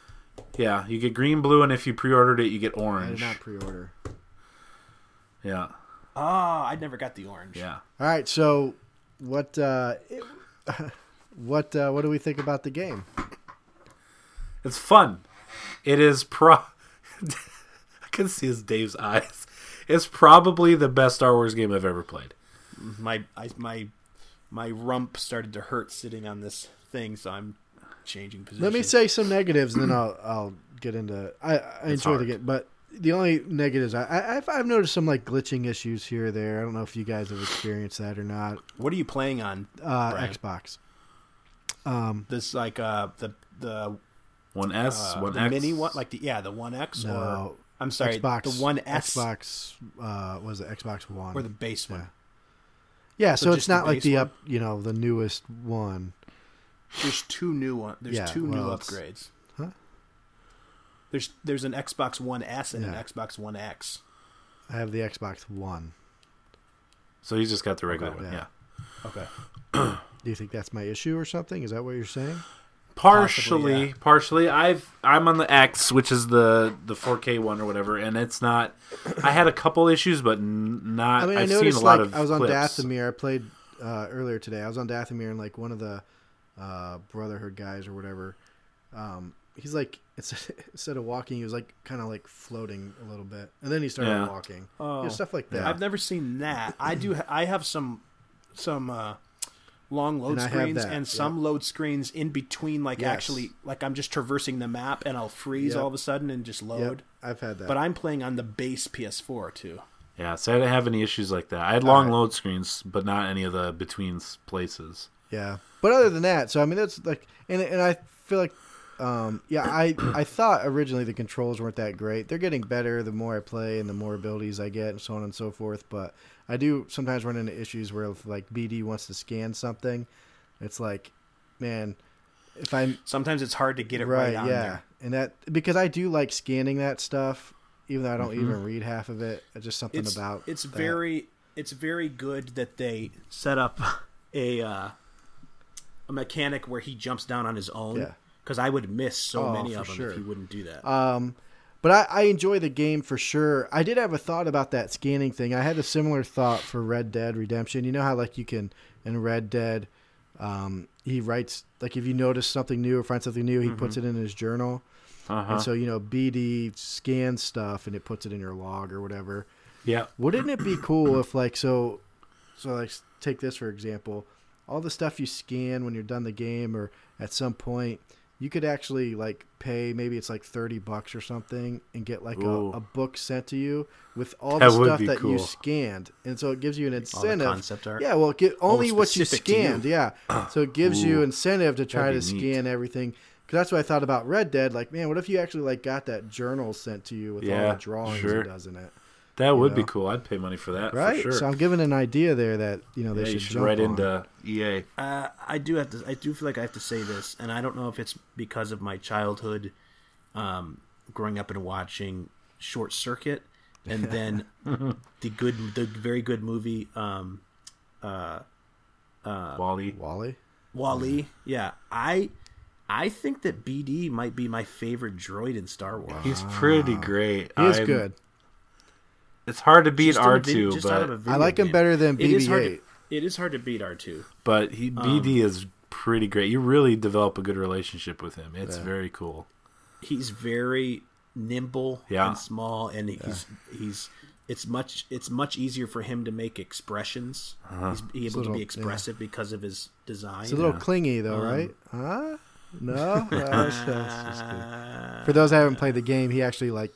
[SPEAKER 3] Yeah, you get green, blue, and if you pre-ordered it, you get
[SPEAKER 2] I did
[SPEAKER 3] orange.
[SPEAKER 2] not pre-order.
[SPEAKER 3] Yeah,
[SPEAKER 1] Oh, I never got the orange.
[SPEAKER 3] yeah.
[SPEAKER 2] All right, so what? Uh, what? Uh, what do we think about the game?
[SPEAKER 3] It's fun. It is pro. I can see his Dave's eyes. It's probably the best Star Wars game I've ever played.
[SPEAKER 1] My I, my my rump started to hurt sitting on this thing, so I'm changing position.
[SPEAKER 2] Let me say some negatives, and then I'll I'll get into. I, I enjoy the game, but the only negatives I, I I've, I've noticed some like glitching issues here or there. I don't know if you guys have experienced that or not.
[SPEAKER 1] What are you playing on?
[SPEAKER 2] Uh,
[SPEAKER 1] Brian?
[SPEAKER 2] Xbox.
[SPEAKER 1] This like uh the the
[SPEAKER 3] One S,
[SPEAKER 1] uh,
[SPEAKER 3] one
[SPEAKER 1] the
[SPEAKER 3] X,
[SPEAKER 1] mini one like the yeah the one X or
[SPEAKER 2] No,
[SPEAKER 1] I'm sorry
[SPEAKER 2] Xbox
[SPEAKER 1] the one S
[SPEAKER 2] Xbox uh, was it Xbox One
[SPEAKER 1] or the base one.
[SPEAKER 2] Yeah, so,
[SPEAKER 1] so
[SPEAKER 2] it's
[SPEAKER 1] just the
[SPEAKER 2] not like the
[SPEAKER 1] one?
[SPEAKER 2] up, you know, the newest one.
[SPEAKER 1] There's two new one. There's
[SPEAKER 2] Yeah,
[SPEAKER 1] two new
[SPEAKER 2] well, it's-
[SPEAKER 1] upgrades.
[SPEAKER 2] Huh?
[SPEAKER 1] There's there's an Xbox One S and
[SPEAKER 2] Yeah.
[SPEAKER 1] an Xbox One X.
[SPEAKER 2] I have the Xbox One.
[SPEAKER 3] So you just got the regular
[SPEAKER 1] Okay.
[SPEAKER 3] one.
[SPEAKER 2] Yeah.
[SPEAKER 3] Yeah.
[SPEAKER 1] Okay.
[SPEAKER 2] Do you think that's my issue or something? Is that what you're saying?
[SPEAKER 3] Partially,
[SPEAKER 1] Possibly, yeah.
[SPEAKER 3] partially. I've I'm on the X, which is the the 4K one or whatever, and it's not. I had a couple issues, but n- not.
[SPEAKER 2] I mean,
[SPEAKER 3] I've
[SPEAKER 2] I noticed
[SPEAKER 3] seen a lot
[SPEAKER 2] like
[SPEAKER 3] of.
[SPEAKER 2] I was on
[SPEAKER 3] clips.
[SPEAKER 2] Dathomir. I played uh, earlier today. I was on Dathomir and like one of the uh, Brotherhood guys or whatever. Um, he's like instead of walking, he was like kind of like floating a little bit, and then he started
[SPEAKER 3] Yeah.
[SPEAKER 2] walking.
[SPEAKER 1] Oh.
[SPEAKER 2] You know, stuff like that.
[SPEAKER 1] I've never seen that. I do. ha- I have some some uh, long load
[SPEAKER 2] And
[SPEAKER 1] screens
[SPEAKER 2] that,
[SPEAKER 1] and
[SPEAKER 2] yeah.
[SPEAKER 1] some load screens in between. Like
[SPEAKER 2] Yes.
[SPEAKER 1] actually, like I'm just traversing the map and I'll freeze
[SPEAKER 2] Yep.
[SPEAKER 1] all of a sudden and just
[SPEAKER 2] Yep,
[SPEAKER 1] load.
[SPEAKER 2] I've had that.
[SPEAKER 1] But I'm playing on the base PS4 too.
[SPEAKER 3] Yeah, so I didn't have any issues like that. I had long
[SPEAKER 2] right.
[SPEAKER 3] load screens, but not any of the between places.
[SPEAKER 2] Yeah, but other than that, so I mean, that's like, and and I feel like, um, yeah, I I thought originally the controls weren't that great. They're getting better the more I play and the more abilities I get, and so on and so forth. But I do sometimes run into issues where if like BD wants to scan something, it's like, man, if I'm
[SPEAKER 1] Sometimes it's hard to get it right,
[SPEAKER 2] right,
[SPEAKER 1] on
[SPEAKER 2] yeah,
[SPEAKER 1] there.
[SPEAKER 2] and that because I do like scanning that stuff, even though I don't even read half of it. It's just something
[SPEAKER 1] It's
[SPEAKER 2] about
[SPEAKER 1] it's
[SPEAKER 2] that.
[SPEAKER 1] very it's very good that they set up a uh, a mechanic where he jumps down on his own.
[SPEAKER 2] Yeah.
[SPEAKER 1] Because I would miss so
[SPEAKER 2] Oh,
[SPEAKER 1] many of them
[SPEAKER 2] sure.
[SPEAKER 1] if he wouldn't do that.
[SPEAKER 2] Um, but I, I enjoy the game for sure. I did have a thought about that scanning thing. I had a similar thought for Red Dead Redemption. You know how like you can in Red Dead, um, he writes like if you notice something new or find something new, he puts it in his journal.
[SPEAKER 3] Uh-huh.
[SPEAKER 2] And so you know BD scans stuff and it puts it in your log or whatever.
[SPEAKER 3] Yeah.
[SPEAKER 2] Wouldn't it be cool if like so, so like take this for example, all the stuff you scan when you're done the game or at some point, you could actually like pay maybe it's like thirty bucks or something and get like a, a book sent to you with all
[SPEAKER 3] That
[SPEAKER 2] the stuff that you scanned, and so it gives you an
[SPEAKER 1] All
[SPEAKER 2] incentive.
[SPEAKER 1] concept art.
[SPEAKER 2] Yeah, well, get oh, only what you
[SPEAKER 1] to you.
[SPEAKER 2] scanned. Yeah, so it gives you incentive to try to
[SPEAKER 3] neat.
[SPEAKER 2] scan everything. Because that's what I thought about Red Dead. Like, man, what if you actually like got that journal sent to you with all
[SPEAKER 3] Yeah,
[SPEAKER 2] the drawings
[SPEAKER 3] sure.
[SPEAKER 2] it does in it?
[SPEAKER 3] That would be cool. I'd pay money for that.
[SPEAKER 2] Right.
[SPEAKER 3] For sure.
[SPEAKER 2] So I'm giving an idea there that you know they
[SPEAKER 3] yeah,
[SPEAKER 2] should,
[SPEAKER 3] you should
[SPEAKER 2] jump
[SPEAKER 3] write
[SPEAKER 2] on.
[SPEAKER 3] into EA.
[SPEAKER 1] Uh, I do have to. I do feel like I have to say this, and I don't know if it's because of my childhood, um, growing up and watching Short Circuit, and then the good, the very good movie, um,
[SPEAKER 3] WALL-E.
[SPEAKER 2] WALL-E.
[SPEAKER 1] WALL-E. Yeah, I, I think that BD might be my favorite droid in Star Wars.
[SPEAKER 3] He's pretty great.
[SPEAKER 2] He is good.
[SPEAKER 3] It's hard to beat
[SPEAKER 1] Just in a
[SPEAKER 3] R
[SPEAKER 1] vid-
[SPEAKER 3] two,
[SPEAKER 1] just out of a
[SPEAKER 3] but
[SPEAKER 2] I like him
[SPEAKER 1] game.
[SPEAKER 2] better than
[SPEAKER 1] It is
[SPEAKER 2] BB-8.
[SPEAKER 1] to- It is hard to beat R two.
[SPEAKER 3] but he BD is pretty great. You really develop a good relationship with him. It's very cool.
[SPEAKER 1] he's very nimble
[SPEAKER 3] Yeah.
[SPEAKER 1] and small and he's he's it's much it's much easier for him to make expressions
[SPEAKER 3] Uh-huh.
[SPEAKER 1] he's able to
[SPEAKER 2] little-
[SPEAKER 1] be
[SPEAKER 2] yeah.
[SPEAKER 1] expressive because of his design
[SPEAKER 2] It's a little clingy though,
[SPEAKER 1] Um,
[SPEAKER 2] right? Huh? No. No, that's- that's just. For those that haven't played the game, he actually like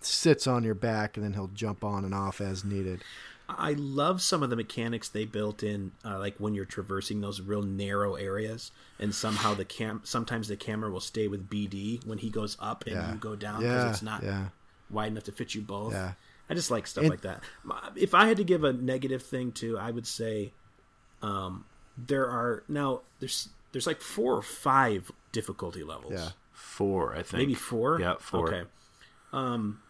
[SPEAKER 2] sits on your back and then he'll jump on and off as needed.
[SPEAKER 1] i love some of the mechanics they built in uh, like when you're traversing those real narrow areas and somehow the cam sometimes the camera will stay with bd when he goes up and
[SPEAKER 2] Yeah.
[SPEAKER 1] you go down because
[SPEAKER 2] Yeah.
[SPEAKER 1] it's not
[SPEAKER 2] Yeah.
[SPEAKER 1] wide enough to fit you both.
[SPEAKER 2] Yeah.
[SPEAKER 1] I just like stuff
[SPEAKER 2] And-
[SPEAKER 1] like that. If I had to give a negative thing too, I would say um, there are now there's there's like four or five difficulty levels.
[SPEAKER 2] Yeah.
[SPEAKER 3] Four, I think.
[SPEAKER 1] Maybe four.
[SPEAKER 3] Yeah, four.
[SPEAKER 1] Okay. Um,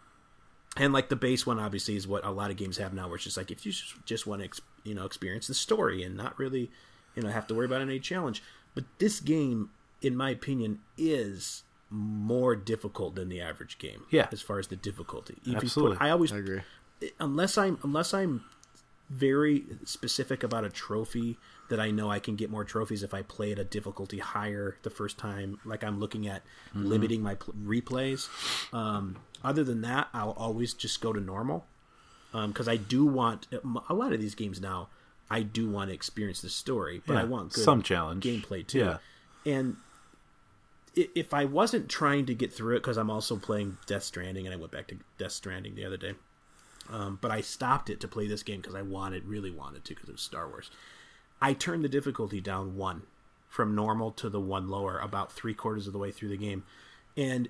[SPEAKER 1] and like the base one, obviously, is what a lot of games have now, where it's just like if you just, just want to, ex- you know, experience the story and not really, you know, have to worry about any challenge. But this game, in my opinion, is more difficult than the average game.
[SPEAKER 3] Yeah.
[SPEAKER 1] As far as the difficulty, If you put-
[SPEAKER 3] Absolutely.
[SPEAKER 1] I always
[SPEAKER 2] I agree.
[SPEAKER 1] unless I'm unless I'm very specific about a trophy that I know I can get more trophies if I play at a difficulty higher the first time. Like I'm looking at limiting my pl- replays. Um, other than that, I'll always just go to normal because I do want a lot of these games now. I do want to experience the story, but
[SPEAKER 3] Yeah,
[SPEAKER 1] I want good
[SPEAKER 3] some challenge.
[SPEAKER 1] gameplay too.
[SPEAKER 3] Yeah.
[SPEAKER 1] And if I wasn't trying to get through it because I'm also playing Death Stranding and I went back to Death Stranding the other day, um, but I stopped it to play this game because I wanted, really wanted to, because it was Star Wars. I turned the difficulty down one from normal to the one lower about three quarters of the way through the game, and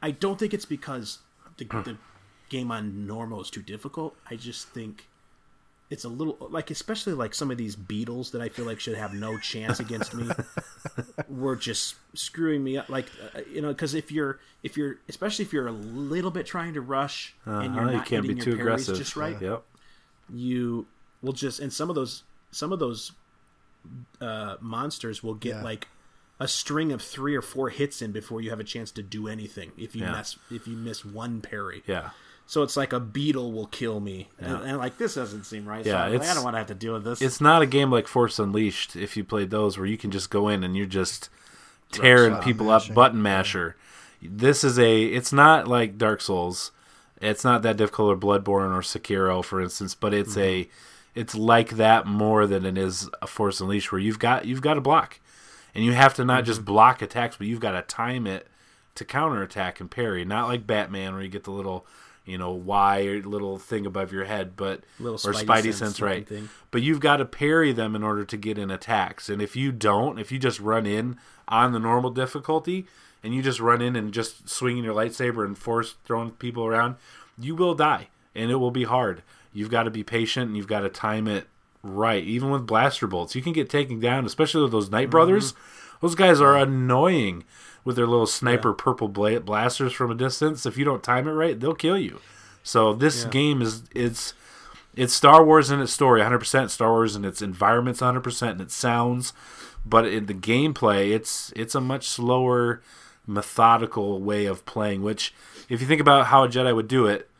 [SPEAKER 1] I don't think it's because the, the game on normal is too difficult. I just think it's a little like especially like some of these beetles that I feel like should have no chance against me were just screwing me up like uh, you know because if you're if you're especially if you're a little bit trying to rush and you're not
[SPEAKER 3] you can't be
[SPEAKER 1] hitting
[SPEAKER 3] too
[SPEAKER 1] your parries
[SPEAKER 3] aggressive.
[SPEAKER 1] just right
[SPEAKER 3] Yep.
[SPEAKER 1] you will just and some of those some of those uh monsters will get
[SPEAKER 2] Yeah.
[SPEAKER 1] like a string of three or four hits in before you have a chance to do anything if you
[SPEAKER 3] Yeah.
[SPEAKER 1] mess if you miss one parry
[SPEAKER 3] Yeah.
[SPEAKER 1] so it's like a beetle will kill me and,
[SPEAKER 3] Yeah.
[SPEAKER 1] and like this doesn't seem right
[SPEAKER 3] Yeah,
[SPEAKER 1] so I'm like, i
[SPEAKER 3] it's-
[SPEAKER 1] don't want to have to deal with this
[SPEAKER 3] It's not a game like Force Unleashed if you played those where you can just go in and you're just tearing
[SPEAKER 2] Button
[SPEAKER 3] people
[SPEAKER 2] mashing.
[SPEAKER 3] up button masher. This is a it's not like Dark Souls. It's not that difficult or Bloodborne or Sekiro for instance, but it's mm-hmm. a it's like that more than it is a Force Unleashed where you've got you've got to block. And you have to not just mm-hmm. block attacks, but you've got to time it to counterattack and parry. Not like Batman where you get the little you know, Y or little thing above your head, but
[SPEAKER 1] Little
[SPEAKER 3] or
[SPEAKER 1] Spidey
[SPEAKER 3] Spidey
[SPEAKER 1] sense
[SPEAKER 3] sense, right?
[SPEAKER 1] thing.
[SPEAKER 3] But you've got to parry them in order to get in attacks. And if you don't, if you just run in on the normal difficulty and you just run in and just swinging your lightsaber and force throwing people around, you will die and it will be hard. You've got to be patient and you've got to time it right. Even with blaster bolts, you can get taken down, especially with those Night mm-hmm. Brothers. Those guys are annoying with their little sniper purple bla- blasters from a distance. If you don't time it right, they'll kill you. So this game is it's it's Star Wars in its story, 100% Star Wars in its environments, 100% in its sounds, but in the gameplay, it's it's a much slower, methodical way of playing. Which, if you think about how a Jedi would do it,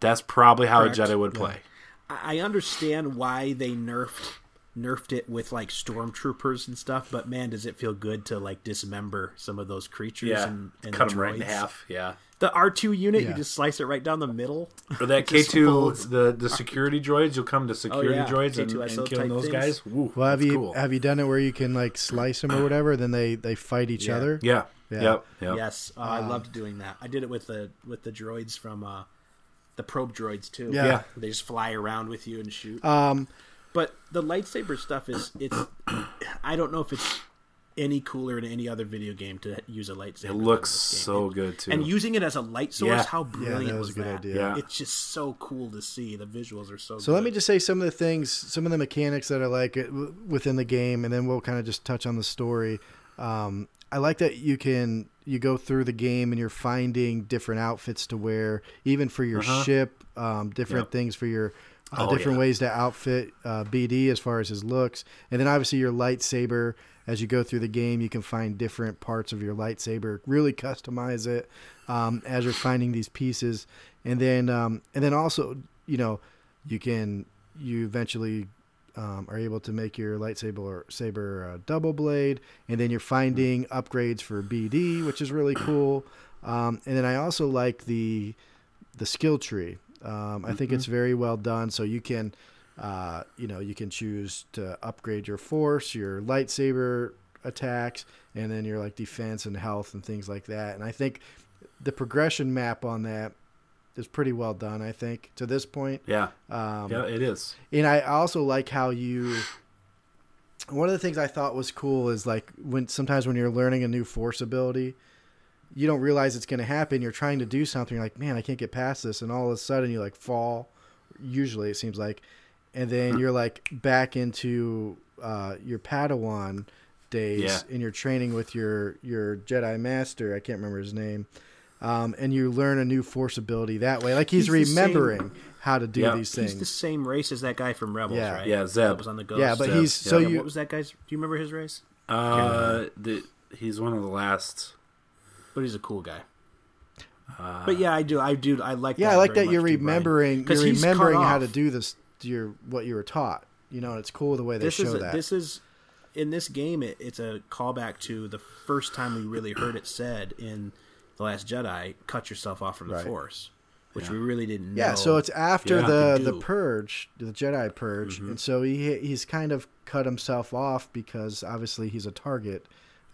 [SPEAKER 3] that's probably how
[SPEAKER 1] Correct.
[SPEAKER 3] a Jedi would play.
[SPEAKER 1] I understand why they nerfed nerfed it with like stormtroopers and stuff, but man, does it feel good to like dismember some of those creatures and, and
[SPEAKER 3] cut
[SPEAKER 1] the
[SPEAKER 3] them right in half. Yeah,
[SPEAKER 1] The R two unit, you just slice it right down the middle.
[SPEAKER 3] or that K two, the the security droids. You'll come to security
[SPEAKER 1] yeah,
[SPEAKER 3] droids and,
[SPEAKER 1] K2SO
[SPEAKER 3] and killing
[SPEAKER 1] type
[SPEAKER 3] those
[SPEAKER 1] things.
[SPEAKER 3] guys. Woo,
[SPEAKER 2] Well, have you
[SPEAKER 3] cool.
[SPEAKER 2] have you done it where you can like slice them or whatever? Then they they fight each
[SPEAKER 1] Yeah.
[SPEAKER 2] other.
[SPEAKER 3] Yeah.
[SPEAKER 2] Yeah.
[SPEAKER 3] Yep. Yep.
[SPEAKER 1] Yes, uh, I loved doing that. I did it with the with the droids from uh, the probe droids too.
[SPEAKER 2] Yeah.
[SPEAKER 3] Yeah.
[SPEAKER 1] they just fly around with you and shoot.
[SPEAKER 2] Um,
[SPEAKER 1] But the lightsaber stuff is it's I don't know if it's any cooler in any other video game to use a lightsaber.
[SPEAKER 3] It looks
[SPEAKER 1] this game.
[SPEAKER 3] so good too.
[SPEAKER 1] And using it as a light source,
[SPEAKER 3] Yeah.
[SPEAKER 1] how
[SPEAKER 2] yeah,
[SPEAKER 1] brilliant
[SPEAKER 2] that was
[SPEAKER 1] was
[SPEAKER 2] a good
[SPEAKER 1] that?
[SPEAKER 2] idea.
[SPEAKER 3] Yeah.
[SPEAKER 1] It's just so cool to see. The visuals are so.
[SPEAKER 2] So
[SPEAKER 1] good.
[SPEAKER 2] let me just say some of the things, some of the mechanics that are like within the game, and then we'll kind of just touch on the story. Um, I like that you can you go through the game and you're finding different outfits to wear, even for your ship, um, different
[SPEAKER 3] Yep.
[SPEAKER 2] things for your uh,
[SPEAKER 3] Oh,
[SPEAKER 2] different
[SPEAKER 3] yeah.
[SPEAKER 2] ways to outfit uh, BD as far as his looks, and then obviously your lightsaber. As you go through the game, you can find different parts of your lightsaber, really customize it um, as you're finding these pieces, and then um, and then also you know you can you eventually um, are able to make your lightsaber or saber uh, double blade, and then you're finding upgrades for BD, which is really cool. Um, and then I also like the the skill tree. Um, I think it's very well done. So you can, uh, you know, you can choose to upgrade your force, your lightsaber attacks, and then your like defense and health and things like that. And I think the progression map on that is pretty well done. I think to this point.
[SPEAKER 3] yeah.
[SPEAKER 2] Um,
[SPEAKER 3] Yeah. It is.
[SPEAKER 2] and I also like how you. One of the things I thought was cool is like when sometimes when you're learning a new force ability, you don't realize it's going to happen. You're trying to do something, you're like, man, I can't get past this, and all of a sudden you like fall. Usually it seems like, and then you're like back into uh, your Padawan days,
[SPEAKER 3] Yeah.
[SPEAKER 2] and you're training with your your Jedi Master. I can't remember his name. Um, and you learn a new force ability that way. Like he's,
[SPEAKER 1] He's
[SPEAKER 2] remembering how to do
[SPEAKER 3] Yeah.
[SPEAKER 2] these things.
[SPEAKER 1] He's the same race as that guy from Rebels,
[SPEAKER 2] Yeah.
[SPEAKER 1] right?
[SPEAKER 3] Yeah, Zeb.
[SPEAKER 1] That was on the Ghost.
[SPEAKER 2] Yeah, but
[SPEAKER 3] Zeb,
[SPEAKER 2] he's so
[SPEAKER 1] Yeah,
[SPEAKER 2] you
[SPEAKER 1] what was that guy's? Do you remember his race?
[SPEAKER 3] Uh, the, he's one of the last.
[SPEAKER 1] But he's a cool guy. but yeah, I do. I do. I like.
[SPEAKER 2] Yeah,
[SPEAKER 1] that
[SPEAKER 2] I like that you're remembering.
[SPEAKER 1] Brian.
[SPEAKER 2] you're remembering how to do this your what you were taught. You know, and it's cool the way they
[SPEAKER 1] this
[SPEAKER 2] show
[SPEAKER 1] is a,
[SPEAKER 2] that.
[SPEAKER 1] this is in this game. It, it's a callback to the first time we really heard it said in the Last Jedi: "Cut yourself off from the
[SPEAKER 2] Right.
[SPEAKER 1] Force," which we really didn't know.
[SPEAKER 2] yeah, so it's after the the purge, the Jedi purge,
[SPEAKER 1] Mm-hmm.
[SPEAKER 2] and so he he's kind of cut himself off because obviously he's a target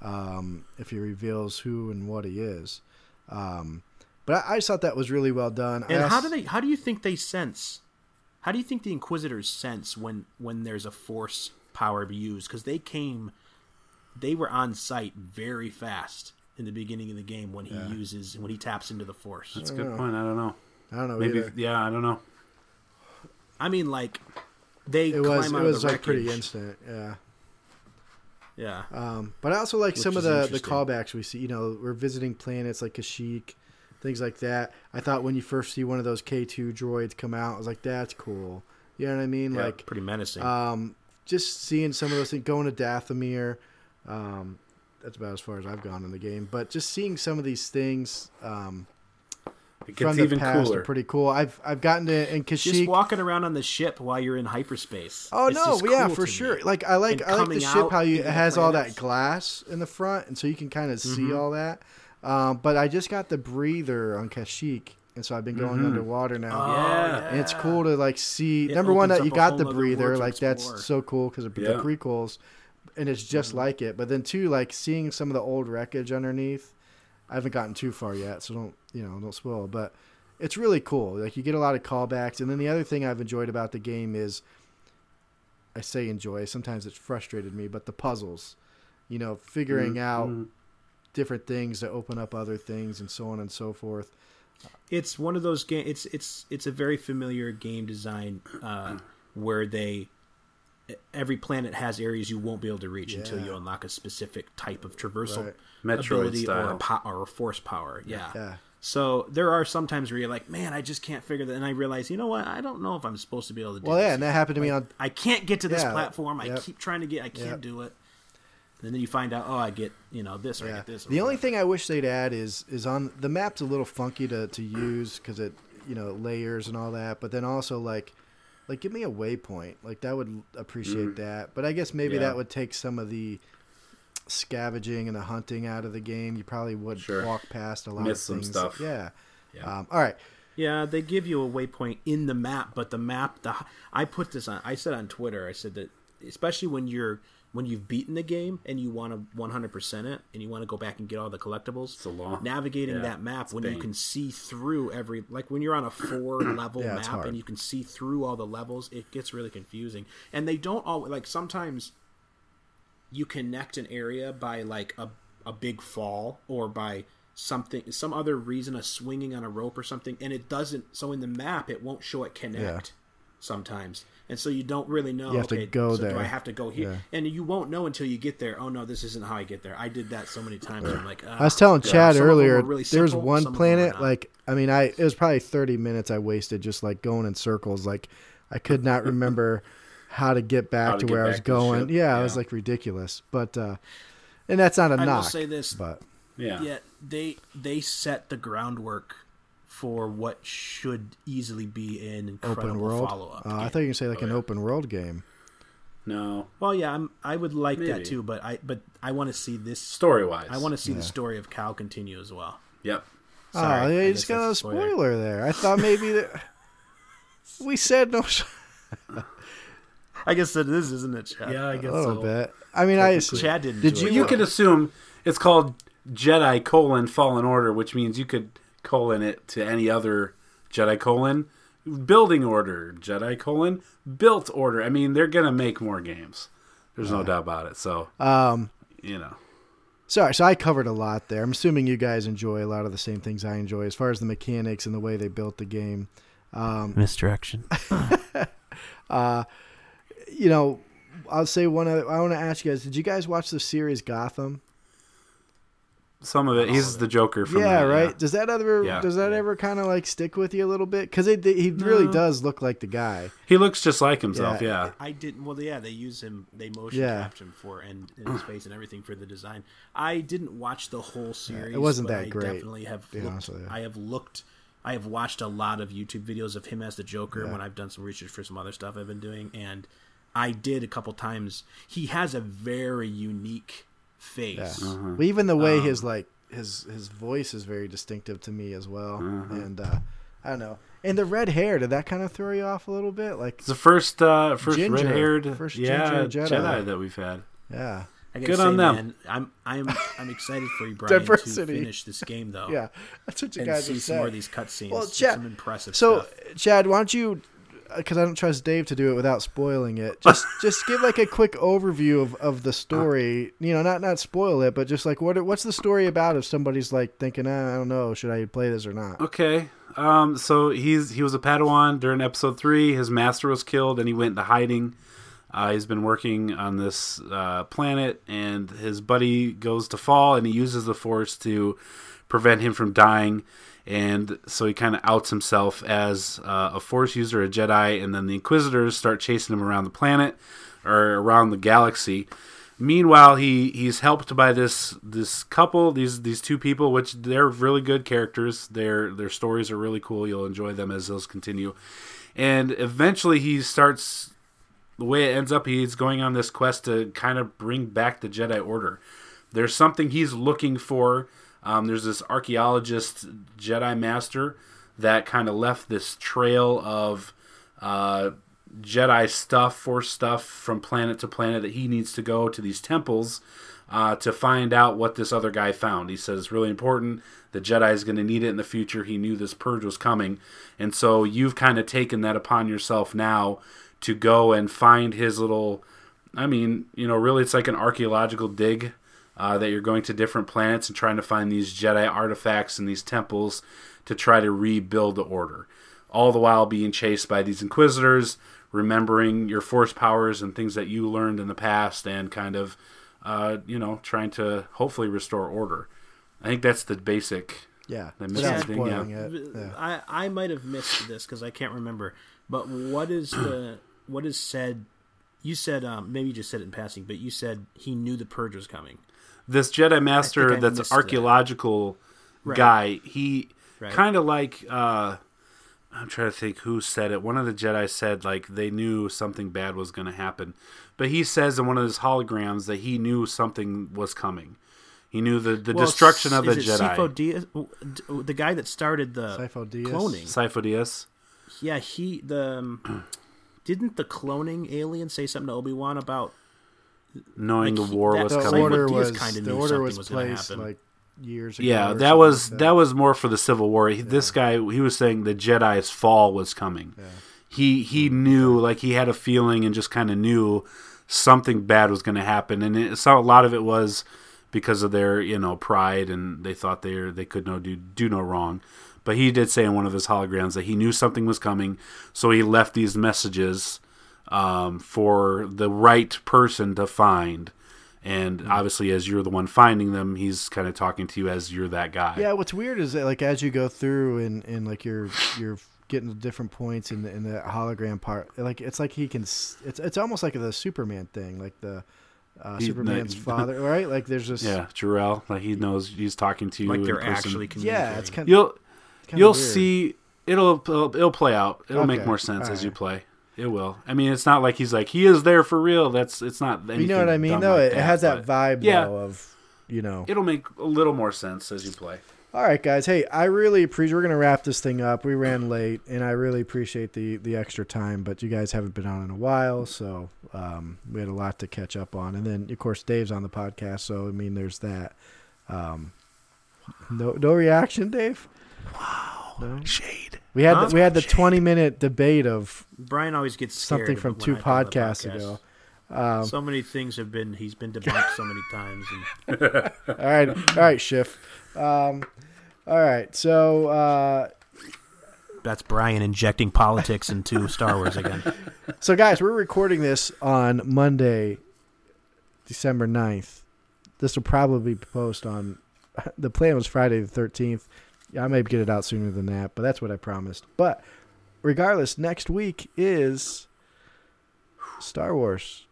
[SPEAKER 2] um, if he reveals who and what he is. Um, but I, I just thought that was really well done.
[SPEAKER 1] And how do they? How do you think they sense? How do you think the Inquisitors sense when when there's a Force power used? Because they came, they were on site very fast in the beginning of the game when he uses when he taps into the Force.
[SPEAKER 3] That's a good point. I don't know.
[SPEAKER 2] I don't know.
[SPEAKER 3] Maybe
[SPEAKER 2] either.
[SPEAKER 3] yeah, I don't know.
[SPEAKER 1] I mean, like they
[SPEAKER 2] It
[SPEAKER 1] climb
[SPEAKER 2] was it was
[SPEAKER 1] of the
[SPEAKER 2] like pretty instant. Yeah.
[SPEAKER 1] Yeah,
[SPEAKER 2] Um, but I also like some of the, the callbacks we see. You know, we're visiting planets like Kashyyyk, things like that. I thought when you first see one of those K2 droids come out, I was like, that's cool. You know what I mean?
[SPEAKER 3] Yeah,
[SPEAKER 2] like,
[SPEAKER 1] pretty menacing.
[SPEAKER 2] um, just seeing some of those things, going to Dathomir. Um, that's about as far as I've gone in the game. But just seeing some of these things um,
[SPEAKER 3] It
[SPEAKER 2] from
[SPEAKER 3] gets
[SPEAKER 2] the past
[SPEAKER 3] cooler.
[SPEAKER 2] are pretty cool. I've I've gotten to in
[SPEAKER 1] just walking around on the ship while you're in hyperspace.
[SPEAKER 2] Oh
[SPEAKER 1] It's
[SPEAKER 2] no,
[SPEAKER 1] just
[SPEAKER 2] yeah,
[SPEAKER 1] cool
[SPEAKER 2] for sure.
[SPEAKER 1] me.
[SPEAKER 2] Like I like
[SPEAKER 1] And
[SPEAKER 2] I like the
[SPEAKER 1] coming
[SPEAKER 2] ship
[SPEAKER 1] out
[SPEAKER 2] how you it
[SPEAKER 1] the
[SPEAKER 2] has all that glass in the front, and so you can kind of see
[SPEAKER 1] Mm-hmm.
[SPEAKER 2] all that. Um, but I just got the breather on Kashyyyk, and so I've been going
[SPEAKER 1] Mm-hmm.
[SPEAKER 2] underwater now.
[SPEAKER 3] yeah.
[SPEAKER 2] And it's cool to like see.
[SPEAKER 1] It
[SPEAKER 2] number one, that you got the breather,
[SPEAKER 1] world to
[SPEAKER 2] like that's
[SPEAKER 1] explore.
[SPEAKER 2] so cool because of the
[SPEAKER 3] Yeah.
[SPEAKER 2] prequels, and it's just
[SPEAKER 1] Mm-hmm.
[SPEAKER 2] like it. But then too, like seeing some of the old wreckage underneath. I haven't gotten too far yet, so don't you know don't spoil. But it's really cool. Like you get a lot of callbacks, and then the other thing I've enjoyed about the game is, I say enjoy. Sometimes it's frustrated me, but the puzzles, you know, figuring out different things to open up other things, and so on and so forth.
[SPEAKER 1] it's one of those game it's it's it's a very familiar game design uh, where they every planet has areas you won't be able to reach until you unlock a specific type of traversal
[SPEAKER 2] Right.
[SPEAKER 1] Ability or a, po- or a force power. Yeah.
[SPEAKER 2] Yeah.
[SPEAKER 1] So there are some times where you're like, man, I just can't figure that, and I realize, you know what? I don't know if I'm supposed to be able to do
[SPEAKER 2] Well,
[SPEAKER 1] this.
[SPEAKER 2] yeah, and that happened to me on
[SPEAKER 1] I can't get to this
[SPEAKER 2] Yeah,
[SPEAKER 1] platform. I keep trying to get. I can't
[SPEAKER 2] Yep.
[SPEAKER 1] do it. And then you find out, oh, I get you know this or I get this. or
[SPEAKER 2] The only
[SPEAKER 1] whatever.
[SPEAKER 2] thing I wish they'd add is is on the map's a little funky to, to use because it you know layers and all that. But then also like like give me a waypoint. Like that would appreciate that. But I guess maybe
[SPEAKER 3] Yeah.
[SPEAKER 2] that would take some of the scavenging and the hunting out of the game. You probably would
[SPEAKER 3] Sure.
[SPEAKER 2] walk past a lot
[SPEAKER 3] Miss
[SPEAKER 2] of
[SPEAKER 3] some
[SPEAKER 2] things.
[SPEAKER 3] stuff.
[SPEAKER 2] Yeah.
[SPEAKER 3] Yeah.
[SPEAKER 2] Um, all right.
[SPEAKER 1] Yeah, they give you a waypoint in the map, but the map, the I put this on. I said on Twitter, I said that especially when you're when you've beaten the game and you want to 100% it and you want to go back and get all the collectibles.
[SPEAKER 3] It's a long-
[SPEAKER 1] navigating
[SPEAKER 3] yeah,
[SPEAKER 1] that map when you can see through every like when you're on a four level
[SPEAKER 2] Yeah,
[SPEAKER 1] map and you can see through all the levels, it gets really confusing. And they don't all like sometimes you connect an area by like a a big fall or by something some other reason a swinging on a rope or something and it doesn't so in the map it won't show it connect sometimes and so you don't really know
[SPEAKER 2] You have to go
[SPEAKER 1] so do
[SPEAKER 2] there.
[SPEAKER 1] i have to go here
[SPEAKER 2] Yeah.
[SPEAKER 1] and you won't know until you get there oh no this isn't how i get there i did that so many times i'm like
[SPEAKER 2] I was telling Chad
[SPEAKER 1] some
[SPEAKER 2] earlier,
[SPEAKER 1] were really
[SPEAKER 2] there's
[SPEAKER 1] simple,
[SPEAKER 2] one
[SPEAKER 1] some of them were
[SPEAKER 2] planet like I mean, I it was probably 30 minutes I wasted just like going in circles. Like I could not remember how to get back
[SPEAKER 3] How
[SPEAKER 2] to
[SPEAKER 3] to
[SPEAKER 2] where
[SPEAKER 3] get
[SPEAKER 2] I was
[SPEAKER 3] back to the
[SPEAKER 2] going.
[SPEAKER 3] ship,
[SPEAKER 2] Yeah, it was like ridiculous. But uh and that's not a
[SPEAKER 1] I will say this,
[SPEAKER 2] but
[SPEAKER 3] Yeah.
[SPEAKER 1] yeah they they set the groundwork for what should easily be an incredible
[SPEAKER 2] open world.
[SPEAKER 1] follow-up
[SPEAKER 2] Uh, I thought you were gonna say
[SPEAKER 3] Oh,
[SPEAKER 2] like an open world game.
[SPEAKER 3] No.
[SPEAKER 1] well yeah I'm, i would like that too but i but i want to see this
[SPEAKER 3] Story wise.
[SPEAKER 1] I want to see the story of Cal continue as well.
[SPEAKER 3] Yep.
[SPEAKER 1] Sorry,
[SPEAKER 2] oh, yeah,
[SPEAKER 1] I
[SPEAKER 2] you
[SPEAKER 1] guess
[SPEAKER 2] just got a
[SPEAKER 1] that's spoiler.
[SPEAKER 2] spoiler there. I thought maybe that we said no
[SPEAKER 1] I guess that is, isn't it, Chad?
[SPEAKER 3] Yeah, I guess a
[SPEAKER 2] little
[SPEAKER 3] so.
[SPEAKER 2] bit. I mean, I
[SPEAKER 1] Chad didn't.
[SPEAKER 2] Did
[SPEAKER 1] do
[SPEAKER 2] you-
[SPEAKER 1] it.
[SPEAKER 3] You could assume it's called Jedi colon Fallen Order, which means you could colon it to any other Jedi colon building order, Jedi colon built order. I mean, they're gonna make more games. There's no doubt about it. So
[SPEAKER 2] um
[SPEAKER 3] you know,
[SPEAKER 2] Sorry, so I covered a lot there. I'm assuming you guys enjoy a lot of the same things I enjoy as far as the mechanics and the way they built the game.
[SPEAKER 1] misdirection.
[SPEAKER 2] You know, I'll say one other, I want to ask you guys, did you guys watch the series Gotham?
[SPEAKER 3] Some of it. He's oh. the Joker from
[SPEAKER 2] yeah,
[SPEAKER 3] that,
[SPEAKER 2] right. Does that ever
[SPEAKER 3] Yeah.
[SPEAKER 2] does that ever kind of like stick with you a little bit? Because he really does look like the guy.
[SPEAKER 3] He looks just like himself.
[SPEAKER 2] Yeah.
[SPEAKER 3] Yeah.
[SPEAKER 1] I didn't. Well, yeah, they use him. They motion
[SPEAKER 2] Yeah.
[SPEAKER 1] capture him for and, and his face and everything for the design. I didn't watch the whole series.
[SPEAKER 2] It wasn't
[SPEAKER 1] but
[SPEAKER 2] that
[SPEAKER 1] I
[SPEAKER 2] great,
[SPEAKER 1] Definitely have.
[SPEAKER 2] be honest
[SPEAKER 1] Looked,
[SPEAKER 2] with you.
[SPEAKER 1] I have looked. I have watched a lot of YouTube videos of him as the Joker when I've done some research for some other stuff I've been doing, and I did a couple times. He has a very unique face.
[SPEAKER 2] Yeah.
[SPEAKER 3] Uh-huh.
[SPEAKER 2] But even the way
[SPEAKER 1] Um,
[SPEAKER 2] his like his his voice is very distinctive to me as well.
[SPEAKER 3] Uh-huh.
[SPEAKER 2] And uh, I don't know. And the red hair, did that kind of throw you off a little bit? Like,
[SPEAKER 3] It's the first uh first red haired
[SPEAKER 2] First
[SPEAKER 3] yeah,
[SPEAKER 2] Jedi.
[SPEAKER 3] Jedi. that we've had.
[SPEAKER 2] yeah,
[SPEAKER 1] I
[SPEAKER 3] Good
[SPEAKER 1] say,
[SPEAKER 3] on them.
[SPEAKER 1] man, I'm I'm I'm excited for you, Brian, to finish this game though.
[SPEAKER 2] Yeah, that's what you
[SPEAKER 1] and
[SPEAKER 2] guys
[SPEAKER 1] see
[SPEAKER 2] have
[SPEAKER 1] some more of these cutscenes.
[SPEAKER 2] Well, Chad-
[SPEAKER 1] some impressive
[SPEAKER 2] So,
[SPEAKER 1] stuff.
[SPEAKER 2] Chad, why don't you? Because I don't trust Dave to do it without spoiling it. Just, just give like a quick overview of, of the story. You know, not not spoil it, but just like what what's the story about? If somebody's like thinking, ah, I don't know, should I play this or not?
[SPEAKER 3] Okay. Um, so he's he was a Padawan during episode three. His master was killed, and he went into hiding. Uh, he's been working on this uh, planet, and his buddy goes to fall, and he uses the Force to prevent him from dying. And so he kind of outs himself as uh, a Force user, a Jedi, and then the Inquisitors start chasing him around the planet or around the galaxy. Meanwhile, he he's helped by this this couple, these these two people, which they're really good characters. Their their stories are really cool. You'll enjoy them as those continue. And eventually, he starts. The way it ends up, he's going on this quest to kind of bring back the Jedi Order. There's something he's looking for. Um, there's this archaeologist Jedi Master that kind of left this trail of uh, Jedi stuff, Force stuff from planet to planet that he needs to go to these temples uh, to find out what this other guy found. He says it's really important. The Jedi is going to need it in the future. He knew this purge was coming, and so you've kind of taken that upon yourself now to go and find his little. I mean, you know, really, it's like an archaeological dig uh, that you're going to different planets and trying to find these Jedi artifacts and these temples to try to rebuild the Order. All the while being chased by these Inquisitors, remembering your Force powers and things that you learned in the past, and kind of, uh, you know, trying to hopefully restore order. I think that's the basic.
[SPEAKER 2] Yeah,
[SPEAKER 3] The
[SPEAKER 2] without
[SPEAKER 3] missing thing,
[SPEAKER 2] spoiling
[SPEAKER 3] yeah.
[SPEAKER 2] it. Yeah.
[SPEAKER 1] I I might have missed this because I can't remember. But what is the what is said? You said um, maybe you just said it in passing, but you said he knew the purge was coming.
[SPEAKER 3] This Jedi Master
[SPEAKER 1] I
[SPEAKER 3] that's
[SPEAKER 1] missed
[SPEAKER 3] an
[SPEAKER 1] that.
[SPEAKER 3] archaeological
[SPEAKER 1] Right.
[SPEAKER 3] guy, he
[SPEAKER 1] Right.
[SPEAKER 3] kind of like. Uh, I'm trying to think who said it. One of the Jedi said like they knew something bad was going to happen, but he says in one of his holograms that he knew something was coming. He knew the, the
[SPEAKER 1] Well,
[SPEAKER 3] destruction of the
[SPEAKER 1] it
[SPEAKER 3] Jedi.
[SPEAKER 1] Sifo Dyas, the guy that started the
[SPEAKER 2] Sifo Dyas?
[SPEAKER 1] cloning.
[SPEAKER 3] Sifo Dyas.
[SPEAKER 1] Yeah, he the um, didn't the cloning alien say something to Obi Wan about
[SPEAKER 3] knowing
[SPEAKER 1] Like,
[SPEAKER 3] the war
[SPEAKER 1] that-
[SPEAKER 3] was
[SPEAKER 2] The
[SPEAKER 1] Sifo
[SPEAKER 3] coming.
[SPEAKER 2] order
[SPEAKER 1] Dyas
[SPEAKER 2] was
[SPEAKER 1] kinda
[SPEAKER 2] the
[SPEAKER 1] knew
[SPEAKER 2] order
[SPEAKER 1] something
[SPEAKER 2] was
[SPEAKER 1] was gonna
[SPEAKER 2] placed
[SPEAKER 1] happen.
[SPEAKER 2] like years ago.
[SPEAKER 3] Yeah, that was
[SPEAKER 2] like
[SPEAKER 3] that was more for the Civil War. He This guy, he was saying the Jedi's fall was coming. He he knew, like he had a feeling, and just kind of knew something bad was going to happen. And it, so a lot of it was because of their you know pride, and they thought they were, they could no do do no wrong. But he did say in one of his holograms that he knew something was coming, so he left these messages um, for the right person to find. And
[SPEAKER 2] Hmm.
[SPEAKER 3] obviously, as you're the one finding them, he's kind of talking to you as you're that guy.
[SPEAKER 2] Yeah, what's weird is that like as you go through and, and like you're you're getting to different points in the, in the hologram part, like it's like he can it's it's almost like the Superman thing, like the uh,
[SPEAKER 3] He-
[SPEAKER 2] Superman's
[SPEAKER 3] no-
[SPEAKER 2] father, right? Like there's just
[SPEAKER 3] Yeah, Jor-El, like he knows he's talking to you.
[SPEAKER 1] like
[SPEAKER 3] in
[SPEAKER 1] they're
[SPEAKER 3] person.
[SPEAKER 1] actually communicating.
[SPEAKER 2] yeah, it's kind of.
[SPEAKER 3] You'll
[SPEAKER 2] of
[SPEAKER 3] you'll see it'll it'll, it'll play out. It'll make more sense as you
[SPEAKER 2] alright.
[SPEAKER 3] play. It will. I mean, it's not like he's like he is there for real. That's it's not. Anything.
[SPEAKER 2] You know what I mean? though it has that vibe
[SPEAKER 3] Yeah.
[SPEAKER 2] though of you know.
[SPEAKER 3] It'll make a little more sense as you play.
[SPEAKER 2] All right, guys. Hey, I really appreciate. We're gonna wrap this thing up. We ran late, and I really appreciate the the extra time. But you guys haven't been on in a while, so um, we had a lot to catch up on. And then, of course, Dave's on the podcast, so I mean, there's that. Um, no, no reaction, Dave. Wow. No?
[SPEAKER 3] Shade.
[SPEAKER 2] We had
[SPEAKER 1] Huh?
[SPEAKER 2] the, we had the 20 minute debate of
[SPEAKER 1] Brian always gets scared
[SPEAKER 2] something from two
[SPEAKER 1] I go on the
[SPEAKER 2] podcasts
[SPEAKER 1] podcast.
[SPEAKER 2] ago. Um,
[SPEAKER 1] so many things have been he's been debunked so many times. And
[SPEAKER 2] all right, all right, Schiff. Um, all right, so uh,
[SPEAKER 1] that's Brian injecting politics into Star Wars again.
[SPEAKER 2] So, guys, we're recording this on Monday, December 9th. This will probably be post on. The plan was Friday the 13th. Yeah, I may get it out sooner than that, but that's what I promised. But regardless, next week is Star Wars.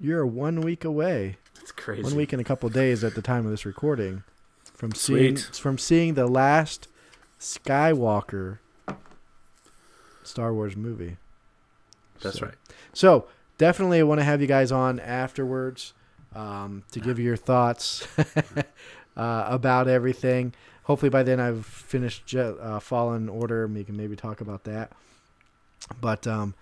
[SPEAKER 2] You're one week away.
[SPEAKER 1] It's crazy.
[SPEAKER 2] One week and a couple days at the time of this recording from seeing
[SPEAKER 3] Sweet.
[SPEAKER 2] from seeing the last Skywalker Star Wars movie.
[SPEAKER 3] That's
[SPEAKER 2] So-
[SPEAKER 3] right.
[SPEAKER 2] So definitely I want to have you guys on afterwards um, to give you your thoughts uh, about everything. Hopefully by then I've finished Je- uh, Fallen Order. and We can maybe talk about that. But um,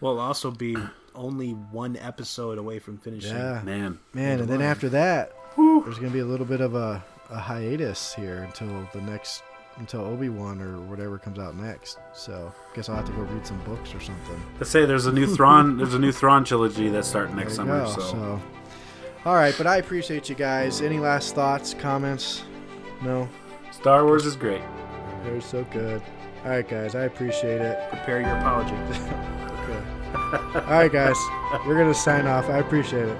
[SPEAKER 1] Well, it'll also be only one episode away from finishing.
[SPEAKER 2] Yeah,
[SPEAKER 3] Man,
[SPEAKER 2] man. And then after that, there's gonna be a little bit of a, a hiatus here until the next until Obi Wan or whatever comes out next. So guess I'll have to go read some books or something.
[SPEAKER 3] let's say there's a new Thrawn. there's a new Thrawn trilogy that's starting next
[SPEAKER 2] There you
[SPEAKER 3] summer. So.
[SPEAKER 2] so, all right. But I appreciate you guys. Any last thoughts, comments? No.
[SPEAKER 3] Star Wars is great.
[SPEAKER 2] They're so good. All right, guys. I appreciate it.
[SPEAKER 1] Prepare your apology.
[SPEAKER 2] Okay. All right, guys. We're gonna sign off. I appreciate it.